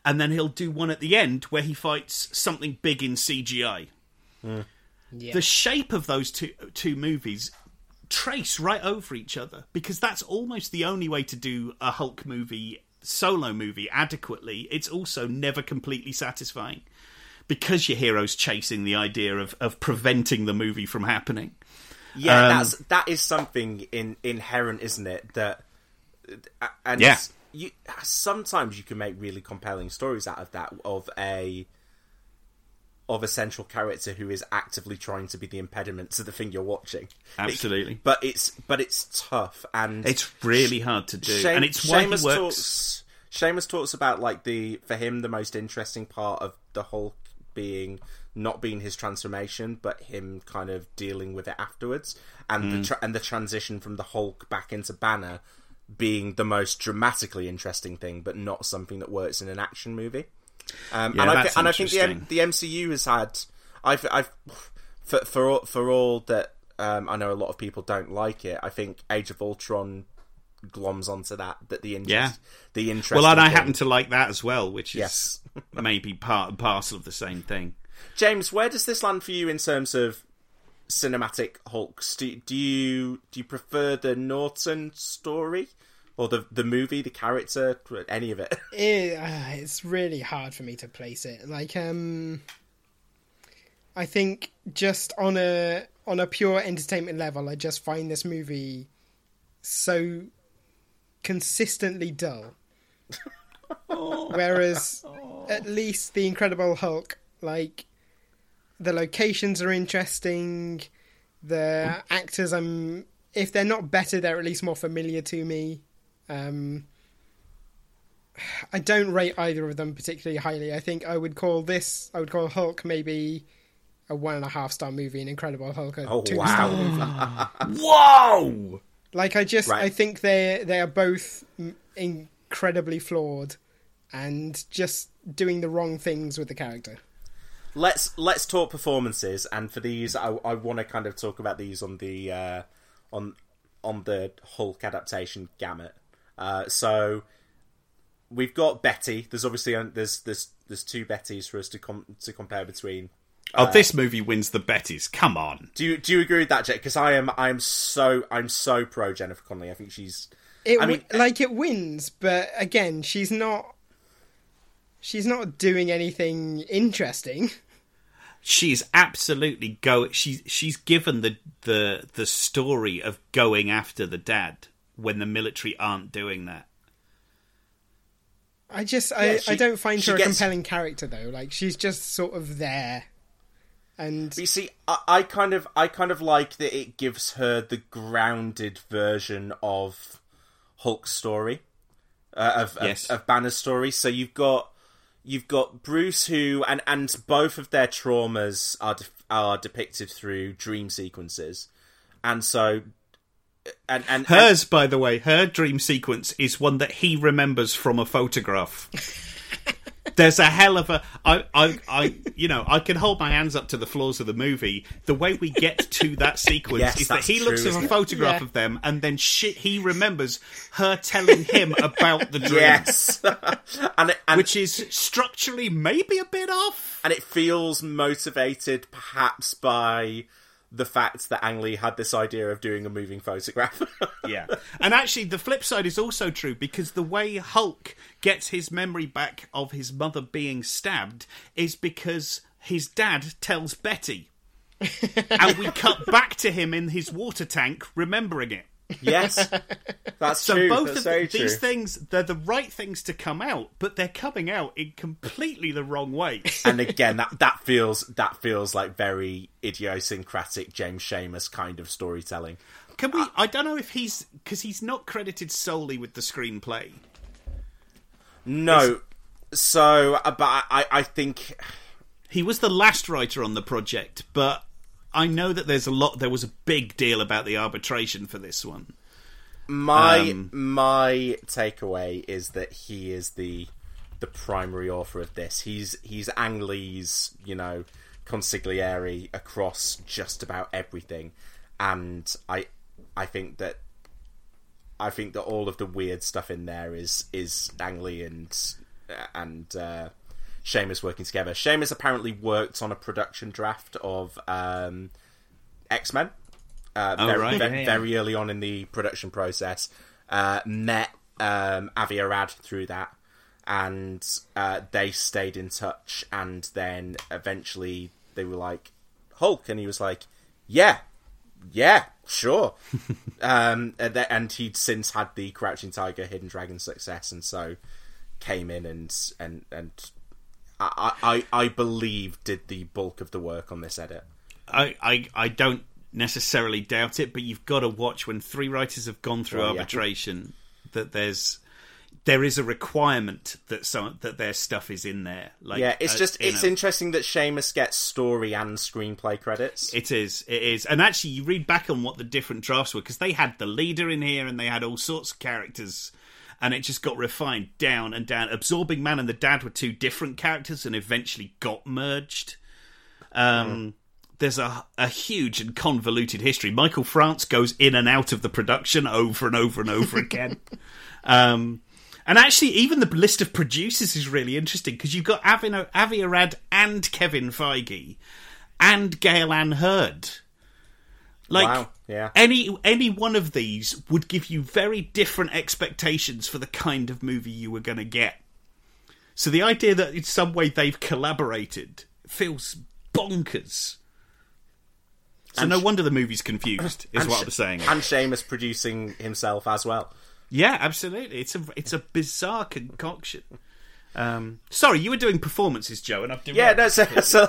and then he'll do one at the end where he fights something big in CGI. Yeah. The shape of those two two movies trace right over each other because that's almost the only way to do a Hulk movie solo movie adequately. It's also never completely satisfying because your hero's chasing the idea of of preventing the movie from happening. Yeah, Um, that's that is something in inherent, isn't it? That and Yeah. you sometimes you can make really compelling stories out of that of a of a central character who is actively trying to be the impediment to the thing you're watching. Absolutely. It- but it's but it's tough and It's really hard to do, Shame- and it's why he Schamus works. talks. Schamus talks about like the for him the most interesting part of the Hulk being not being his transformation, but him kind of dealing with it afterwards, and the Mm. tra- and the transition from the Hulk back into Banner being the most dramatically interesting thing, but not something that works in an action movie. Um, Yeah, and, I thi- and I think the M- the MCU has had I've I've for for all, for all that um, I know a lot of people don't like it. I think Age of Ultron gloms onto that that the interest Yeah. the interest. Well, and I happen to like that as well, which is Yes. *laughs* maybe part and parcel of the same thing. James, where does this land for you in terms of cinematic Hulks? Do, do you do you prefer the Norton story or the the movie, the character, any of it? *laughs* It, uh, it's really hard for me to place it. Like, um, I think just on a on a pure entertainment level, I just find this movie so consistently dull. *laughs* Whereas, at least the Incredible Hulk, like, the locations are interesting. The actors, I'm if they're not better, they're at least more familiar to me. Um, I don't rate either of them particularly highly. I think I would call this, I would call Hulk maybe a one and a half star movie, and Incredible Hulk a Oh, two wow. star movie. *laughs* Whoa! Like I just, Right. I think they they are both incredibly flawed, and just doing the wrong things with the character. let's let's talk performances, and for these, I, I want to kind of talk about these on the uh, on on the Hulk adaptation gamut. Uh, so we've got Betty. There's obviously uh, there's there's there's two Bettys for us to com- to compare between. Oh, Uh, this movie wins the Bettys. Come on. Do you do you agree with that, Jake? Because I am I am so I'm so pro Jennifer Connelly. I think she's. It I mean, like it wins, but again, she's not. She's not doing anything interesting. She's absolutely go. She's she's given the the the story of going after the dad when the military aren't doing that. I just Yeah, I, she- I don't find she her a gets- compelling character though. Like she's just sort of there, and But you see, I, I kind of, I kind of like that it gives her the grounded version of Hulk's story, uh, of, Yes. of of Banner's story. So you've got, you've got Bruce, who, and and both of their traumas are de- are depicted through dream sequences, and so, and and Hers, by the way, her dream sequence is one that he remembers from a photograph. *laughs* There's a hell of a I, I, I, you know, I can hold my hands up to the flaws of the movie. The way we get to that sequence Yes, is that he true, looks at a photograph Yeah. of them, and then shit, he remembers her telling him about the dream, yes, *laughs* and it, and which is structurally maybe a bit off. and it feels motivated perhaps by the fact that Ang Lee had this idea of doing a moving photograph. *laughs* Yeah. And actually, the flip side is also true because the way Hulk gets his memory back of his mother being stabbed is because his dad tells Betty. *laughs* and we cut back to him in his water tank remembering it. Yes, *laughs* that's So true. both that's of these things, they're the right things to come out, but they're coming out in completely the wrong ways. *laughs* and again, that that feels that feels like very idiosyncratic James Schamus kind of storytelling. Can we? I don't know if he's because he's not credited solely with the screenplay. No, so uh, but I I think He was the last writer on the project, but I know that there's a lot. There was a big deal about the arbitration for this one. my Um, my takeaway is that he is the the primary author of this. He's he's Ang Lee's you know consigliere across just about everything, and I I think that I think that all of the weird stuff in there is is Ang Lee and and uh, Schamus working together. Schamus apparently worked on a production draft of um, X Men. Uh, Oh, very, right. ve- Yeah, yeah. very early on in the production process, uh, met um, Avi Arad through that, and uh, they stayed in touch. And then eventually they were like, Hulk, and he was like, "Yeah, yeah, sure." *laughs* um, and, th- and he'd since had the Crouching Tiger, Hidden Dragon success, and so came in and and and I I, I believe did the bulk of the work on this edit. I, I, I don't necessarily doubt it, but you've got to watch when three writers have gone through Well, yeah. arbitration that there's there is a requirement that some that their stuff is in there. Like yeah, it's uh, just it's know. interesting that Schamus gets story and screenplay credits. It is, it is, and actually, you read back on what the different drafts were because they had the leader in here and they had all sorts of characters, and it just got refined down and down. Absorbing Man and the Dad were two different characters and eventually got merged. Um, There's a a huge and convoluted history. Michael France goes in and out of the production over and over and over *laughs* again. Um, and actually, even the list of producers is really interesting because you've got Avi, Avi Arad and Kevin Feige and Gale Anne Hurd. Like Wow, yeah. any any one of these would give you very different expectations for the kind of movie you were going to get. So the idea that in some way they've collaborated feels bonkers. So And no wonder the movie's confused. *clears throat* Is what I'm saying. And Schamus producing himself as well. Yeah, absolutely. It's a it's a bizarre concoction. Um, sorry, you were doing performances, Joe, and I've Yeah, no. *laughs* So, so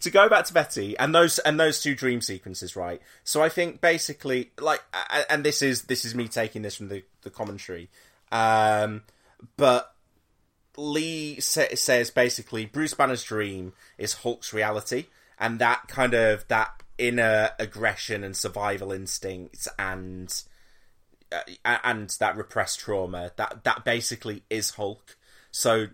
to go back to Betty and those and those two dream sequences, right? So I think basically, like, and this is this is me taking this from the the commentary, um, but Lee sa- says basically Bruce Banner's dream is Hulk's reality, and that kind of that inner aggression and survival instincts and uh, and that repressed trauma that that basically is Hulk. So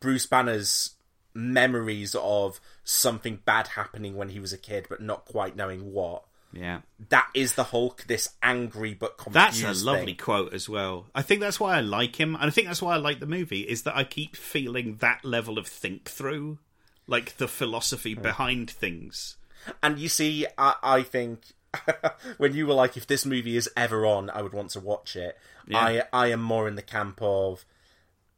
Bruce Banner's memories of something bad happening when he was a kid, but not quite knowing what. yeah. That is the Hulk. This angry but confused. That's a lovely thing. quote as well. I think that's why I like him, and I think that's why I like the movie. Is that I keep feeling that level of think through, like the philosophy hmm. behind things. And you see, I, I think *laughs* when you were like, if this movie is ever on, I would want to watch it. Yeah. I I am more in the camp of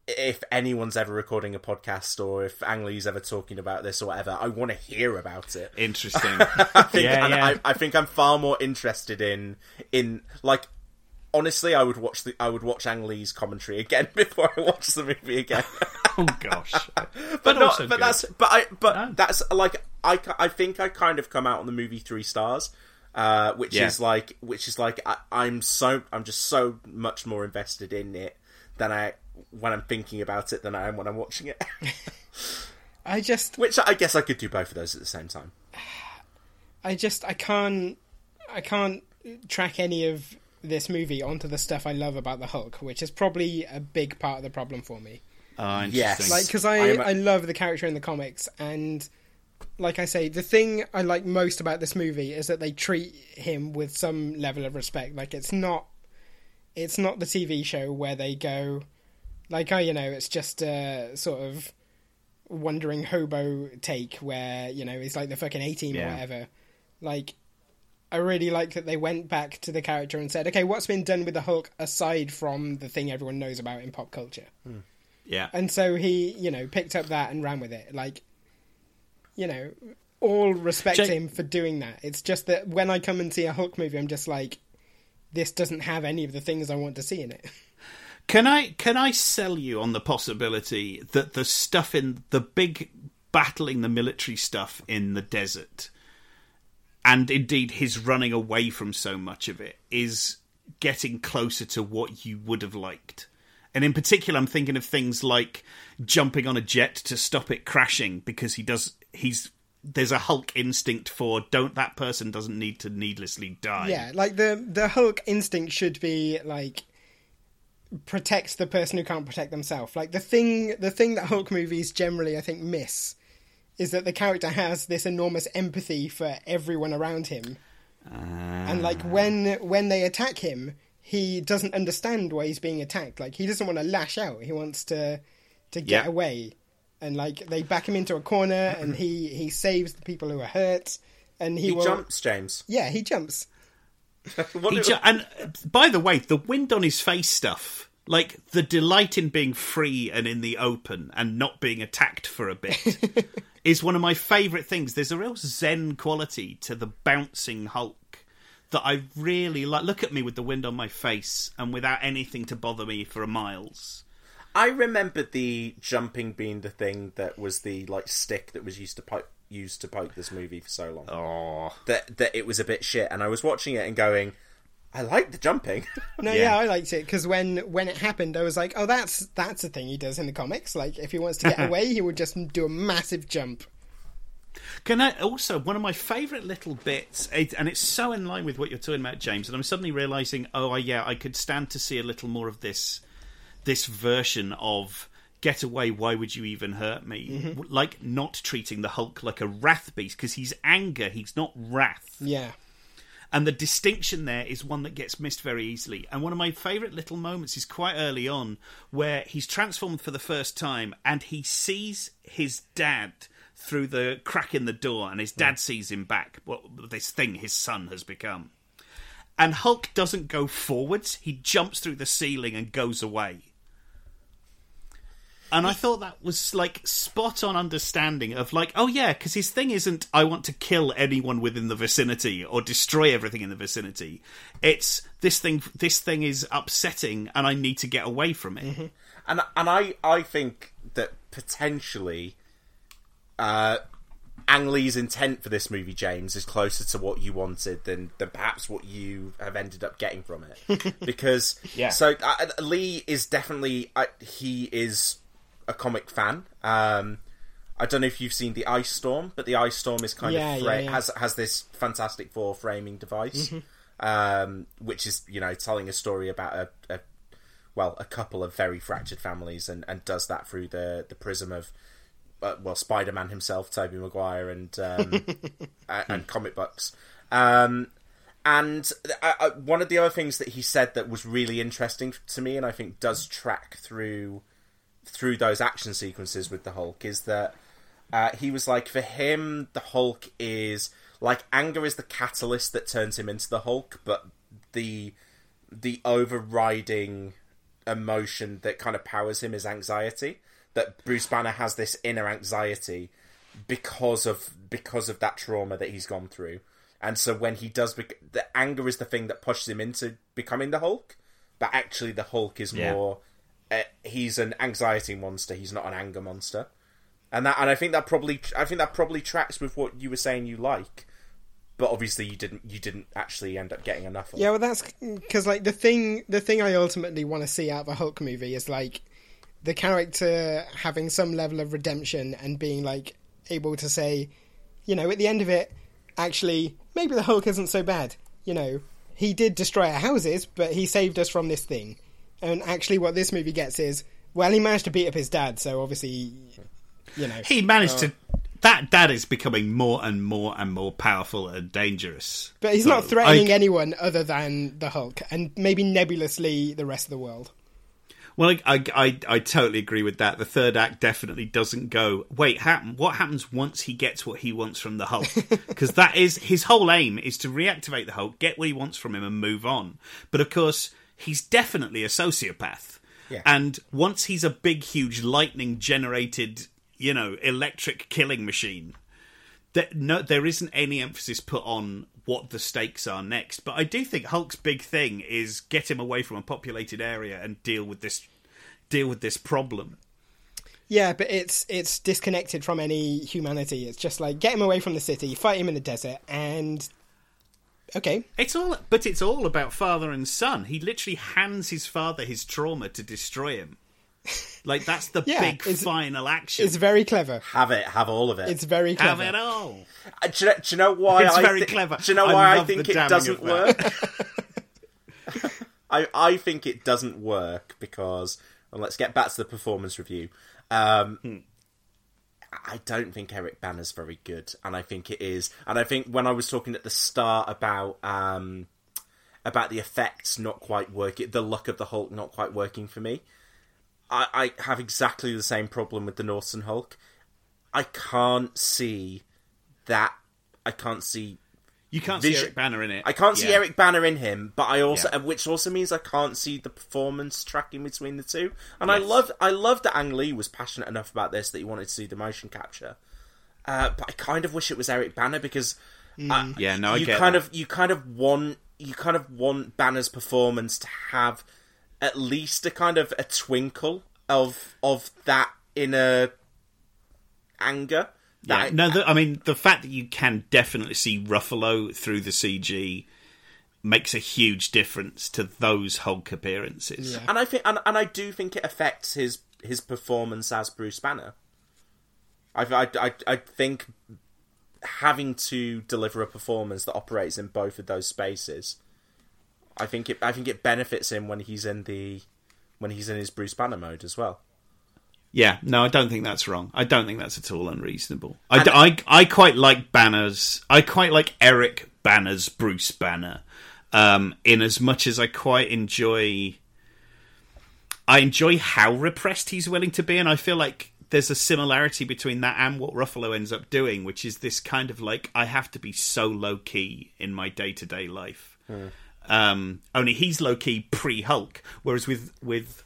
if anyone's ever recording a podcast or if Ang Lee's ever talking about this or whatever, I want to hear about it. Interesting. *laughs* I think, Yeah, and yeah. I, I think I'm far more interested in in like honestly, I would watch the I would watch Ang Lee's commentary again *laughs* before I watch the movie again. *laughs* oh gosh, but But not, but good. that's but I but that's like I I think I kind of come out on the movie three stars. Uh, which Yeah. is like, which is like, I, I'm so, I'm just so much more invested in it than I when I'm thinking about it than I am when I'm watching it. *laughs* I just, which I guess I could do both of those at the same time. I just, I can't, I can't track any of this movie onto the stuff I love about the Hulk, which is probably a big part of the problem for me. Oh, Yes. like because I I am a- I love the character in the comics, and like I say, the thing I like most about this movie is that they treat him with some level of respect. Like it's not, it's not the TV show where they go, like oh you know it's just a sort of wandering hobo take where you know he's like the fucking A team or Yeah. whatever. Like I really like that they went back to the character and said, okay, what's been done with the Hulk aside from the thing everyone knows about in pop culture? Hmm. Yeah. And so he, you know, picked up that and ran with it. Like, you know, all respect Jake- him for doing that. It's just that when I come and see a Hulk movie, I'm just like, this doesn't have any of the things I want to see in it. *laughs* Can I can I sell you on the possibility that the stuff in the big battling the military stuff in the desert and indeed his running away from so much of it is getting closer to what you would have liked. And in particular I'm thinking of things like jumping on a jet to stop it crashing because he does he's there's a Hulk instinct for don't that person doesn't need to needlessly die. Yeah, like the the Hulk instinct should be like protects the person who can't protect themselves. Like the thing the thing that Hulk movies generally I think miss is that the character has this enormous empathy for everyone around him. Ah. And like when when they attack him, he doesn't understand why he's being attacked. Like he doesn't want to lash out. He wants to to get Yeah. away, and like they back him into a corner, and he he saves the people who are hurt, and he, He will, jumps, James. Yeah, he jumps. *laughs* What He do- ju- and uh, by the way, the wind on his face stuff, like the delight in being free and in the open and not being attacked for a bit, *laughs* is one of my favourite things. There's a real zen quality to the bouncing Hulk that I really like. Look at me with the wind on my face and without anything to bother me for miles. I remember the jumping being the thing that was the like stick that was used to poke used to poke this movie for so long. Oh, that that it was a bit shit, and I was watching it and going, I like the jumping. *laughs* No, yeah, I liked it because when when it happened, I was like, oh, that's that's a thing he does in the comics. Like, if he wants to get *laughs* away, he would just do a massive jump. Can I also one of my favourite little bits, it, and it's so in line with what you're talking about, James, and I'm suddenly realizing, oh yeah, I could stand to see a little more of this, this version of get away. Why would you even hurt me? Mm-hmm. W- Like not treating the Hulk like a wrath beast because he's anger, he's not wrath. Yeah. And the distinction there is one that gets missed very easily. And one of my favourite little moments is quite early on where he's transformed for the first time and he sees his dad through the crack in the door and his dad sees him back. What this thing his son has become. And Hulk doesn't go forwards, he jumps through the ceiling and goes away. And I thought that was like spot on understanding of like, oh yeah, because his thing isn't I want to kill anyone within the vicinity or destroy everything in the vicinity. It's this thing. This thing is upsetting, and I need to get away from it. and and I I think that potentially, uh, Ang Lee's intent for this movie, James, is closer to what you wanted than than perhaps what you have ended up getting from it. *laughs* because Yeah. so uh, Lee is definitely uh, he is a comic fan. Um, I don't know if you've seen the Ice Storm, but the Ice Storm is kind Yeah, of fra- yeah. has has this Fantastic Four framing device, Mhm. um, which is you know telling a story about a, a well a couple of very fractured families, and, and does that through the the prism of uh, well Spider Man himself, Tobey Maguire, and um, *laughs* and, and comic books. Um, and uh, uh, one of the other things that he said that was really interesting to me, and I think does track through through those action sequences with the Hulk, is that uh, he was like, for him, the Hulk is like anger is the catalyst that turns him into the Hulk, but the the overriding emotion that kind of powers him is anxiety. That Bruce Banner has this inner anxiety because of because of that trauma that he's gone through, and so when he does, bec- the anger is the thing that pushes him into becoming the Hulk. But actually, the Hulk is Yeah. more. Uh, he's an anxiety monster. He's not an anger monster, and that and I think that probably I think that probably tracks with what you were saying you like. But obviously, you didn't. You didn't actually end up getting enough. Of. Yeah, well, that's because like the thing, the thing I ultimately want to see out of a Hulk movie is like the character having some level of redemption and being like able to say, you know, at the end of it, actually, maybe the Hulk isn't so bad. You know, he did destroy our houses, but he saved us from this thing. And actually, what this movie gets is, well, he managed to beat up his dad, so obviously, you know, He managed uh, to. That dad is becoming more and more and more powerful and dangerous. But he's So, not threatening I- anyone other than the Hulk, and maybe nebulously the rest of the world. Well, I, I, I, I totally agree with that. The third act definitely doesn't go. Wait, happen? What happens once he gets what he wants from the Hulk? *laughs* Because that is his whole aim is to reactivate the Hulk, get what he wants from him, and move on. But of course, he's definitely a sociopath. Yeah. And once he's a big, huge lightning generated, you know, electric killing machine, that no, there isn't any emphasis put on what the stakes are next. But I do think Hulk's big thing is get him away from a populated area and deal with this deal with this problem. Yeah, but it's it's disconnected from any humanity. It's just like get him away from the city, fight him in the desert, and okay, It's all, but it's all about father and son. He literally hands his father his trauma to destroy him. Like that's the *laughs* Yeah, big it's- final action. it's very clever. Have it. Have all of it. It's very clever. Have it all. Uh, do, you know, do you know why? It's I very thi- clever. Do you know why I, love think it doesn't work? *laughs* I I think it doesn't work because, and let's get back to the performance review. Um, Hmm. I don't think Eric Bana's very good, and I think it is. And I think when I was talking at the start about um, about the effects not quite working, the luck of the Hulk not quite working for me, I, I have exactly the same problem with the Norton Hulk. I can't see that. I can't see. You can't vision- see Eric Bana in it. I can't see Yeah. Eric Bana in him, but I also, Yeah. which also means I can't see the performance tracking between the two. And I Yes. loved, I loved that Ang Lee was passionate enough about this that he wanted to see the motion capture. Uh, but I kind of wish it was Eric Bana because, uh, Yeah, no, I you get kind that. of, you kind of want, you kind of want Banner's performance to have at least a kind of a twinkle of of that inner anger. Yeah, That- no, the, I mean the fact that you can definitely see Ruffalo through the CG makes a huge difference to those Hulk appearances. and I think, and, and I do think it affects his his performance as Bruce Banner. I, I, I, I think having to deliver a performance that operates in both of those spaces, I think it, I think it benefits him when he's in the when he's in his Bruce Banner mode as well. Yeah, no, I don't think that's wrong. I don't think that's at all unreasonable. I, d- I, I quite like Banner's. I quite like Eric Bana's Bruce Banner. Um, in as much as I quite enjoy, I enjoy how repressed he's willing to be, and I feel like there's a similarity between that and what Ruffalo ends up doing, which is this kind of like I have to be so low key in my day to day life. Um, only he's low key pre Hulk, whereas with with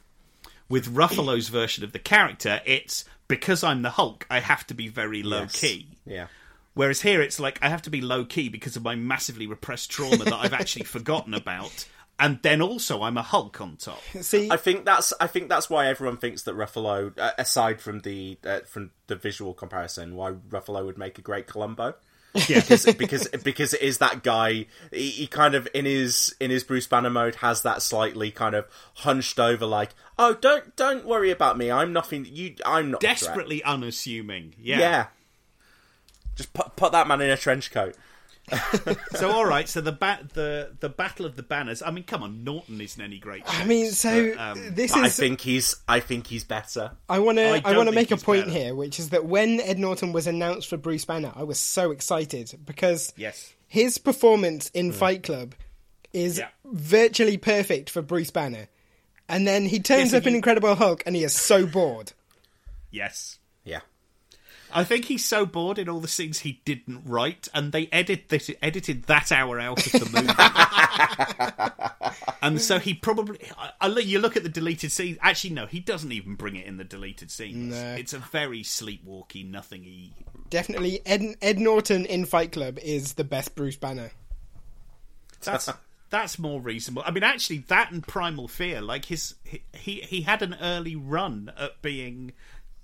with Ruffalo's version of the character, it's because I'm the Hulk, I have to be very low Yes. key. Yeah. Whereas here, it's like I have to be low key because of my massively repressed trauma that I've actually *laughs* forgotten about, and then also I'm a Hulk on top. *laughs* See, I think that's I think that's why everyone thinks that Ruffalo, uh, aside from the uh, from the visual comparison, why Ruffalo would make a great Columbo. Yeah. because because because it is that guy. He, he kind of in his in his Bruce Banner mode has that slightly kind of hunched over, like, oh, don't don't worry about me. I'm nothing. You, I'm not. Desperately unassuming. Yeah. Yeah. Just put put that man in a trench coat. *laughs* So all right. So the bat the the battle of the banners. I mean, come on, Norton isn't any great. I mean, so but, um, this is. I think he's I think he's better. I want to. I, don't want to make a point better. here, which is that when Ed Norton was announced for Bruce Banner, I was so excited because Yes. his performance in Fight Club is Yeah. virtually perfect for Bruce Banner, and then he turns Yes, up and in Incredible Hulk, and he is so bored. Yes. Yeah. I think he's so bored in all the scenes he didn't write, and they edit this, edited that hour out of the movie. *laughs* and so he probably. I, I, you look at the deleted scenes. Actually, no, he doesn't even bring it in the deleted scenes. No. It's a very sleepwalky, nothingy. Definitely, Ed, Ed Norton in Fight Club is the best Bruce Banner. That's that's more reasonable. I mean, actually, that and Primal Fear, like his he he, he had an early run at being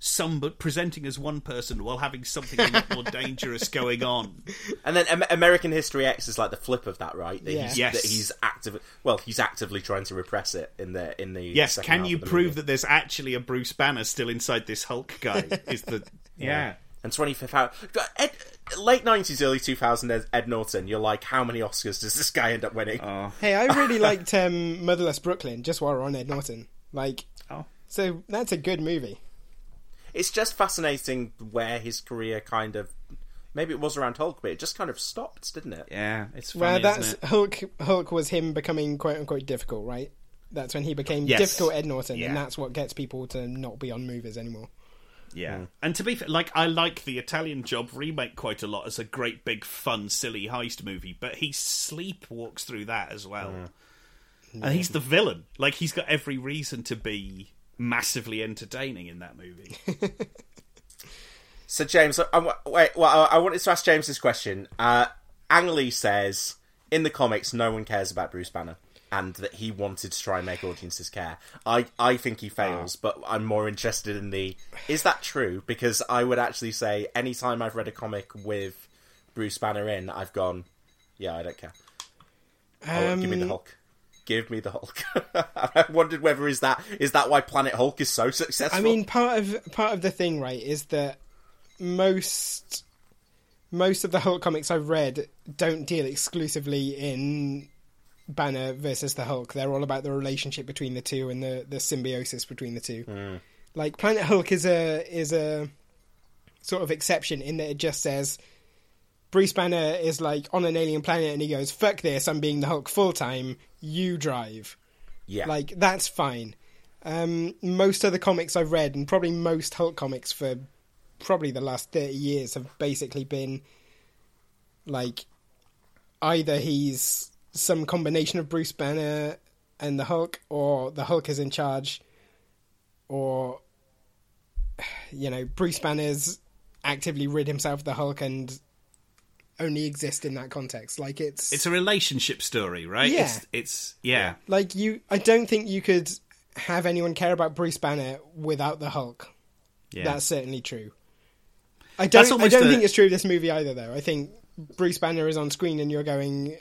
some but presenting as one person while having something a lot more *laughs* dangerous going on. And then Am- American History X is like the flip of that, right? That Yeah. he's, Yes. that he's active. Well, he's actively trying to repress it in the in the. Yes, second can half you of the prove movie. that there's actually a Bruce Banner still inside this Hulk guy? Is the *laughs* yeah. And twenty fifth hour, Ed, late nineties, early two thousand Ed, Ed Norton. You're like, how many Oscars does this guy end up winning? Oh. Hey, I really *laughs* liked um, Motherless Brooklyn. Just while we're on Ed Norton, like, Oh. so that's a good movie. It's just fascinating where his career kind of. Maybe it was around Hulk, but it just kind of stopped, didn't it? Yeah, it's funny, Well, that's isn't it? Hulk. Hulk was him becoming quote unquote difficult, right? That's when he became Yes. difficult Ed Norton, Yeah. and that's what gets people to not be on movies anymore. Yeah, hmm. and to be fair, like I like the Italian Job remake quite a lot as a great big fun silly heist movie, but he sleepwalks through that as well, hmm. and he's the villain. Like he's got every reason to be massively entertaining in that movie. *laughs* So James, I, wait. Well, I, I wanted to ask James this question. Uh, Ang Lee says in the comics, no one cares about Bruce Banner, and that he wanted to try and make audiences care. I, I think he fails, but I'm more interested in the. Is that true? Because I would actually say, anytime I've read a comic with Bruce Banner in, I've gone, yeah, I don't care. Oh, give me the Um, Hulk. Give me the Hulk. *laughs* I wondered whether is that is that why Planet Hulk is so successful. I mean, part of part of the thing, right, is that most most of the Hulk comics I've read don't deal exclusively in Banner versus the Hulk. They're all about the relationship between the two and the, the symbiosis between the two. Hmm. Like Planet Hulk is a is a sort of exception in that it just says Bruce Banner is like on an alien planet and he goes, "Fuck this! I'm being the Hulk full time. You drive." yeah, Like that's fine. Um, most of the comics I've read, and probably most Hulk comics for probably the last 30 years, have basically been like either he's some combination of Bruce Banner and the Hulk, or the Hulk is in charge, or *sighs* you know, Bruce Banner's actively rid himself of the Hulk and only exist in that context. Like it's It's a relationship story, right? Yeah. It's, it's yeah. like you. I don't think you could have anyone care about Bruce Banner without the Hulk. Yeah. That's certainly true. I don't. I don't a- think it's true of this movie either, though. I think Bruce Banner is on screen, and you're going,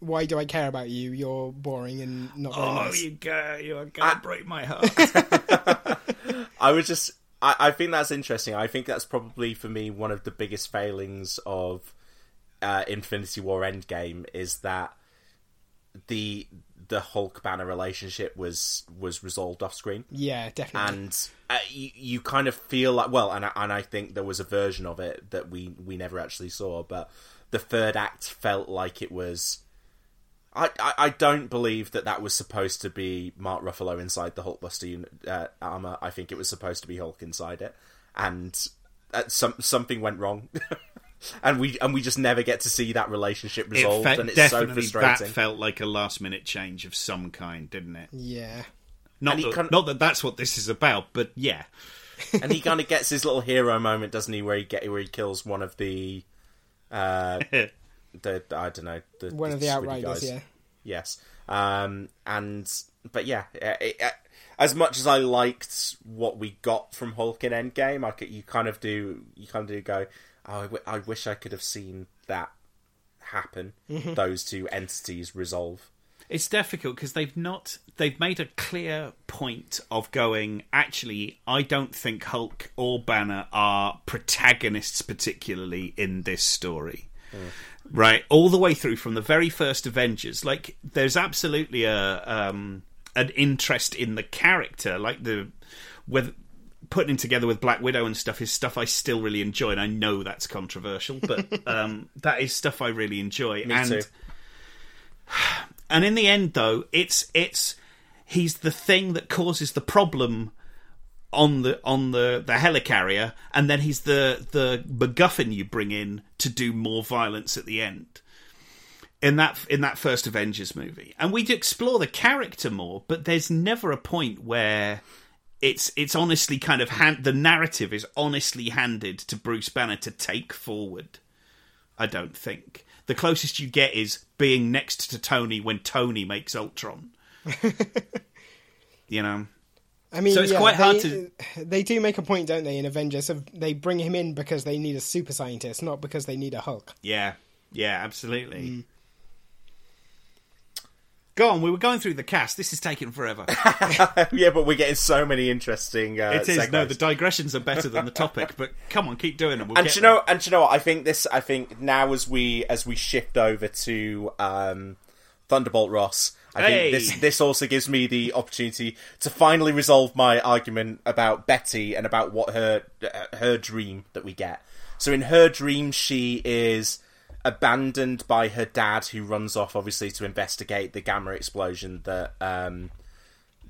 "Why do I care about you? You're boring and not very Oh, nice." you go, you're gonna break my heart. *laughs* I was just. I, I think that's interesting. I think that's probably for me one of the biggest failings of uh, Infinity War Endgame is that the the Hulk Banner relationship was was resolved off screen. Yeah, definitely. and uh, you, you kind of feel like well, and I, and I think there was a version of it that we we never actually saw, but the third act felt like it was. I, I, I don't believe that that was supposed to be Mark Ruffalo inside the Hulkbuster unit, uh, armor. I think it was supposed to be Hulk inside it, and uh, some something went wrong, *laughs* and we and we just never get to see that relationship It resolved, fe- and it's so frustrating. that felt like a last minute change of some kind, didn't it? yeah. Not that, kind of- not that that's what this is about, but yeah. and he kind of gets his little hero moment, doesn't he? Where he get where he kills one of the, uh, *laughs* the I don't know, the One of the squiddy Outriders, guys. yeah. Yes, um, and but yeah, it, it, as much as I liked what we got from Hulk in Endgame, I could, you kind of do you kind of do go, I, w- I wish I could have seen that happen. Mhm. Those two entities resolve. It's difficult because they've not they've made a clear point of going actually I don't think Hulk or Banner are protagonists particularly in this story. Right, all the way through from the very first Avengers, like there's absolutely a um an interest in the character, like the with putting him together with Black Widow and stuff is stuff I still really enjoy, and I know that's controversial, but *laughs* um, that is stuff I really enjoy. Me and too. *sighs* and in the end, though, it's it's he's the thing that causes the problem on the on the the helicarrier, and then he's the the MacGuffin you bring in to do more violence at the end. In that in that first Avengers movie, and we explore the character more, but there's never a point where it's it's honestly kind of hand, the narrative is honestly handed to Bruce Banner to take forward. I don't think the closest you get is being next to Tony when Tony makes Ultron. *laughs* you know, I mean, So it's yeah, quite hard they, to- They do make a point, don't they, in Avengers? Of they bring him in because they need a super scientist, not because they need a Hulk. yeah, yeah, absolutely. Mm. Go on, we were going through the cast. This is taking forever. *laughs* yeah, but we're getting so many interesting. Uh, it is no, the digressions are better than the topic. But come on, keep doing them. We'll and you know, and you know what? I think this. I think now as we as we shift over to um, Thunderbolt Ross, I Hey! think this this also gives me the opportunity to finally resolve my argument about Betty and about what her her dream that we get. So in her dream, she is abandoned by her dad, who runs off obviously to investigate the gamma explosion that um,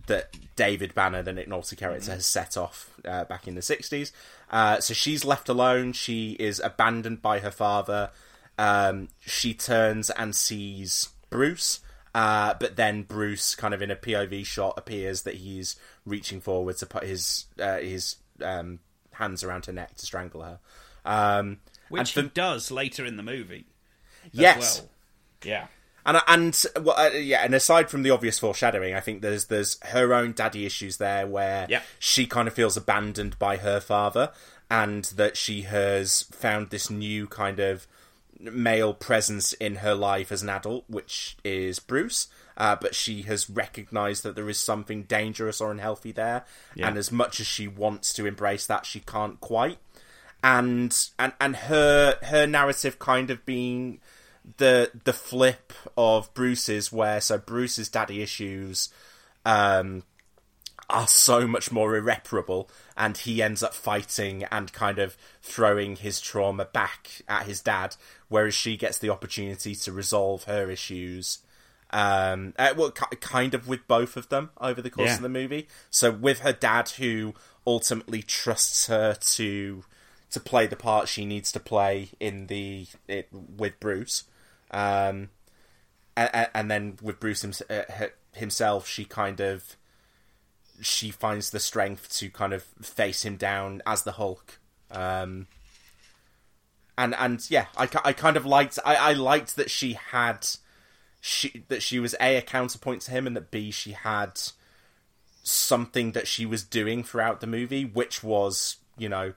that David Banner, the Nick Nolte character, has set off uh, back in the 60s. Uh, so she's left alone. She is abandoned by her father. Um, she turns and sees Bruce, uh, but then Bruce, kind of in a POV shot, appears that he's reaching forward to put his uh, his um, hands around her neck to strangle her. Um, which for- he does later in the movie. Yes. well. Yeah. And and well, uh, yeah, and aside from the obvious foreshadowing, I think there's there's her own daddy issues there where Yeah. she kind of feels abandoned by her father, and that she has found this new kind of male presence in her life as an adult, which is Bruce. Uh, but she has recognised that there is something dangerous or unhealthy there, Yeah. and as much as she wants to embrace that, she can't quite. And and and her her narrative kind of being the the flip of Bruce's, where so Bruce's daddy issues um, are so much more irreparable, and he ends up fighting and kind of throwing his trauma back at his dad, whereas she gets the opportunity to resolve her issues Um, uh, well, ki- kind of with both of them over the course Yeah. of the movie. So with her dad, who ultimately trusts her to to play the part she needs to play in the it, with Bruce, um, and, and then with Bruce uh, himself, she kind of she finds the strength to kind of face him down as the Hulk. Um, and and yeah, I, I kind of liked I, I liked that she had she that she was a a counterpoint to him, and that b she had something that she was doing throughout the movie, which was you know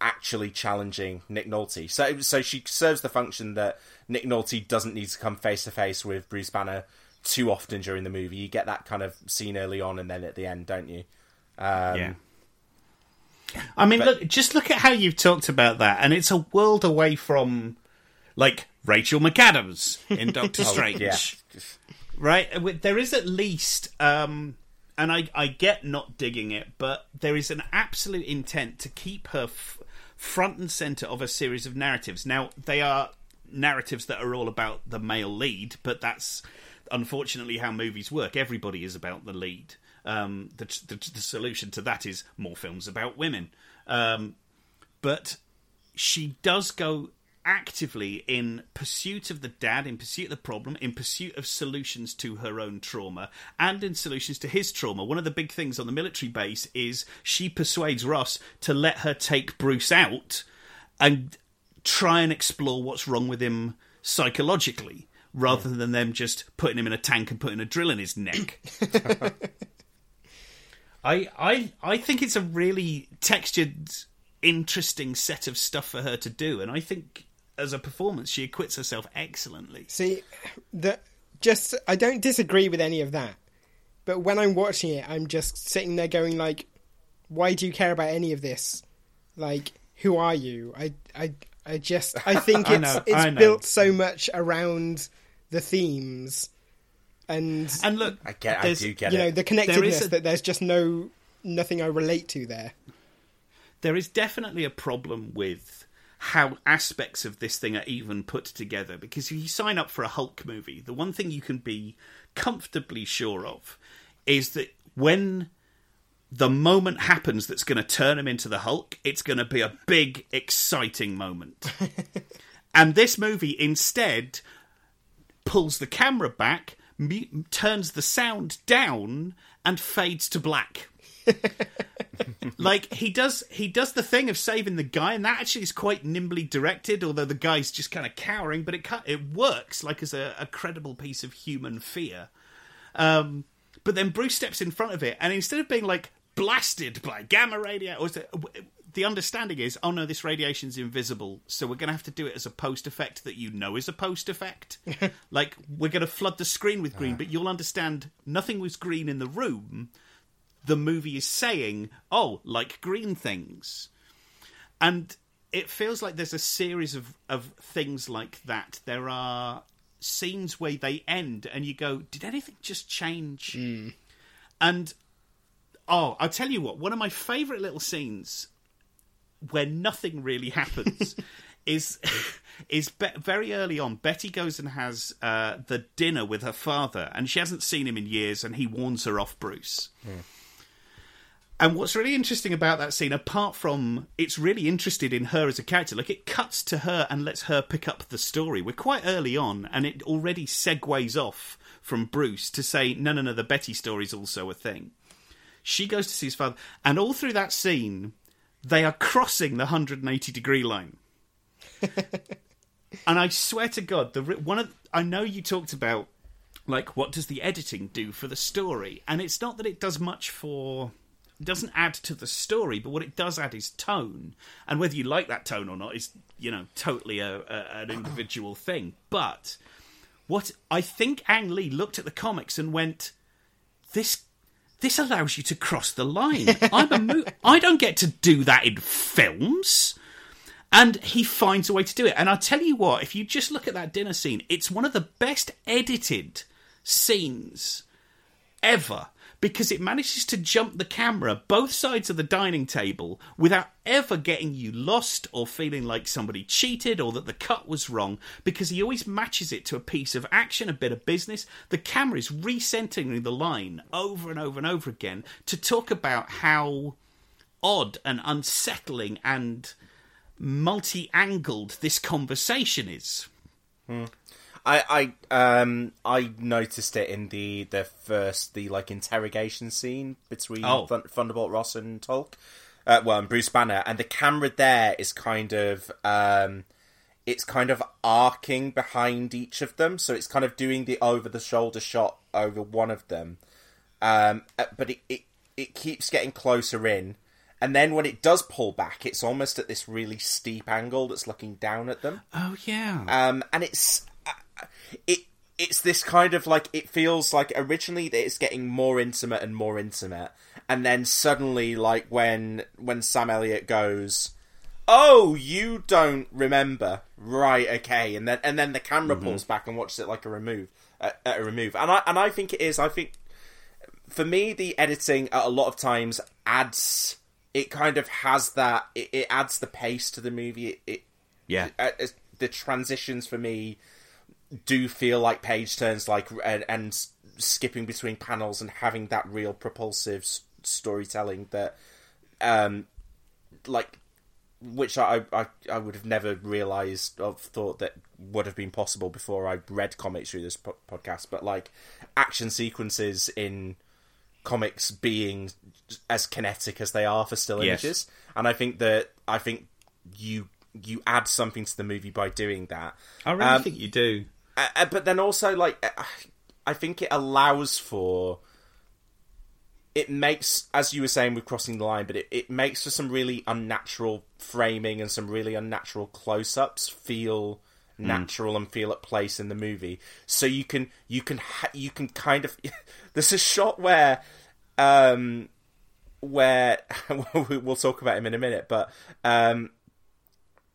actually challenging Nick Nolte. So so she serves the function that Nick Nolte doesn't need to come face to face with Bruce Banner too often during the movie. You get that kind of scene early on and then at the end, don't you? Um, Yeah. I mean, look, just look at how you've talked about that, and it's a world away from, like, Rachel McAdams in *laughs* Doctor Oh, Strange. yeah. Right? There is at least, um, and I, I get not digging it, but there is an absolute intent to keep her f- front and center of a series of narratives. Now, they are narratives that are all about the male lead, but that's unfortunately how movies work. Everybody is about the lead. Um, the, the, the solution to that is more films about women. Um, but she does go actively in pursuit of the dad, in pursuit of the problem, in pursuit of solutions to her own trauma, and in solutions to his trauma. One of the big things on the military base is she persuades Ross to let her take Bruce out and try and explore what's wrong with him psychologically. Rather than them just putting him in a tank and putting a drill in his neck. *coughs* I I I think it's a really textured, interesting set of stuff for her to do, and I think as a performance she acquits herself excellently. See, the just I don't disagree with any of that, but when I'm watching it, I'm just sitting there going like, "Why do you care about any of this? Like, who are you?" I I I just I *laughs* think I it's know, it's built so much around the themes, and And look, I get, I do get you it. know the connectedness a- that there's just no nothing I relate to there. there is definitely a problem with how aspects of this thing are even put together because if you sign up for a Hulk movie, the one thing you can be comfortably sure of is that when the moment happens that's going to turn him into the Hulk, it's going to be a big, exciting moment. *laughs* and this movie instead pulls the camera back, mu- turns the sound down, and fades to black. *laughs* like he does he does the thing of saving the guy and that actually is quite nimbly directed although the guy's just kind of cowering but it it works like as a, a credible piece of human fear. Um but then bruce steps in front of it and instead of being like blasted by gamma radio or is it, the understanding is oh no this radiation's invisible so we're going to have to do it as a post effect that you know is a post effect. *laughs* Like we're going to flood the screen with green but you'll understand nothing was green in the room the movie is saying, oh, like green things. And it feels like there's a series of, of things like that. There are scenes where they end and you go, did anything just change? And, oh, I'll tell you what, one of my favourite little scenes where nothing really happens *laughs* is *laughs* is be- very early on. Betty goes and has uh, the dinner with her father, and she hasn't seen him in years, and he warns her off Bruce. And what's really interesting about that scene, apart from it's really interested in her as a character, like it cuts to her and lets her pick up the story. We're quite early on, and it already segues off from Bruce to say, no, no, no, the Betty story's also a thing. She goes to see his father, and all through that scene, they are crossing the 180 degree line. *laughs* and I swear to God, the one of I know you talked about like what does the editing do for the story, and it's not that it does much for it doesn't add to the story, but what it does add is tone, and whether you like that tone or not is you know totally a, a, an individual thing. But what I think Ang Lee looked at the comics and went, this this allows you to cross the line. *laughs* I'm a mo- I don't get to do that in films. And he finds a way to do it. And I'll tell you what, if you just look at that dinner scene, it's one of the best edited scenes ever because it manages to jump the camera both sides of the dining table without ever getting you lost or feeling like somebody cheated or that the cut was wrong because he always matches it to a piece of action, a bit of business. The camera is recentering the line over and over and over again to talk about how odd and unsettling and multi angled this conversation is. Hmm. I I um I noticed it in the the first the like interrogation scene between Oh. Thun- Thunderbolt Ross and Tulk, uh, well, and Bruce Banner, and the camera there is kind of um it's kind of arcing behind each of them, so it's kind of doing the over the shoulder shot over one of them, um uh, but it, it it keeps getting closer in. And then when it does pull back, it's almost at this really steep angle that's looking down at them. Oh yeah. Um, and it's it it's this kind of like it feels like originally that it's getting more intimate and more intimate, and then suddenly like when when Sam Elliott goes, "Oh, you don't remember, right? Okay," and then and then the camera pulls back and watches it like a remove, uh, a remove, and I and I think it is. I think for me, the editing at a lot of times adds. It kind of has that. It, it adds the pace to the movie. It, it Yeah. uh, uh, the transitions for me do feel like page turns, like and, and skipping between panels and having that real propulsive s- storytelling that, um, like, which I I I would have never realized or thought that would have been possible before I read comics through this po- podcast. But like action sequences in comics being as kinetic as they are for still Yes. images, and I think that I think you you add something to the movie by doing that. I really Um, think you do. Uh, uh, but then also like uh, I think it allows for it makes as you were saying with crossing the line but it, it makes for some really unnatural framing and some really unnatural close-ups feel natural and feel at place in the movie. So you can you can ha- you can kind of *laughs* there's a shot where um where *laughs* we'll talk about him in a minute but um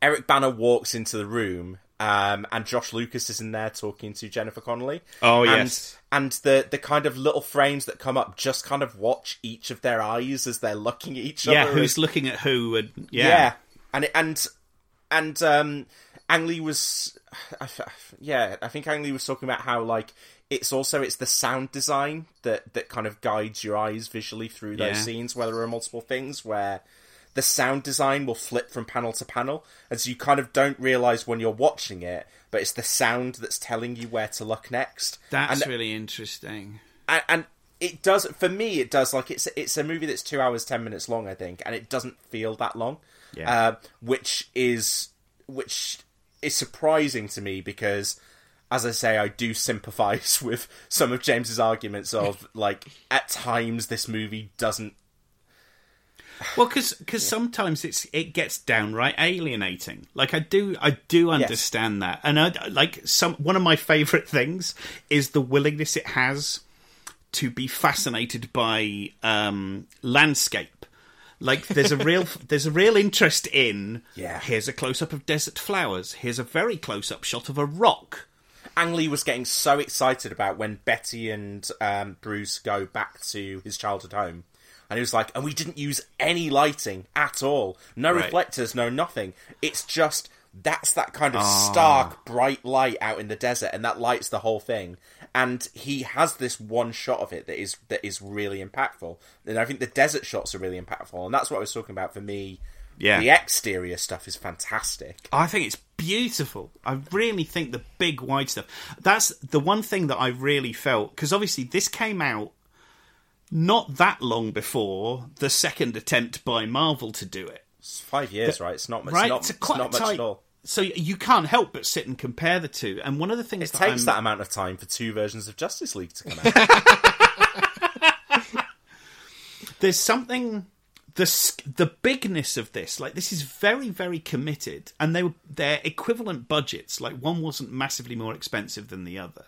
Eric Bana walks into the room, um, and Josh Lucas is in there talking to Jennifer Connelly. Oh, and, yes. and the the kind of little frames that come up just kind of watch each of their eyes as they're looking at each Yeah, other. Yeah, who's as- looking at who? And yeah, yeah, and it, and and um, Ang Lee was, I yeah, I think Ang Lee was talking about how like it's also it's the sound design that that kind of guides your eyes visually through those Yeah. scenes where there are multiple things where the sound design will flip from panel to panel, and so you kind of don't realize when you're watching it, but it's the sound that's telling you where to look next. that's and, really interesting. and, and it does for me. It does like it's it's a movie that's two hours ten minutes long, I think, and it doesn't feel that long. Yeah. Uh, which is which is surprising to me because, as I say, I do sympathise *laughs* with some of James's arguments of like at times this movie doesn't. Well, because because sometimes it's it gets downright alienating. Like I do I do understand that, and I like some one of my favourite things is the willingness it has to be fascinated by um, landscape. Like there's a *laughs* real there's a real interest in. Yeah. Here's a close up of desert flowers. Here's a very close up shot of a rock. Ang Lee was getting so excited about when Betty and um, Bruce go back to his childhood home. And he was like, and we didn't use any lighting at all. No Right. reflectors, no nothing. It's just, that's that kind of Ah. stark, bright light out in the desert, and that lights the whole thing. And he has this one shot of it that is that is really impactful. And I think the desert shots are really impactful. And that's what I was talking about for me. Yeah. The exterior stuff is fantastic. I think it's beautiful. I really think the big wide stuff. That's the one thing that I really felt because obviously this came out not that long before the second attempt by Marvel to do it. It's five years, right? It's not much. right, It's not, it's, it's not much tight. at all. So you can't help but sit and compare the two. And one of the things It that takes I'm- that amount of time for two versions of Justice League to come out. *laughs* there's something the the bigness of this like this is very very committed and they were their equivalent budgets like one wasn't massively more expensive than the other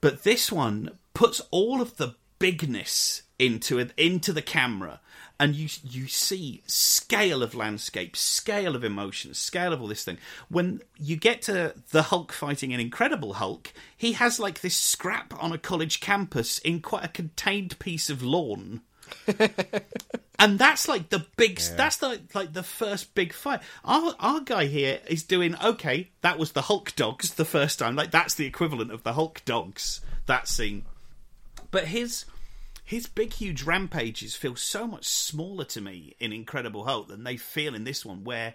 but this one puts all of the bigness into into the camera, and you you see scale of landscape, scale of emotion, scale of all this thing. When you get to the Hulk fighting an Incredible Hulk, he has like this scrap on a college campus in quite a contained piece of lawn. *laughs* and that's like the big Yeah. that's the like the first big fight our our guy here is doing okay that was the hulk dogs the first time like that's the equivalent of the hulk dogs that scene but his his big huge rampages feel so much smaller to me in incredible hulk than they feel in this one where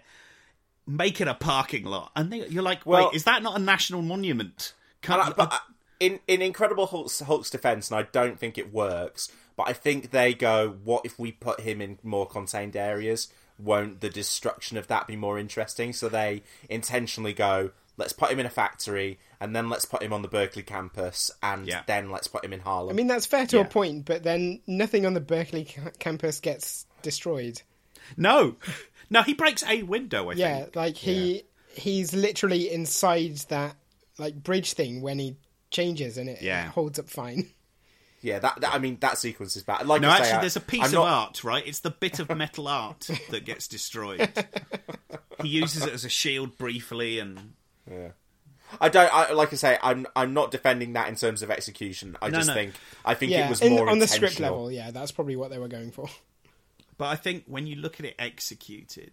make it a parking lot and they, you're like Well- wait is that not a national monument Can't but uh, I- in in Incredible Hulk's, Hulk's defense, and I don't think it works. But I think they go, "What if we put him in more contained areas? Won't the destruction of that be more interesting?" So they intentionally go, "Let's put him in a factory, and then let's put him on the Berkeley campus, and then let's put him in Harlem." I mean, that's fair to Yeah. a point, but then nothing on the Berkeley ca- campus gets destroyed. no *laughs* no he breaks a window i think. yeah, think like he he's literally inside that like bridge thing when he changes, and it, Yeah. it holds up fine. *laughs* yeah, that, that I mean that sequence is bad. Like no, I say, actually, I- there's a piece I'm of not- art, right? It's the bit of metal art that gets destroyed. *laughs* he uses it as a shield briefly, and Yeah. I don't. I, like I say, I'm. I'm not defending that in terms of execution. I No, just no. think. I think yeah, it was in- more on the script level. Yeah, that's probably what they were going for. but I think when you look at it executed,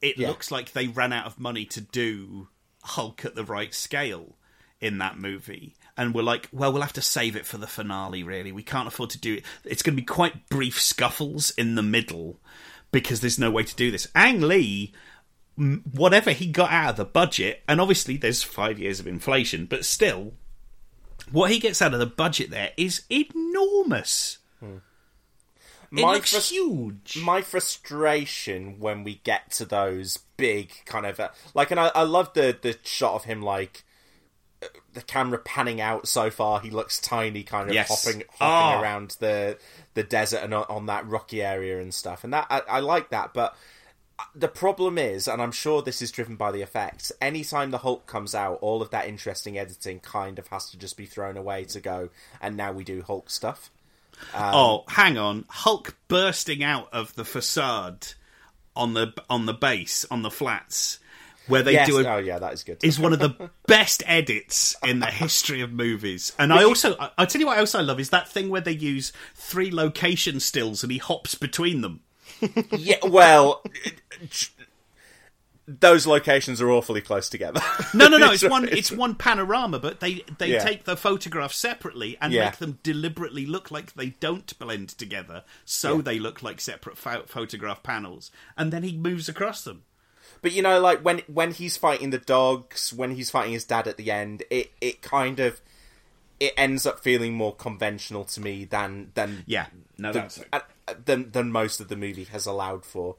it Yeah. looks like they ran out of money to do Hulk at the right scale in that movie. And we're like, well, we'll have to save it for the finale, really. We can't afford to do it. It's going to be quite brief scuffles in the middle because there's no way to do this. Ang Lee, m- whatever he got out of the budget, and obviously there's five years of inflation, but still, what he gets out of the budget there is enormous. It looks frus- huge. My frustration when we get to those big kind of uh, like, and I, I love the the shot of him like uh, the camera panning out so far. He looks tiny, kind of Yes. hopping hopping Oh. around the the desert and on, on that rocky area and stuff. And that I, I like that, but. The problem is, and I'm sure this is driven by the effects, anytime the Hulk comes out, all of that interesting editing kind of has to just be thrown away to go, and now we do Hulk stuff. Um, oh, hang on! Hulk bursting out of the facade on the on the base on the flats, where they Yes, do a, oh, yeah, that is good. is one of the *laughs* best edits in the history of movies. And I also, I, I tell you what else I love is that thing where they use three location stills and he hops between them. Yeah, well, those locations are awfully close together. No, no, no. *laughs* It's one. It's one panorama, but they they Yeah. take the photographs separately and Yeah. make them deliberately look like they don't blend together, so Yeah. they look like separate pho- photograph panels. And then he moves across them. But you know, like when when he's fighting the dogs, when he's fighting his dad at the end, it it kind of it ends up feeling more conventional to me than than Yeah, no, the- that's- uh, than than most of the movie has allowed for.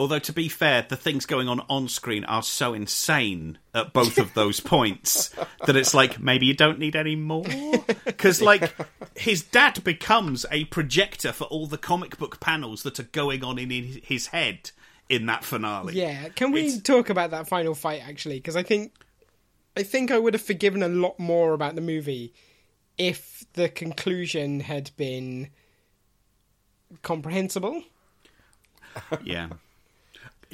Although to be fair, the things going on on screen are so insane at both of those *laughs* points that it's like maybe you don't need any more. Because *laughs* like his dad becomes a projector for all the comic book panels that are going on in his head in that finale. Yeah, can we talk about that final fight actually? Because I think, I think I would have forgiven a lot more about the movie if the conclusion had been comprehensible. *laughs* yeah.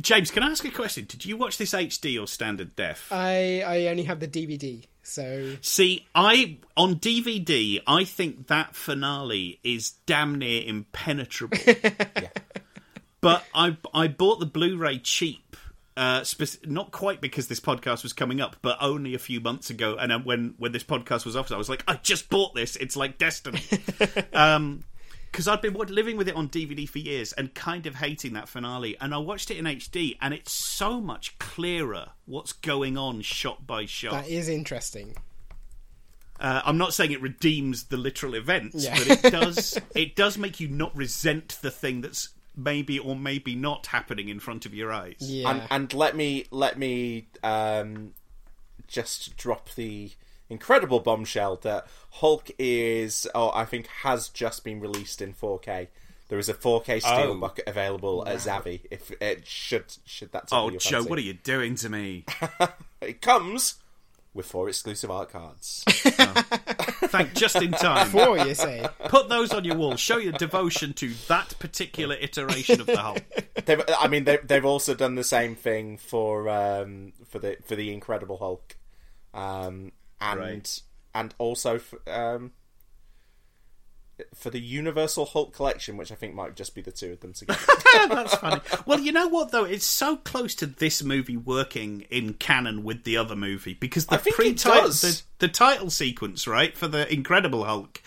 James, can I ask a question? Did you watch this HD or standard def? I I only have the DVD, so See, I on DVD, I think that finale is damn near impenetrable. *laughs* But I I bought the Blu-ray cheap, uh, spec- not quite because this podcast was coming up, but only a few months ago. And uh, when when this podcast was off, I was like, I just bought this. It's like destiny. *laughs* um, because I'd been living with it on DVD for years and kind of hating that finale. And I watched it in HD, and it's so much clearer what's going on shot by shot. that is interesting. Uh, I'm not saying it redeems the literal events, Yeah. but it *laughs* does. it does make you not resent the thing that's maybe or maybe not happening in front of your eyes. And, and let me let me um, just drop the incredible bombshell that Hulk is, oh, I think has just been released in 4K. There is a 4K steelbook available at Zavvi. If it should should that Oh, Joe, fancy. what are you doing to me? *laughs* It comes with four exclusive art cards. *laughs* Thank just in time. Four, you say? Put those on your wall. Show your devotion to that particular iteration of the Hulk. they've, I mean, they've, they've also done the same thing for um, for the for the Incredible Hulk, um, and Right. and also for, um, for the Universal Hulk collection, which I think might just be the two of them together. *laughs* *laughs* That's funny. Well, you know what though? It's so close to this movie working in canon with the other movie because the I think it pre-title, the, the title sequence, right, for the Incredible Hulk,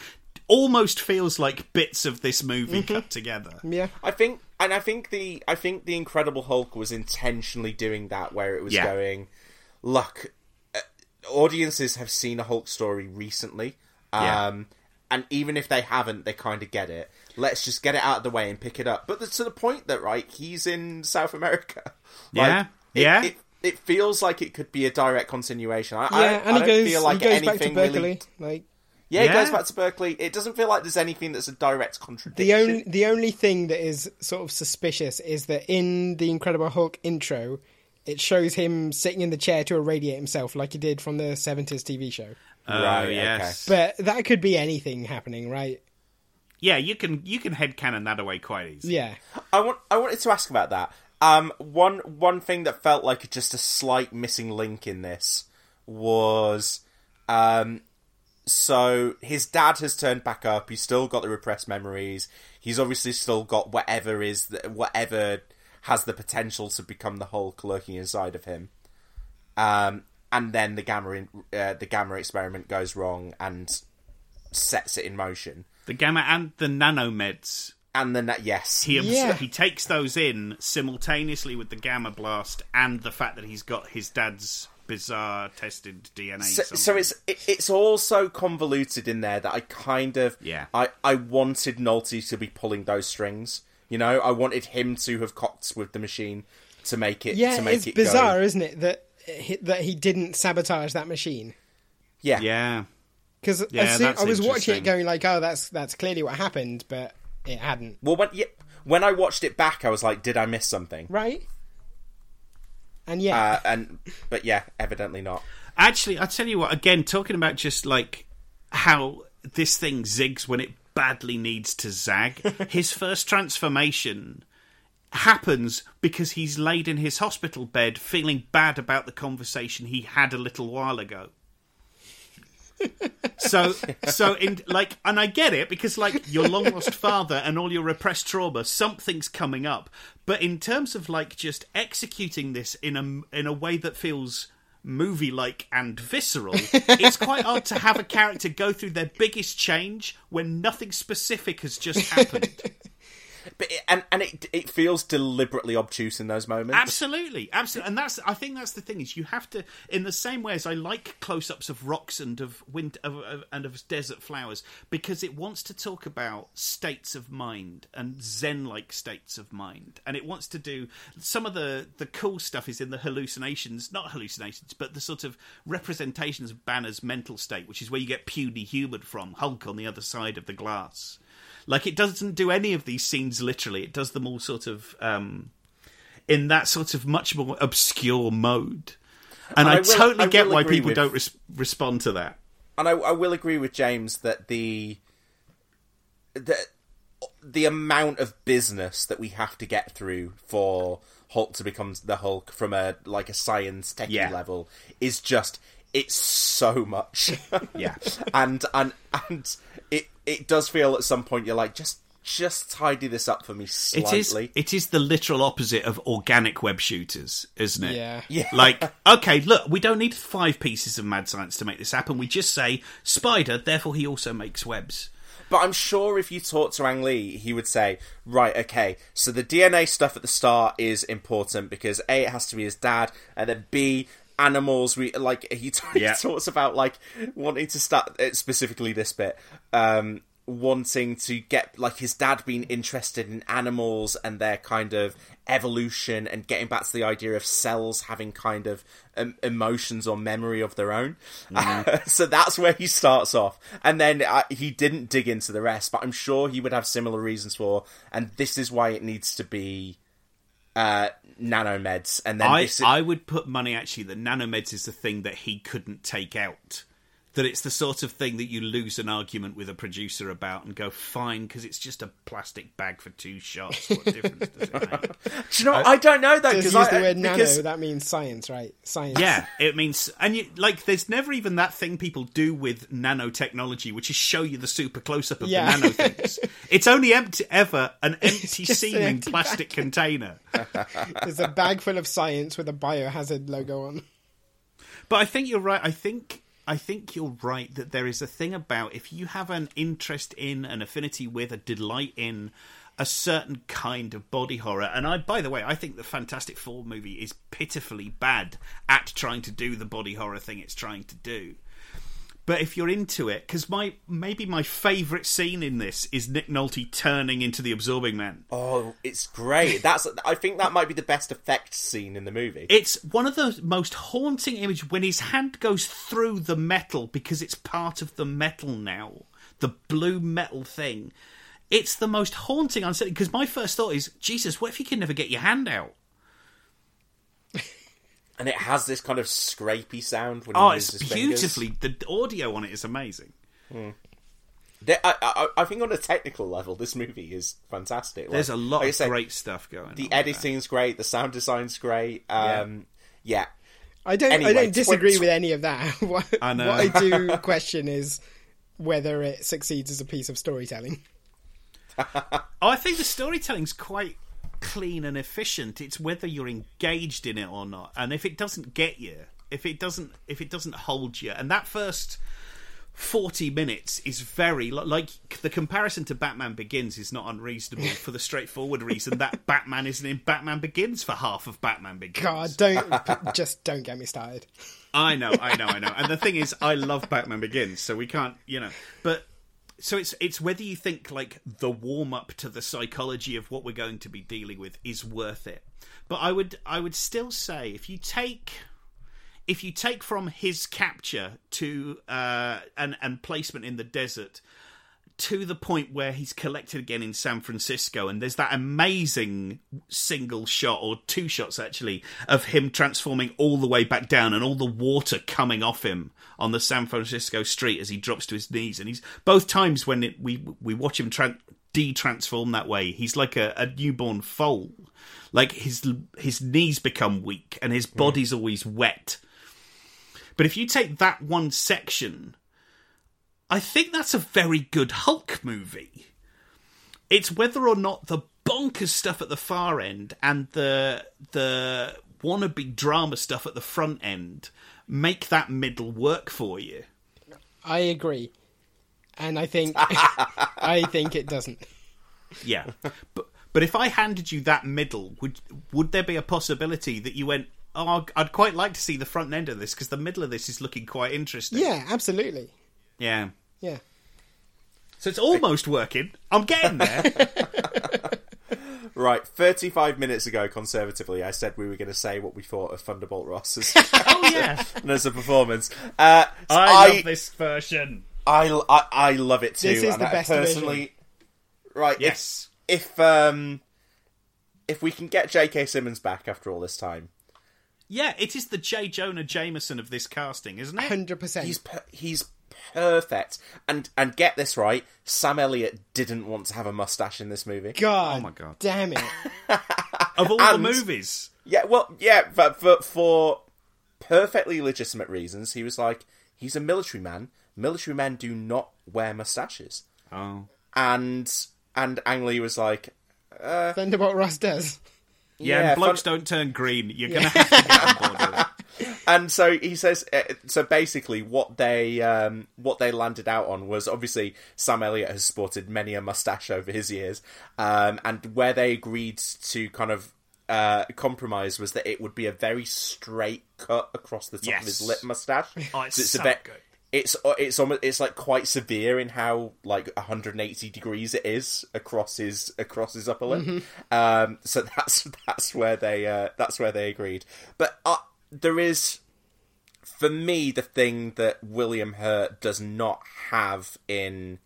almost feels like bits of this movie cut together. Yeah. I think, and I think the I think the Incredible Hulk was intentionally doing that, where it was Yeah. going, look, audiences have seen a Hulk story recently, um, Yeah. and even if they haven't, they kind of get it. Let's just get it out of the way and pick it up. But to the point that right, he's in South America. *laughs* Yeah, it, yeah. It, it feels like it could be a direct continuation. I, Yeah, I, and I don't goes, feel like he goes back to anything Berkeley. really. Like Yeah, he goes back to Berkeley. It doesn't feel like there's anything that's a direct contradiction. the only the only thing that is sort of suspicious is that in the Incredible Hulk intro, it shows him sitting in the chair to irradiate himself, like he did from the seventies TV show. Oh Right, yes, But that could be anything happening, right? yeah. You can you can headcanon that away quite easily. Yeah. I want I wanted to ask about that. Um, one one thing that felt like just a slight missing link in this was, um, so his dad has turned back up. He's still got the repressed memories. He's obviously still got whatever is the, whatever has the potential to become the Hulk lurking inside of him. Um, and then the gamma in, uh, the gamma experiment goes wrong and sets it in motion. The gamma and the nanomeds. And then that yes, He abs- Yeah. he takes those in simultaneously with the gamma blast and the fact that he's got his dad's bizarre tested DNA. so, so it's it, it's all so convoluted in there that I kind of Yeah. I I wanted Nolte to be pulling those strings. You know, I wanted him to have cocked with the machine to make it Yeah, to make it's it bizarre, Go. isn't it, that he, that he didn't sabotage that machine? Yeah, yeah. Because Yeah, I was watching it going like, oh, that's that's clearly what happened, but it hadn't. Well, when yeah, when I watched it back, I was like, did I miss something? Right? And yeah, Uh, and but yeah, evidently not. Actually, I tell you what. Again, talking about just like how this thing zigs when it badly needs to zag. *laughs* his first transformation happens because he's laid in his hospital bed, feeling bad about the conversation he had a little while ago. so so in like and I get it because like your long lost father and all your repressed trauma something's coming up but in terms of like just executing this in a in a way that feels movie like and visceral *laughs* it's quite hard to have a character go through their biggest change when nothing specific has just happened But it, and and it it feels deliberately obtuse in those moments. Absolutely, absolutely, and that's I think that's the thing is you have to in the same way as I like close-ups of rocks and of wind of, of, and of desert flowers because it wants to talk about states of mind and zen-like states of mind, and it wants to do some of the the cool stuff is in the hallucinations, not hallucinations, but the sort of representations of Banner's mental state, which is where you get puny human from Hulk on the other side of the glass. Like it doesn't do any of these scenes literally; it does them all sort of. Um, in that sort of much more obscure mode. And, And I, I will- totally I get why people with- don't res- respond to that. and I, I will agree with James that the the the amount of business that we have to get through for Hulk to become the Hulk from a like a science techie Yeah. level is just it's so much. *laughs* Yeah. and and and it it does feel at some point you're like just just tidy this up for me It slightly. is. It is the literal opposite of organic web shooters, isn't it? Yeah. Yeah. *laughs* Like, okay, look, we don't need five pieces of mad science to make this happen. We just say spider, therefore he also makes webs. But I'm sure if you talk to Ang Lee, he would say, right, okay, so the DNA stuff at the start is important because A, it has to be his dad, and then B, animals, we like, he, *laughs* t- Yeah. he talks about, like, wanting to start, uh, specifically this bit, um, wanting to get, like, his dad being interested in animals and their kind of evolution and getting back to the idea of cells having kind of um, emotions or memory of their own. *laughs* so that's where he starts off. And then uh, he didn't dig into the rest, but I'm sure he would have similar reasons for, and this is why it needs to be uh, nanomeds, and then I, this- I would put money actually that nanomeds is the thing that he couldn't take out. That it's the sort of thing that you lose an argument with a producer about and go fine because it's just a plastic bag for two shots. What difference does it make? *laughs* Do you know? I don't know though Just because use I the word because nano. That means science, right? Science. Yeah, *laughs* it means, and you, like, there's never even that thing people do with nanotechnology, which is show you the super close up of Yeah. the nano things. *laughs* it's only empty, ever an empty seeming empty plastic container. There's a bag full of science with a biohazard logo on. But I think you're right. I think I think you're right that there is a thing about if you have an interest in, an affinity with, a delight in a certain kind of body horror. And I, by the way, I think the Fantastic Four movie is pitifully bad at trying to do the body horror thing it's trying to do. But if you're into it, because my maybe my favourite scene in this is Nick Nolte turning into the Absorbing Man. Oh, it's great. That's I think that might be the best effect scene in the movie. It's one of the most haunting images when his hand goes through the metal because it's part of the metal now, the blue metal thing. It's the most haunting, unsettling. Because my first thought is, Jesus, what if you can never get your hand out? And it has this kind of scrapey sound when Oh, it's uses his fingers. beautifully. The audio on it is amazing. There- I, I, I think on a technical level, this movie is fantastic. There's a lot like of said, great stuff going. On. The on editing's great. The sound design's great. Um, yeah. I don't. Anyway, I don't disagree tw- with any of that. *laughs* what, I know. what I do *laughs* question is whether it succeeds as a piece of storytelling. Oh, I think the storytelling's quite clean and efficient. It's whether you're engaged in it or not. And if it doesn't get you, if it doesn't if it doesn't hold you, and that first 40 minutes is very like the comparison to Batman Begins is not unreasonable for the straightforward reason that *laughs* Batman isn't in Batman Begins for half of Batman Begins. God, don't *laughs* just don't get me started. I know, I know, I know. And the thing is, I love Batman Begins, so we can't, you know. But so it's it's whether you think like the warm up to the psychology of what we're going to be dealing with is worth it. But I would I would still say if you take if you take from his capture to uh, and and placement in the desert to the point where he's collected again in San Francisco, and there's that amazing single shot or two shots actually of him transforming all the way back down and all the water coming off him on the San Francisco street as he drops to his knees. And he's both times when it, we we watch him tran de-transform that way, he's like a, a newborn foal. Like his his knees become weak and his hmm. body's always wet. But if you take that one section I think that's a very good Hulk movie. It's whether or not the bonkers stuff at the far end and the the wannabe drama stuff at the front end make that middle work for you. I agree, and I think *laughs* *laughs* I think it doesn't. Yeah, but but if I handed you that middle, would would there be a possibility that you went? Oh, I'd quite like to see the front end of this because the middle of this is looking quite interesting. Yeah, absolutely. Yeah. Yeah. So it's almost working. I'm getting there. *laughs* Right, 35 minutes ago, conservatively, I said we were going to say what we thought of Thunderbolt Ross as, *laughs* oh yeah, *laughs* and as a performance. Uh, so I, I, love this version. I, I, I love it too. This is and the I best personally. Right, if- Yes. If, um, if we can get J.K. Simmons back after all this time, Yeah, it is the J. Jonah Jameson of this casting, isn't it? Hundred percent. he's per- he's perfect. And and get this right, Sam Elliott didn't want to have a mustache in this movie. God, Oh my God. damn it! *laughs* Of all And- the movies. Yeah, well, yeah, but for, for perfectly legitimate reasons, he was like, he's a military man. Military men do not wear mustaches. Oh. And and Ang Lee was like, uh, Thunderbolt Ross does. Yeah, Yeah, and blokes fun- don't turn green. You're going to have to get on board with it. And so he says uh, so basically what they um, what they landed out on was obviously Sam Elliott has sported many a mustache over his years um, and where they agreed to kind of uh, compromise was that it would be a very straight cut across the top of his lip mustache Oh, it's a so bit good. it's uh, it's almost it's like quite severe in how like 180 degrees it is across his across his upper lip. Um, so *laughs* that's that's where they uh, that's where they agreed. But uh, there is, for me, the thing that William Hurt does not have in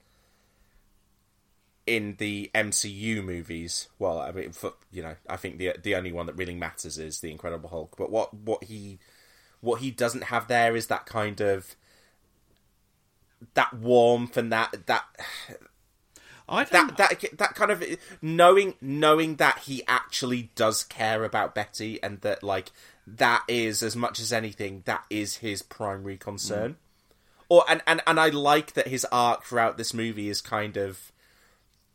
in the MCU movies. Well, I mean, for, you know, I think the the only one that really matters is the Incredible Hulk. But what what he what he doesn't have there is that kind of that warmth and that that I that that that kind of knowing knowing that he actually does care about Betty and that like that is as much as anything that is his primary concern. Mm. Or and, and and I like that his arc throughout this movie is kind of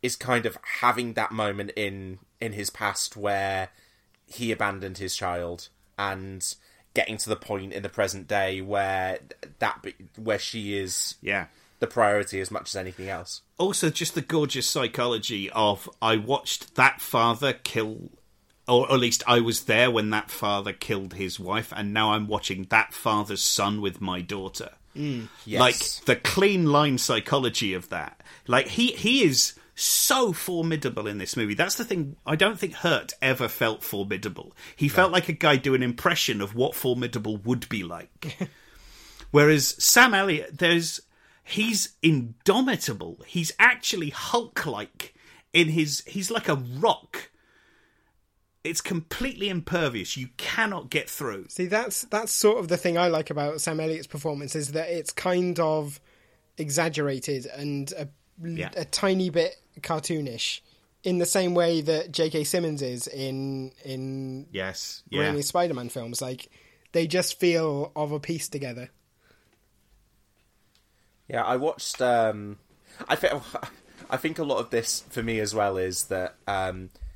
is kind of having that moment in in his past where he abandoned his child and getting to the point in the present day where that be- where she is yeah the priority as much as anything else. also just the gorgeous psychology of I watched that father kill or at least I was there when that father killed his wife and now I'm watching that father's son with my daughter. Mm. Yes. Like the clean line psychology of that. Like he he is so formidable in this movie. That's the thing. I don't think Hurt ever felt formidable. He felt like a guy doing an impression of what formidable would be like. *laughs* Whereas Sam Elliott, there's he's indomitable. He's actually Hulk-like in his. He's like a rock. It's completely impervious. You cannot get through. See, that's that's sort of the thing I like about Sam Elliott's performance is that it's kind of exaggerated and a, Yeah. a tiny bit cartoonish, in the same way that J.K. Simmons is in in Yes. Yeah. Raimi's Spider-Man films. Like they just feel of a piece together. Yeah, I watched. Um, I think *laughs* I think a lot of this for me as well is that um, I,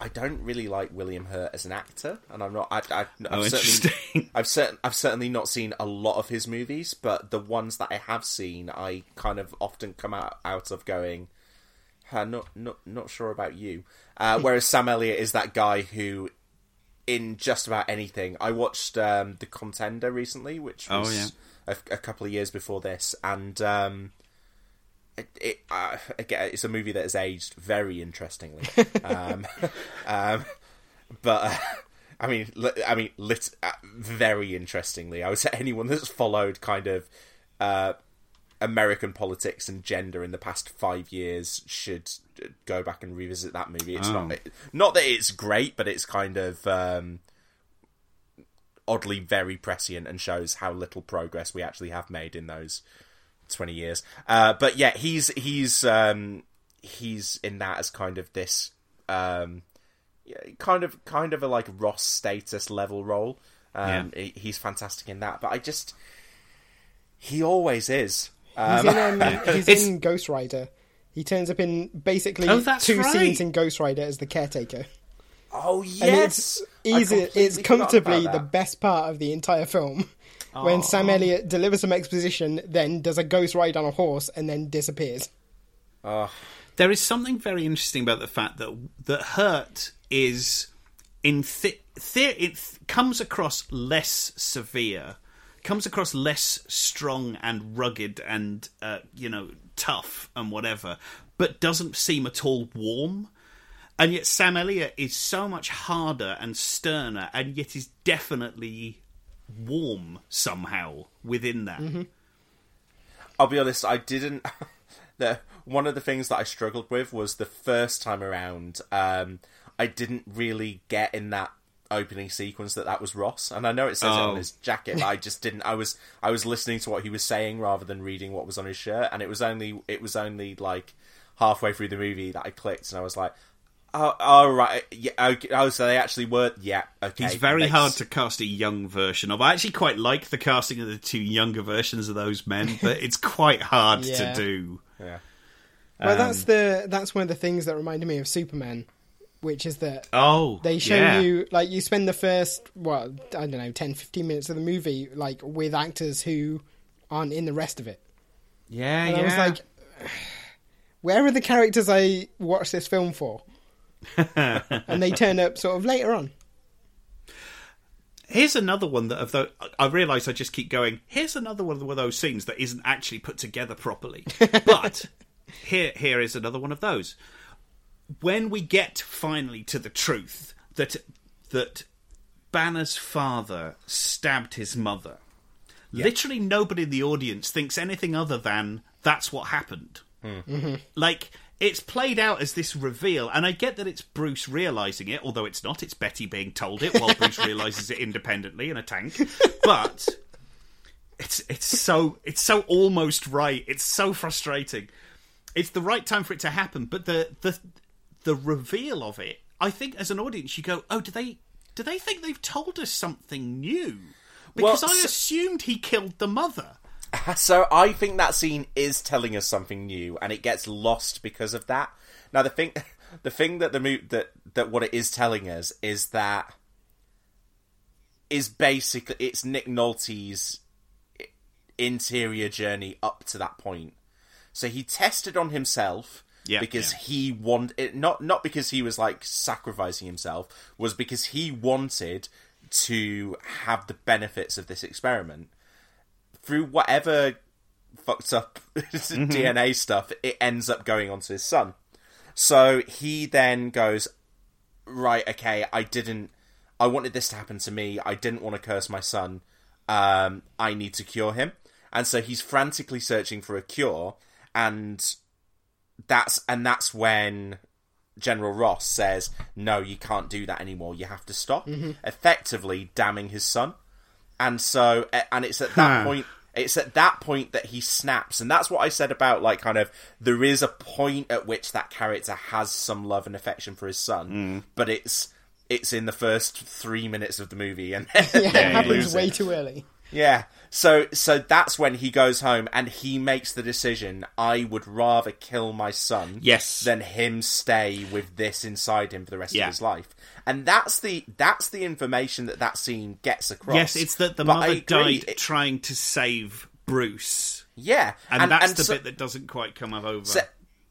I don't really like William Hurt as an actor, and I'm not. I, I, I've Oh, certainly, interesting. *laughs* I've certain, I've certainly not seen a lot of his movies, but the ones that I have seen, I kind of often come out out of going. Not not not sure about you. Uh, whereas Sam Elliott is that guy who, in just about anything, I watched um, the Contender recently, which Oh, was yeah. a, a couple of years before this, and um, it, it uh, again, it's a movie that has aged very interestingly. *laughs* um, um, but uh, I mean, li- I mean, lit- uh, very interestingly. I would say anyone that's followed kind of uh, American politics and gender in the past five years should uh, go back and revisit that movie. It's Oh. not not that it's great, but it's kind of. Um, oddly very prescient and shows how little progress we actually have made in those 20 years. Uh, but yeah, he's he's um, he's in that as kind of this um, kind of kind of a like Ross status level role. Um, he- he's fantastic in that, but I just he always is. He's Um, in um, *laughs* he's in Ghost Rider. He turns up in basically Oh, that's two right. scenes in Ghost Rider as the caretaker. Oh And it's I easy. It's comfortably the best part of the entire film. When Oh. Sam Elliott delivers some exposition, then does a ghost ride on a horse, and then disappears. Oh, There is something very interesting about the fact that that Hurt is in th- th- it th- comes across less severe, comes across less strong and rugged and uh, you know tough and whatever, but doesn't seem at all warm. And yet Sam Elliott is so much harder and sterner, and yet is definitely warm somehow within that. I'll be honest, I didn't. *laughs* the one of the things that I struggled with was the first time around. Um, I didn't really get in that opening sequence that that was Ross, and I know it says it Oh. on his jacket, but I *laughs* just didn't. I was I was listening to what he was saying rather than reading what was on his shirt, and it was only it was only like halfway through the movie that I clicked, and I was like. Oh, oh right, yeah. Okay. Oh, so they actually were. Yeah, okay. He's very makes- hard to cast a young version of. I actually quite like the casting of the two younger versions of those men, but *laughs* it's quite hard Yeah. to do. Yeah. Well, Um, that's the that's one of the things that reminded me of Superman, which is that Oh, they show yeah. you like you spend the first well I don't know 10, 15 minutes of the movie like with actors who aren't in the rest of it. Yeah, and yeah. I was like, *sighs* where are the characters I watched this film for? And they turn up sort of later on. Here's another one that of those I realise I just keep going. Here's another one of those scenes that isn't actually put together properly. *laughs* But here here is another one of those. When we get finally to the truth that that Banner's father stabbed his mother. Literally nobody in the audience thinks anything other than that's what happened. Mm-hmm. Like it's played out as this reveal, and I get that it's Bruce realizing it, although it's not. It's Betty being told it while Bruce realizes it independently in a tank. But it's it's so it's so almost right. It's so frustrating. It's the right time for it to happen, but the the the reveal of it, I think, as an audience, you go, "Oh, do they do they think they've told us something new?" Because Well, I assumed he killed the mother. *laughs* So I think that scene is telling us something new, and it gets lost because of that. Now the thing, *laughs* the thing that the mo- that that what it is telling us is that is basically it's Nick Nolte's interior journey up to that point. So he tested on himself Yeah, because yeah. he wanted it not not because he was like sacrificing himself, was because he wanted to have the benefits of this experiment through whatever fucked up *laughs* DNA stuff, it ends up going onto his son. So he then goes, right, okay, I didn't, I wanted this to happen to me. I didn't want to curse my son. Um, I need to cure him. And so he's frantically searching for a cure. And that's, and that's when General Ross says, no, you can't do that anymore. You have to stop. Mhm. Effectively damning his son. And so, and it's at that Huh. point, it's at that point that he snaps. And that's what I said about, like, kind of, there is a point at which that character has some love and affection for his son, mm. but it's, it's in the first three minutes of the movie, and yeah, *laughs* then it happens way it. too early. Yeah. So so that's when he goes home and he makes the decision I would rather kill my son Yes. than him stay with this inside him for the rest Yeah. of his life. And that's the that's the information that that scene gets across. Yes, it's that the But mother died it- trying to save Bruce. yeah. And, that's and the so- bit that doesn't quite come over. So,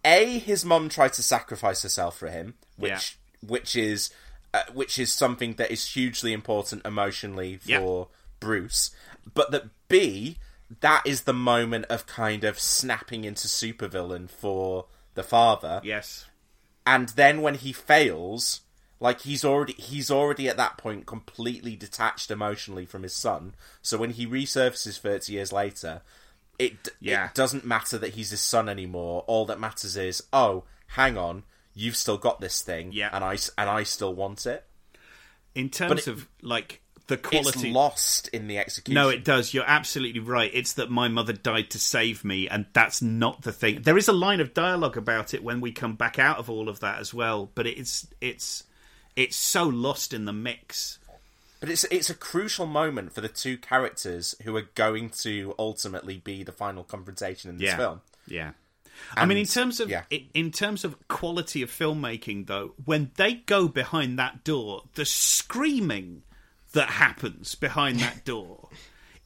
a his mom tried to sacrifice herself for him, which Yeah. which is uh, which is something that is hugely important emotionally for Bruce. But that B that is the moment of kind of snapping into supervillain for the father. yes. And then when he fails, like he's already he's already at that point completely detached emotionally from his son. So when he resurfaces 30 years later, it Yeah. it doesn't matter that he's his son anymore. All that matters is, oh, hang on, you've still got this thing, Yeah. and I and I still want it. In terms it- of like the quality It's lost in the execution. No, it does. You're absolutely right. It's that my mother died to save me, and that's not the thing. There is a line of dialogue about it when we come back out of all of that as well, but it's it's it's so lost in the mix. But it's it's a crucial moment for the two characters who are going to ultimately be the final confrontation in this Yeah. film. Yeah. I mean, in terms of yeah. in terms of quality of filmmaking, though, when they go behind that door, the screaming that happens behind that door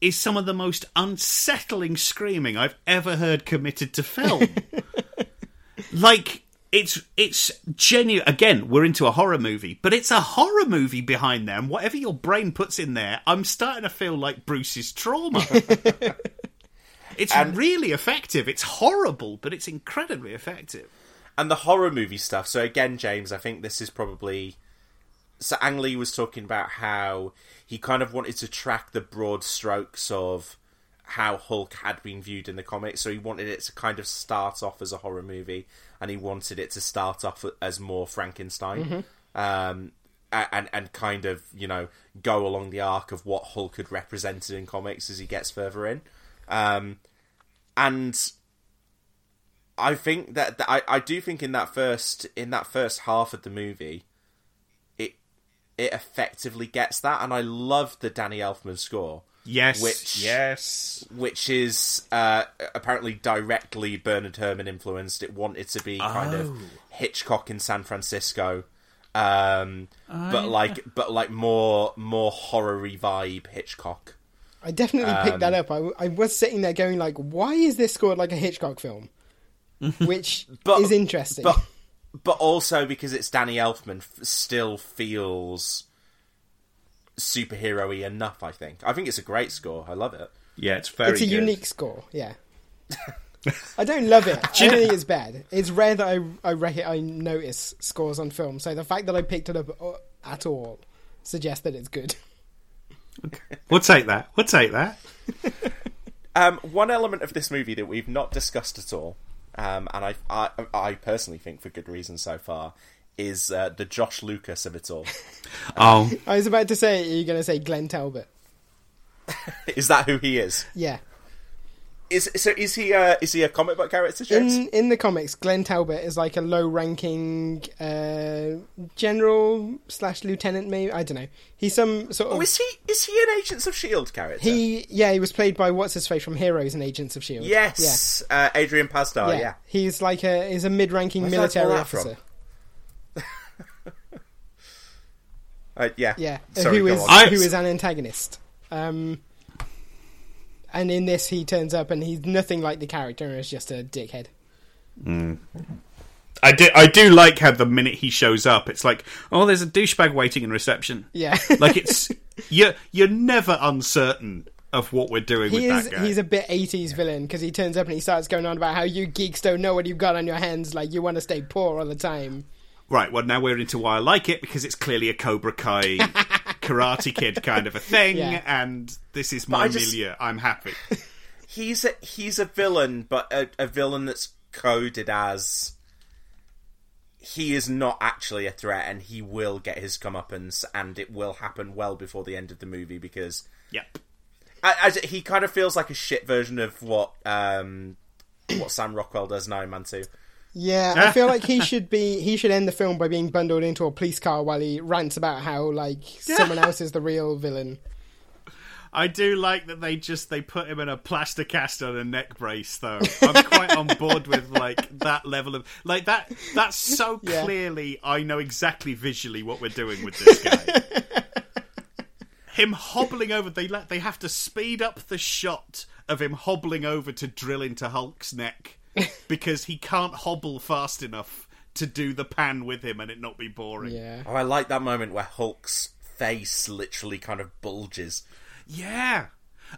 is some of the most unsettling screaming I've ever heard committed to film. *laughs* like it's it's genuine. Again, we're into a horror movie, but it's a horror movie behind there. And whatever your brain puts in there, I'm starting to feel like Bruce's trauma. *laughs* it's And- really effective. It's horrible, but it's incredibly effective. and the horror movie stuff. So again, James, I think this is probably. So Ang Lee was talking about how he kind of wanted to track the broad strokes of how Hulk had been viewed in the comics. So he wanted it to kind of start off as a horror movie, and he wanted it to start off as more Frankenstein, um, and and kind of you know go along the arc of what Hulk had represented in comics as he gets further in, um, and I think that, that I, I do think in that first in that first half of the movie, it effectively gets that, and I love the Danny Elfman score. Yes, which yes. which is uh, apparently directly Bernard Herrmann influenced. It wanted to be kind Oh. of Hitchcock in San Francisco, um, but Oh. like but like more more horror-y vibe Hitchcock. I definitely picked that up. I was sitting there going like, why is this scored like a Hitchcock film? *laughs* Which But- is interesting. but but also because it's Danny Elfman, f- still feels superhero-y enough. I think. I think it's a great score. I love it. Yeah, it's very. it's a good. unique score, yeah. I don't love it. I you don't know- think it's bad. It's rare that I I, rec- I notice scores on film, so the fact that I picked it up uh, at all suggests that it's good. We'll take that. We'll take that. Um, one element of this movie that we've not discussed at all, um, and I, I, I personally think for good reason so far, is uh, the Josh Lucas of it all. *laughs* Oh, I was about to say, are you going to say Glenn Talbot? *laughs* is that who he is? Yeah. Is so? Is he? Uh, is he a comic book character? James? In in the comics, Glenn Talbot is like a low-ranking uh, general slash lieutenant. Maybe I don't know. He's some sort of. Oh, is he? Is he an Agents of Shield character? He yeah, he was played by what's his face from Heroes and Agents of Shield. Yes, uh, Adrian Pasdar. yeah. Yeah. He's like a he's a mid-ranking Where's that military from? officer. *laughs* Uh, yeah. Yeah, Sorry, who go is on. who is an antagonist. Um, and in this, he turns up and he's nothing like the character. and is just a dickhead. Mm. I do. I do like how the minute he shows up, it's like, oh, there's a douchebag waiting in reception. Yeah. like it's *laughs* you're you're never uncertain of what we're doing He with is that guy. he's a bit 80s villain because he turns up and he starts going on about how you geeks don't know what you've got on your hands, like you want to stay poor all the time. Right. Well, now we're into why I like it because it's clearly a Cobra Kai *laughs* Karate Kid kind of a thing, Yeah. and this is my just- milieu. I'm happy. *laughs* He's a he's a villain, but a, a villain that's coded as he is not actually a threat, and he will get his comeuppance, and it will happen well before the end of the movie because Yep. I, I- he kind of feels like a shit version of what um what Sam Rockwell does in Iron Man Two. Yeah, I feel like he *laughs* should be he should end the film by being bundled into a police car while he rants about how like someone else is the real villain. I do like that they just they put him in a plaster cast on a neck brace though. I'm quite on board with like that level of like that that's so *laughs* Yeah. clearly I know exactly visually what we're doing with this guy. *laughs* him hobbling over they let they have to speed up the shot of him hobbling over to drill into Hulk's neck *laughs* because he can't hobble fast enough to do the pan with him and it not be boring. Yeah. Oh, I like that moment where Hulk's face literally kind of bulges. Yeah.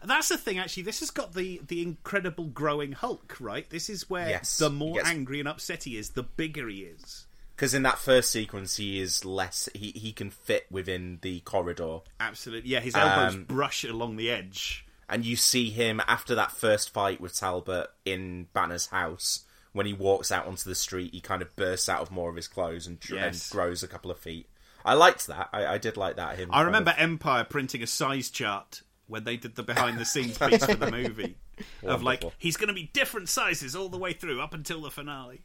That's the thing, actually. This has got the, the incredible growing Hulk, right? This is where Yes, the more gets- angry and upset he is, the bigger he is. Because in that first sequence, he is less. He he can fit within the corridor. Absolutely. Yeah, his elbows Um, brush along the edge. And you see him after that first fight with Talbot in Banner's house. When he walks out onto the street, he kind of bursts out of more of his clothes and, dr- and grows a couple of feet. I liked that. I, I did like that. Him. I kind remember of- Empire printing a size chart when they did the behind the scenes piece for the *laughs* movie. of like, Wonderful. he's going to be different sizes all the way through up until the finale.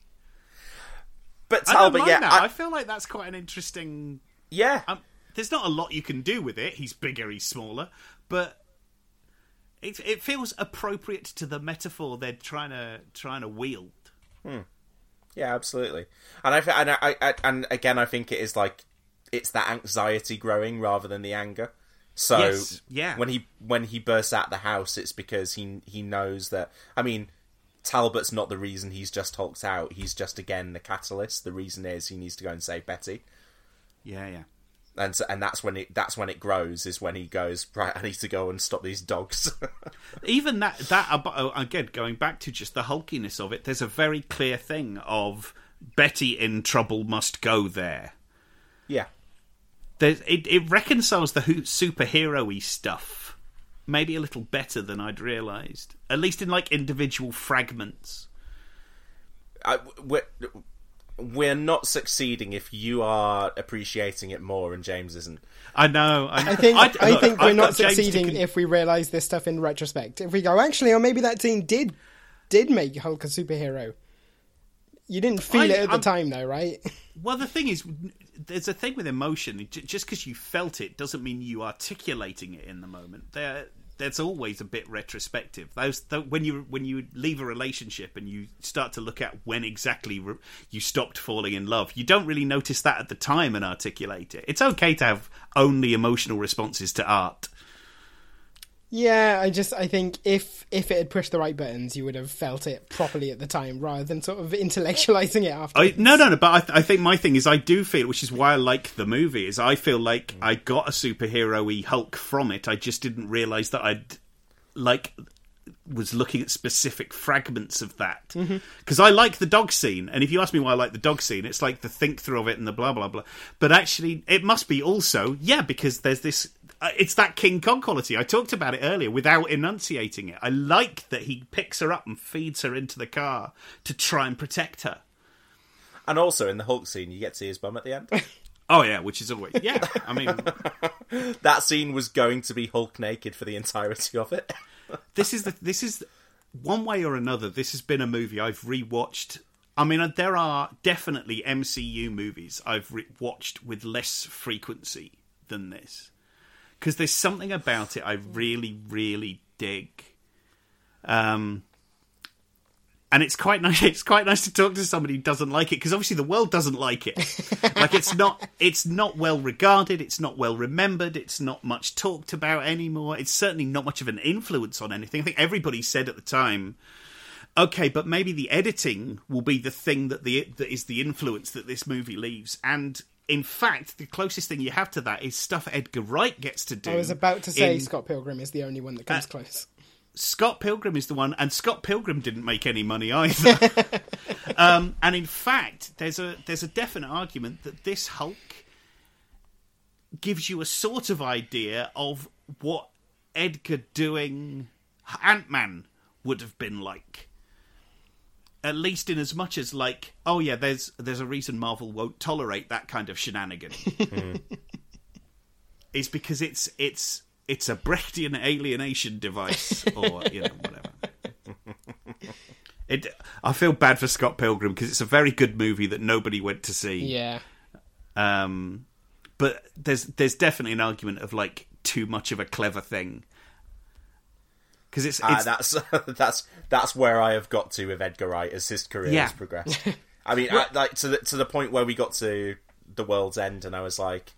but I don't Talbot, mind yeah, that. I- I feel like that's quite an interesting yeah. Um, there's not a lot you can do with it. He's bigger, he's smaller, but it it feels appropriate to the metaphor they're trying to trying to wield. Hmm. Yeah, absolutely. And I, and I, I, and again, I think it is like it's that anxiety growing rather than the anger. So Yes, yeah. when he when he bursts out the house, it's because he he knows that. I mean, Talbot's not the reason he's just hulked out. He's just again the catalyst. The reason is he needs to go and save Betty, Yeah, yeah. And so, and that's when it that's when it grows. Is when he goes right. I need to go and stop these dogs. *laughs* Even that that oh, again going back to just the hulkiness of it. There's a very clear thing of Betty in trouble must go there. yeah. There's, it, it reconciles the superhero-y stuff maybe a little better than I'd realised. At least in like individual fragments. I, we're, we're not succeeding if you are appreciating it more and James isn't. I know. I, know. I think I, look, think we're I've not got James to succeeding con- if we realise this stuff in retrospect. If we go, actually, or maybe that scene did did make Hulk a superhero. You didn't feel I- it at the I'm- time, though, right? *laughs* Well, the thing is, there's a thing with emotion. Just because you felt it doesn't mean you articulating it in the moment. There, there's always a bit retrospective. Those th- when you when you leave a relationship and you start to look at when exactly re- you stopped falling in love, you don't really notice that at the time and articulate it. It's okay to have only emotional responses to art. Yeah, I just I think if if it had pushed the right buttons, you would have felt it properly at the time, rather than sort of *laughs* intellectualizing it after. No, no, no. But I, th- I think my thing is I do feel, which is why I like the movie, is I feel like I got a superhero-y Hulk from it. I just didn't realize that I'd like was looking at specific fragments of that mm-hmm. because I like the dog scene. And if you ask me why I like the dog scene, it's like the think through of it and the blah blah blah. But actually, it must be also yeah because there's this. Uh, it's that King Kong quality. I talked about it earlier without enunciating it. I like that he picks her up and feeds her into the car to try and protect her. And also in the Hulk scene, you get to see his bum at the end. *laughs* Oh yeah, which is always yeah. I mean, *laughs* that scene was going to be Hulk naked for the entirety of it. *laughs* this is the this is one way or another. This has been a movie I've rewatched. I mean, there are definitely MCU movies I've re- watched with less frequency than this because there's something about it I really, really dig. Um, and it's quite nice. *laughs* It's quite nice to talk to somebody who doesn't like it because obviously the world doesn't like it. *laughs* like it's not. It's not well regarded. It's not well remembered. It's not much talked about anymore. It's certainly not much of an influence on anything. I think everybody said at the time, okay, but maybe the editing will be the thing that the that is the influence that this movie leaves. And in fact, the closest thing you have to that is stuff Edgar Wright gets to do. I was about to say in- Scott Pilgrim is the only one that comes close. Scott Pilgrim is the one, and Scott Pilgrim didn't make any money either. *laughs* um, and in fact, there's a there's a definite argument that this Hulk gives you a sort of idea of what Edgar doing Ant Man would have been like. At least in as much as like, oh yeah, there's there's a reason Marvel won't tolerate that kind of shenanigan. *laughs* Is because it's it's it's a Brechtian alienation device, or you know whatever. It. I feel bad for Scott Pilgrim because it's a very good movie that nobody went to see. Yeah. Um, but there's there's definitely an argument of like too much of a clever thing because it's, Ah, it's that's *laughs* that's that's where I have got to with Edgar Wright as his career Yeah. has progressed. *laughs* I mean, I, like to the to the point where we got to the world's end, and I was like,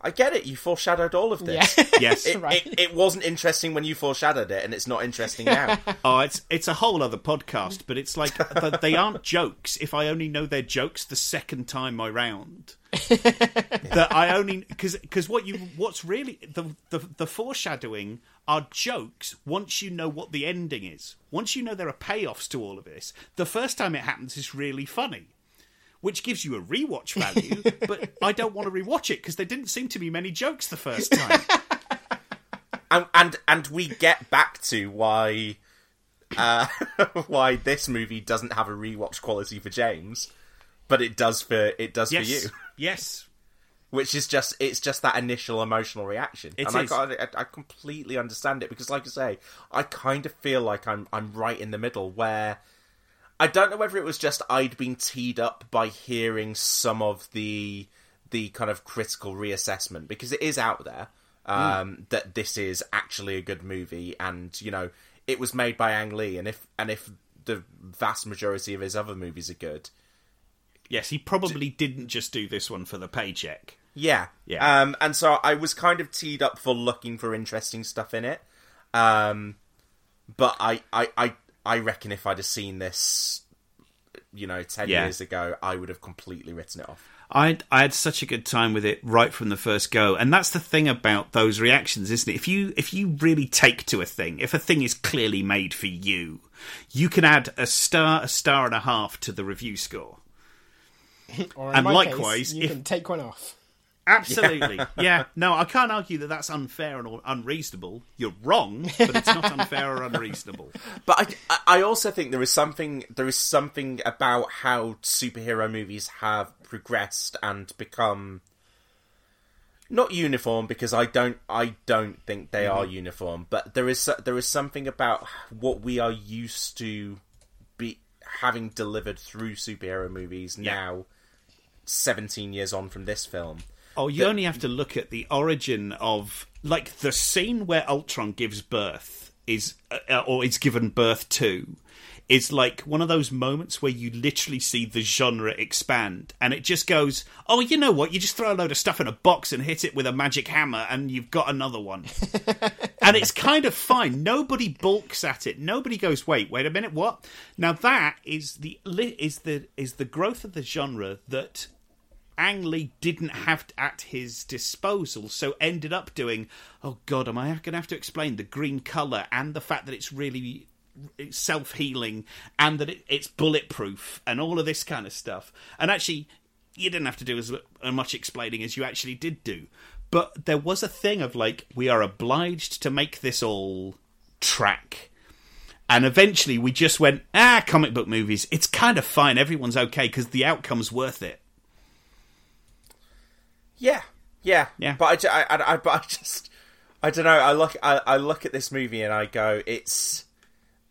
I get it. You foreshadowed all of this. Yeah. *laughs* Yes. it, Right. it, it wasn't interesting when you foreshadowed it, and it's not interesting now. Oh, it's it's a whole other podcast, but it's like th- they aren't jokes. If I only know they're jokes the second time I round, *laughs* that I only because because what you what's really the, the the foreshadowing are jokes. Once you know what the ending is, once you know there are payoffs to all of this, the first time it happens is really funny. Which gives you a rewatch value, *laughs* but I don't want to rewatch it because there didn't seem to be many jokes the first time. *laughs* and and and we get back to why uh, why this movie doesn't have a rewatch quality for James, but it does for it does yes, for you. *laughs* yes, Which is just it's just that initial emotional reaction, It and I, got- I I completely understand it because, like I say, I kind of feel like I'm I'm right in the middle where I don't know whether it was just I'd been teed up by hearing some of the the kind of critical reassessment because it is out there um, that this is actually a good movie, and you know it was made by Ang Lee, and if and if the vast majority of his other movies are good, yes, he probably didn't just do this one for the paycheck. Yeah. Yeah. Um, and so I was kind of teed up for looking for interesting stuff in it. Um, but I, I, I, I reckon if I'd have seen this, you know, 10 Yeah. years ago, I would have completely written it off. I I had such a good time with it right from the first go, and that's the thing about those reactions, isn't it? If you if you really take to a thing, if a thing is clearly made for you, you can add a star, a star and a half to the review score. *laughs* Or in And my likewise, case, you if- can take one off. Absolutely, *laughs* yeah. No, I can't argue that that's unfair and unreasonable. You're wrong, but it's not unfair or unreasonable. *laughs* But I, I also think there is something there is something about how superhero movies have progressed and become not uniform because I don't I don't think they are mm-hmm. uniform, but there is there is something about what we are used to be having delivered through superhero movies now 17 years on from this film. Oh, you only have to look at the origin of like the scene where Ultron gives birth is uh, or is given birth to is like one of those moments where you literally see the genre expand and it just goes, "Oh, you know what? You just throw a load of stuff in a box and hit it with a magic hammer and you've got another one." *laughs* and it's kind of fine. Nobody balks at it. Nobody goes, "Wait, wait a minute, what?" Now that is the is the is the growth of the genre that Ang Lee didn't have at his disposal, so ended up doing. Oh God, am I going to have to explain the green color and the fact that it's really self healing and that it, it's bulletproof and all of this kind of stuff? And actually, you didn't have to do as much explaining as you actually did do. but there was a thing of like we are obliged to make this all track. And eventually we just went, ah, comic book movies. It's kind of fine. Everyone's okay because the outcome's worth it. Yeah, yeah, Yeah. But I, I, I, I- but I just, I don't know. I look, I, I look at this movie and I go, it's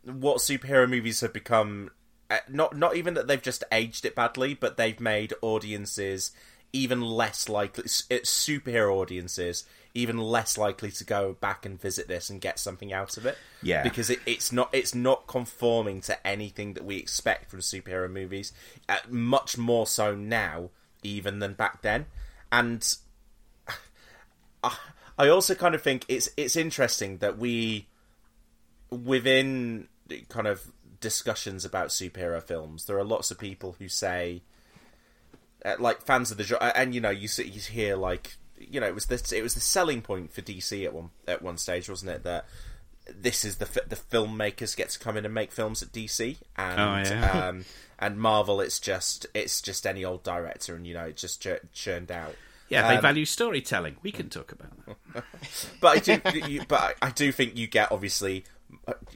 what superhero movies have become. uh, Not, not even that they've just aged it badly, but they've made audiences even less likely. It's superhero audiences even less likely to go back and visit this and get something out of it. Yeah. because it, it's not, it's not conforming to anything that we expect from superhero movies. Uh, much more so now, even than back then, and. *sighs* I also kind of think it's it's interesting that we within kind of discussions about superhero films, there are lots of people who say, uh, like fans of the genre, and you know, you see, you hear like, you know, it was this, it was the selling point for DC at one at one stage, wasn't it? That this is the the filmmakers get to come in and make films at DC, and Oh, yeah. *laughs* um, and Marvel, it's just it's just any old director, and you know, it's just chur- churned out. Yeah, they Um, value storytelling. We can talk about that. *laughs* but I do, you, but I- do think you get obviously,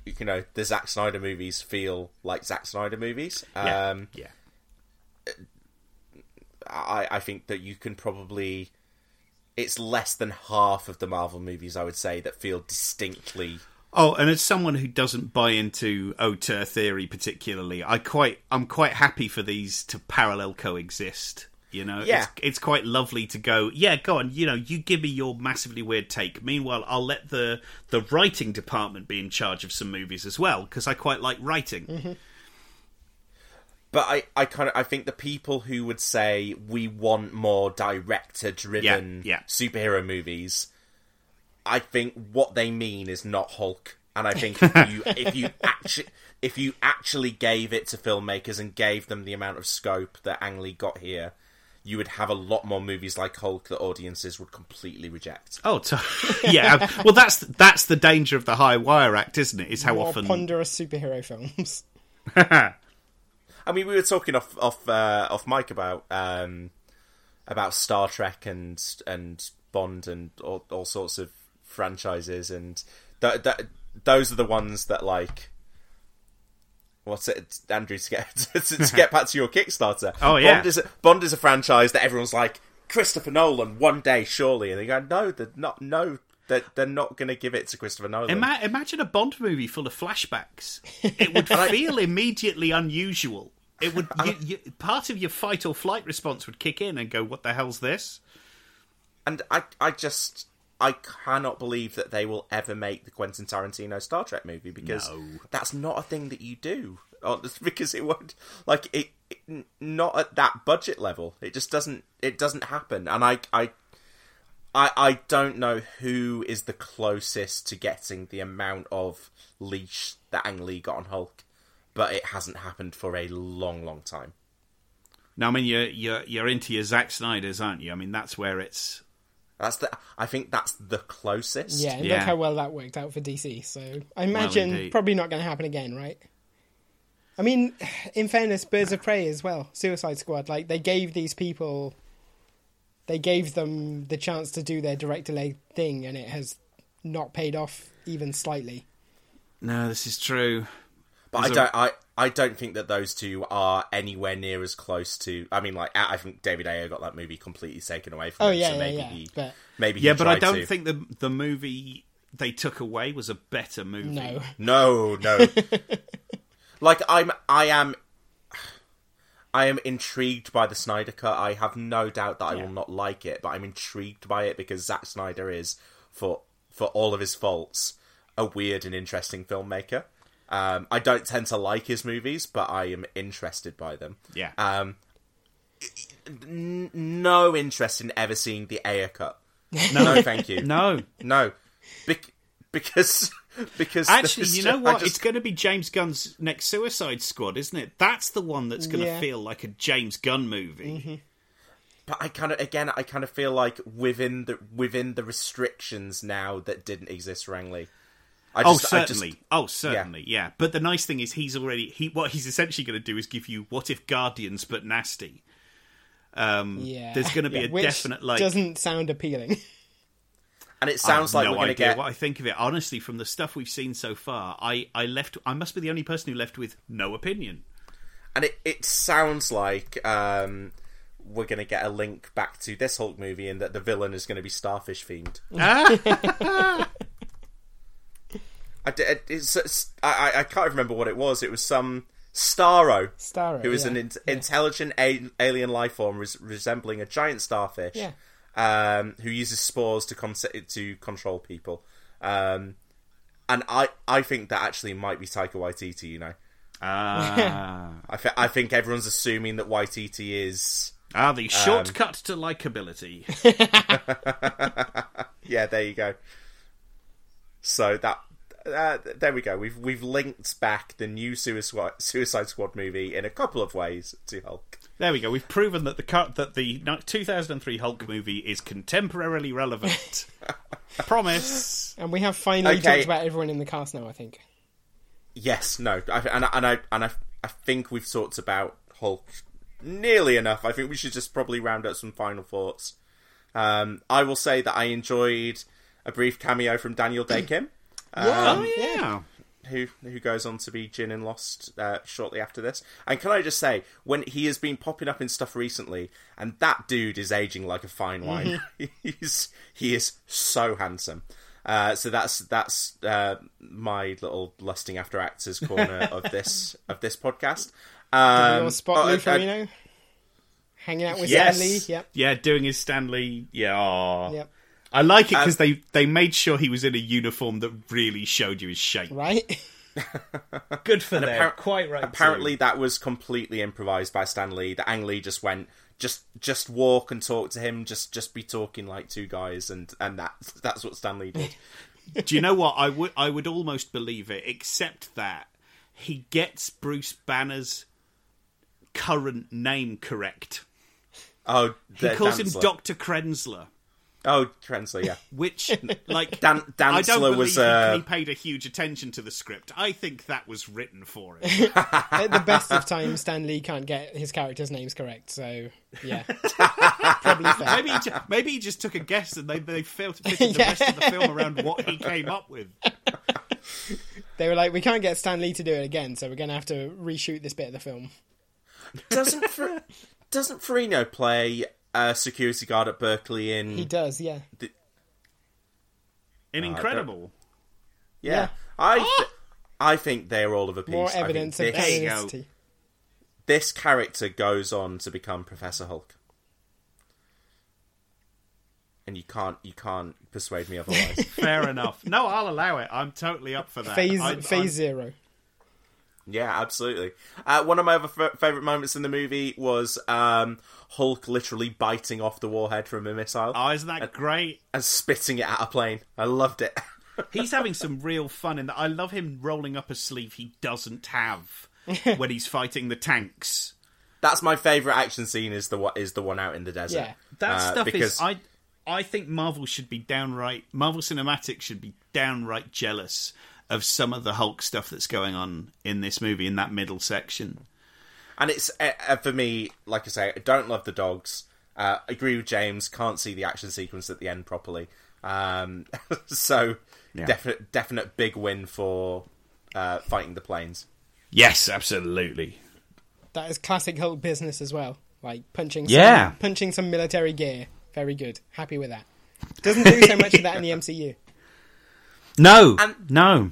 you know, the Zack Snyder movies feel like Zack Snyder movies. Yeah, Um, yeah. I, I think that you can probably, it's less than half of the Marvel movies I would say that feel distinctly. Oh, and as someone who doesn't buy into auteur theory particularly, I quite I'm quite happy for these to parallel coexist. You know, Yeah. it's, it's quite lovely to go. Yeah, go on. You know, you give me your massively weird take. Meanwhile, I'll let the the writing department be in charge of some movies as well because I quite like writing. Mm-hmm. But I, I kind of, I think the people who would say we want more director-driven Yeah, yeah. superhero movies, I think what they mean is not Hulk. And I think if you *laughs* if you actually if you actually gave it to filmmakers and gave them the amount of scope that Ang Lee got here, you would have a lot more movies like Hulk that audiences would completely reject. Oh, t- *laughs* yeah. Well, that's that's the danger of the High Wire Act, isn't it? Is how More often ponderous superhero films. *laughs* I mean, we were talking off off uh, off mic about um, about Star Trek and and Bond and all, all sorts of franchises, and th- th- those are the ones that like. What's it, Andrew? To get *laughs* to, to *laughs* get back to your Kickstarter. Oh, yeah. Bond is a, Bond is a franchise that everyone's like Christopher Nolan one day surely, and they go no, they're not. No, they're, they're not going to give it to Christopher Nolan. Ima- imagine a Bond movie full of flashbacks. It would *laughs* feel immediately unusual. It would you, you, part of your fight or flight response would kick in and go, "What the hell's this?" and I, I just, I cannot believe that they will ever make the Quentin Tarantino Star Trek movie because No. that's not a thing that you do. *laughs* Because it won't, like it, it, not at that budget level. It just doesn't, it doesn't happen. And I, I, I, I don't know who is the closest to getting the amount of leash that Ang Lee got on Hulk, but it hasn't happened for a long, long time. Now, I mean, you're you're you're into your Zack Snyder's, aren't you? I mean, that's where it's. That's the. I think that's the closest. Yeah, Yeah. look how well that worked out for DC. So I imagine indeed. probably not going to happen again, right? I mean, *sighs* in fairness, Birds of Prey as well, Suicide Squad. Like they gave these people, they gave them the chance to do their direct delay thing, and it has not paid off even slightly. No, this is true. But I There's a- don't. I, I don't think that those two are anywhere near as close to. I mean, like I I think David Ayer got that movie completely taken away from Oh, him. yeah, so yeah, maybe yeah, he, but- maybe Yeah, but I don't to. think the the movie they took away was a better movie. No, No, no. *laughs* like I'm. I am. I am intrigued by the Snyder cut. I have no doubt that I will not like it, but I'm intrigued by it because Zack Snyder is, for for all of his faults, a weird and interesting filmmaker. Um, I don't tend to like his movies, but I am interested by them. Yeah. Um, n- no interest in ever seeing the Ayer cut. No. No, thank you. No. no, Bec- because because Actually, you know what? just- It's going to be James Gunn's next Suicide Squad, isn't it? That's the one that's going to Yeah. feel like a James Gunn movie. but I kind of again I kind of feel like within the within the restrictions now that didn't exist for Ang Lee. I oh, just- I just- certainly. oh, certainly. Yeah. But the nice thing is, he's already he. What he's essentially going to do is give you what if Guardians but nasty. Um, yeah, There's going to be Yeah, a which definite like. doesn't sound appealing. *laughs* And it sounds I like have we're no going to idea get what I think of it. Honestly, from the stuff we've seen so far, I, I left. I must be the only person who left with no opinion. and it, it sounds like um, we're going to get a link back to this Hulk movie and that the villain is going to be starfish themed. *laughs* *laughs* I, d- it's, it's- I, I- I can't remember what it was. It was some Starro, Starro, who is yeah, an in- intelligent a- alien life form res- resembling a giant starfish, Yeah. um, who uses spores to con- to control people. Um, and I, I think that actually might be Taika Waititi. You know, Ah. *laughs* I, th- I think everyone's assuming that Waititi is Ah, the um, shortcut to likability. *laughs* yeah, there you go. So that uh, there we go. We've we've linked back the new Suicide Suicide Squad movie in a couple of ways to Hulk. There we go. We've proven that the cut that the 2003 Hulk movie is contemporarily relevant. *laughs* Promise. And we have finally Okay. talked about everyone in the cast now. I think. Yes, no, I, and I- and I and I, I think we've talked about Hulk nearly enough. I think we should just probably round up some final thoughts. Um, I will say that I enjoyed a brief cameo from Daniel Dae Kim. Yeah, um, yeah. who who goes on to be Jin in Lost uh, shortly after this. And can I just say, when he has been popping up in stuff recently, and that dude is aging like a fine wine. *laughs* He's he is so handsome. Uh, so that's that's uh, my little lusting after actors corner *laughs* of this of this podcast. Did Um, we spot oh, Lou uh, Ferrigno hanging out with yes. Stan Lee? Yep. Yeah, doing his Stan Lee. Yeah. aw. Yep. I like it because Um, they, they made sure he was in a uniform that really showed you his shape. Right. *laughs* Good for And them. appar- Quite right. Apparently, too. that was completely improvised by Stan Lee. That Ang Lee just went, just just walk and talk to him, just just be talking like two guys, and and that that's what Stan Lee did. *laughs* Do you know what? I would I would almost believe it, except that he gets Bruce Banner's current name correct. Oh, He the calls him Doctor Krenzler. Oh, Krenzler, yeah. *laughs* Which, like, *laughs* Dan- I don't believe was, he- uh, he paid a huge attention to the script. I think that was written for him. *laughs* At the best of times, Stan Lee can't get his characters' names correct. So yeah, probably fair. maybe, he ju- maybe he just took a guess and they they failed to fit in the rest of the film around what he came up with. They were like, we can't get Stan Lee to do it again, so we're going to have to reshoot this bit of the film. Doesn't Fr- doesn't Ferrigno play a security guard at Berkeley in? He does, yeah. In Oh, I Incredible. Yeah, Yeah. I ah! th- I think they're all of a piece. More I think evidence of this, canonicity. this character goes on to become Professor Hulk, and you can't you can't persuade me otherwise. Fair enough. No, I'll allow it. I'm totally up for that. Phase I'm- phase I'm- zero. Yeah, absolutely. Uh, one of my other f- favorite moments in the movie was um, Hulk literally biting off the warhead from a missile. Oh, isn't that great? And spitting it at a plane. I loved it. *laughs* He's having some real fun in that. I love him rolling up a sleeve he doesn't have *laughs* when he's fighting the tanks. That's my favorite action scene. Is the what is the one out in the desert? Yeah, that Uh, stuff because is. I I think Marvel should be downright. Marvel Cinematic should be downright jealous of some of the Hulk stuff that's going on in this movie in that middle section. And it's uh, uh, for me, like I say, I don't love the dogs. Uh, I agree with James. Can't see the action sequence at the end properly. Um, *laughs* so Yeah. definite, definite big win for uh, fighting the planes. Yes, absolutely. That is classic Hulk business as well. Like punching, Yeah. some, punching some military gear. Very good. Happy with that. Doesn't do so much of that in the MCU. No, And- no.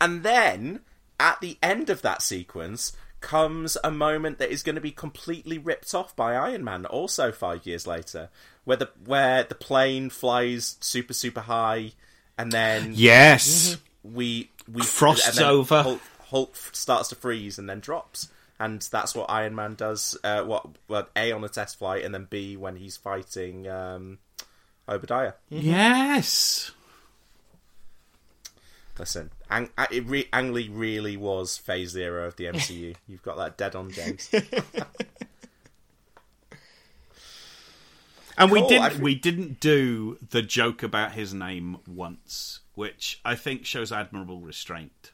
And then at the end of that sequence comes a moment that is going to be completely ripped off by Iron Man. Also, five years later, where the where the plane flies super super high, and then Yes. we we Frosts over. Hulk, Hulk starts to freeze and then drops. And that's what Iron Man does. Uh, what, well, A on a test flight, and then B when he's fighting um, Obadiah. Yes. Listen, Ang, it re- Ang Lee really was phase zero of the MCU. *laughs* You've got that dead on, James. *laughs* And we didn't I think- we didn't do the joke about his name once, which I think shows admirable restraint.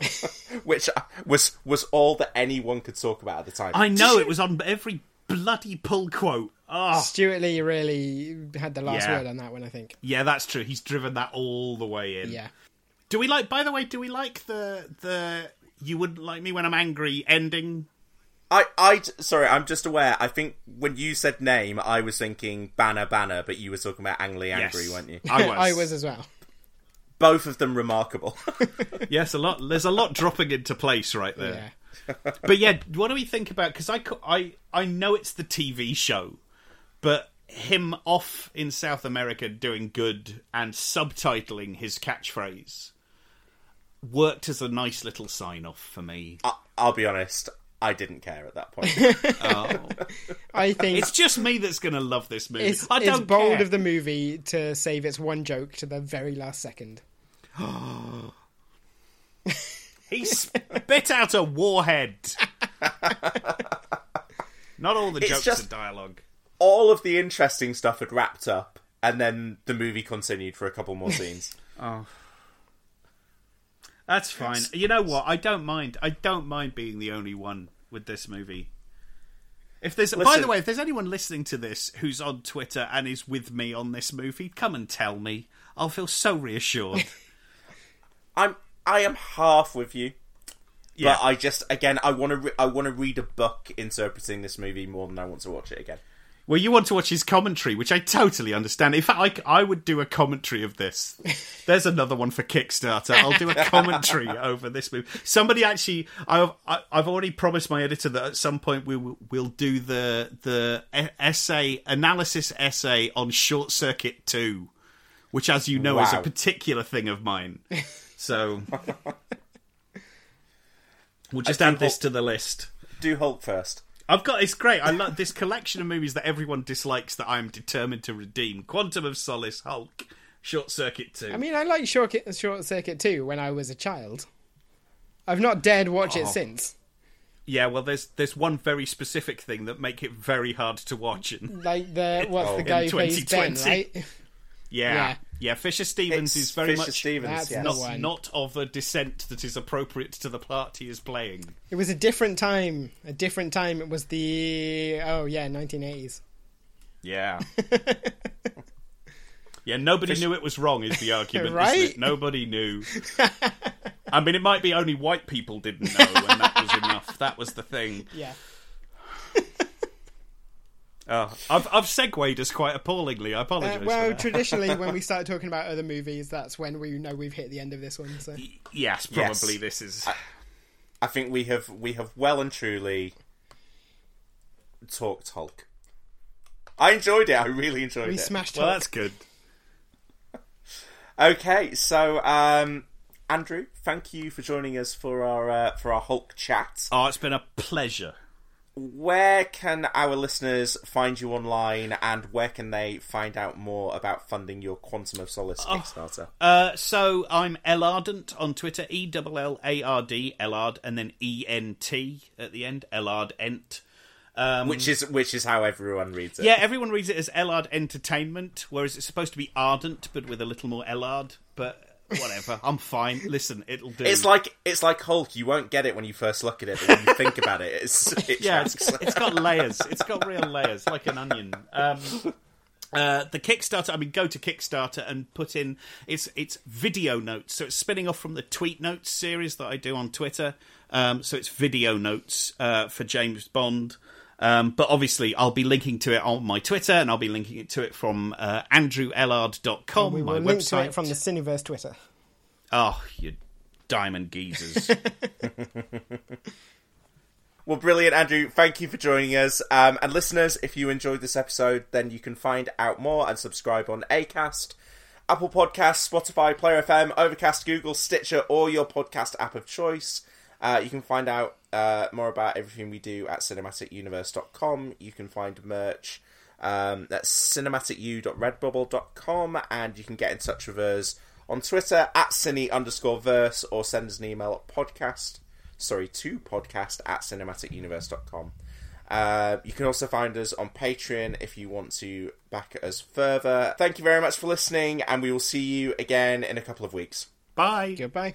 *laughs* Which uh, was was all that anyone could talk about at the time. I know it was on every bloody pull quote. Oh. Stewart Lee really had the last Yeah. word on that one, I think. Yeah, that's true. He's driven that all the way in. Yeah. Do we like? By the way, do we like the the "You wouldn't like me when I'm angry" ending? I, I, sorry, I'm just aware. I think when you said name, I was thinking Banner Banner, but you were talking about Ang Lee Angry, Yes. weren't you? I was. *laughs* I was as well. Both of them remarkable. *laughs* yes, a lot. There's a lot dropping into place right there. Yeah. *laughs* But yeah, what do we think about? Because I, co- I, I know it's the TV show, but him off in South America doing good and subtitling his catchphrase worked as a nice little sign off for me. I, I'll be honest, I didn't care at that point. *laughs* Oh. I think It's just me that's going to love this movie. it's, I it's don't bold care. of the movie to save its one joke to the very last second. *gasps* He spit out a warhead. *laughs* Not all the It's jokes just- are dialogue. All of the interesting stuff had wrapped up, and then the movie continued for a couple more scenes. *laughs* Oh. That's fine. You know what? I don't mind. I don't mind being the only one with this movie. If there's, by the way, if there's anyone listening to this who's on Twitter and is with me on this movie, come and tell me. I'll feel so reassured. *laughs* I'm, I am half with you. Yeah. But I just, again, I want to, re- I want to read a book interpreting this movie more than I want to watch it again. Well, you want to watch his commentary, which I totally understand. In fact, I, I would do a commentary of this. *laughs* There's another one for Kickstarter. I'll do a commentary *laughs* over this movie. Somebody actually, I've I- I've already promised my editor that at some point we will we'll do the the essay analysis essay on Short Circuit Two, which, as you know, is a particular thing of mine. *laughs* So we'll just add this to the list. Do Hulk first. I've got it's great. I love this collection of movies that everyone dislikes that I'm determined to redeem. Quantum of Solace, Hulk, Short Circuit 2. I mean, I like Short, Short Circuit 2 when I was a child. I've not dared watch it Oh. since. yeah, well there's there's one very specific thing that make it very hard to watch and Like the what's Oh. the guy In who plays Ben, 2020. right? *laughs* yeah. Yeah. Yeah, Fisher Stevens It's is very Fisher much Stevens, That's yes. not, not of a descent that is appropriate to the part he is playing. It was a different time. A different time. It was the oh yeah, 1980s. Yeah. *laughs* yeah, nobody knew it was wrong is the argument, Right? isn't it? Nobody knew. *laughs* I mean, it might be only white people didn't know, and that was enough. That was the thing. Yeah. Oh, I've I've segued us quite appallingly. I Uh, apologise. for well, traditionally, when we *laughs* start talking about other movies, that's when we know we've hit the end of this one. So yes, Yes. probably this is. I think we have, we have well and truly talked Hulk. I enjoyed it. I really enjoyed we it. smashed. Well, Hulk. that's good. *laughs* Okay, so um, Andrew, thank you for joining us for our uh, for our Hulk chat. Oh, it's been a pleasure. Where can our listeners find you online, and where can they find out more about funding your Quantum of Solace Kickstarter? Uh, so I'm L Ardent on Twitter, E L L A R D Ellard, and then E N T at the end, Ellard Ent. Um, which is which is how everyone reads it. yeah, everyone reads it as Ellard Entertainment, whereas it's supposed to be Ardent, but with a little more Ellard. But whatever, I'm fine. Listen, it'll do. It's like it's like Hulk. You won't get it when you first look at it, but when you think about it, it's *laughs* it yeah, it's, it's got *laughs* layers. It's got real layers, like an onion. Um, uh, the Kickstarter. I mean, go to Kickstarter and put in it's it's video notes. So it's spinning off from the tweet notes series that I do on Twitter. Um, so it's video notes uh, for James Bond. Um, but obviously, I'll be linking to it on my Twitter, and I'll be linking it to it from uh, andrewellard.com, we my will link to it from the Cineverse Twitter. Oh, you diamond geezers. *laughs* Well, brilliant, Andrew. Thank you for joining us. Um, and listeners, if you enjoyed this episode, then you can find out more and subscribe on Acast, Apple Podcasts, Spotify, Player FM, Overcast, Google, Stitcher, or your podcast app of choice. Uh, you can find out uh, more about everything we do at cinematicuniverse.com. You can find merch um, at cinematicu.redbubble.com, and you can get in touch with us on Twitter at cine underscore verse or send us an email at podcast sorry, to podcast at cinematicuniverse.com. Uh, you can also find us on Patreon if you want to back us further. Thank you very much for listening, and we will see you again in a couple of weeks. Bye. Goodbye.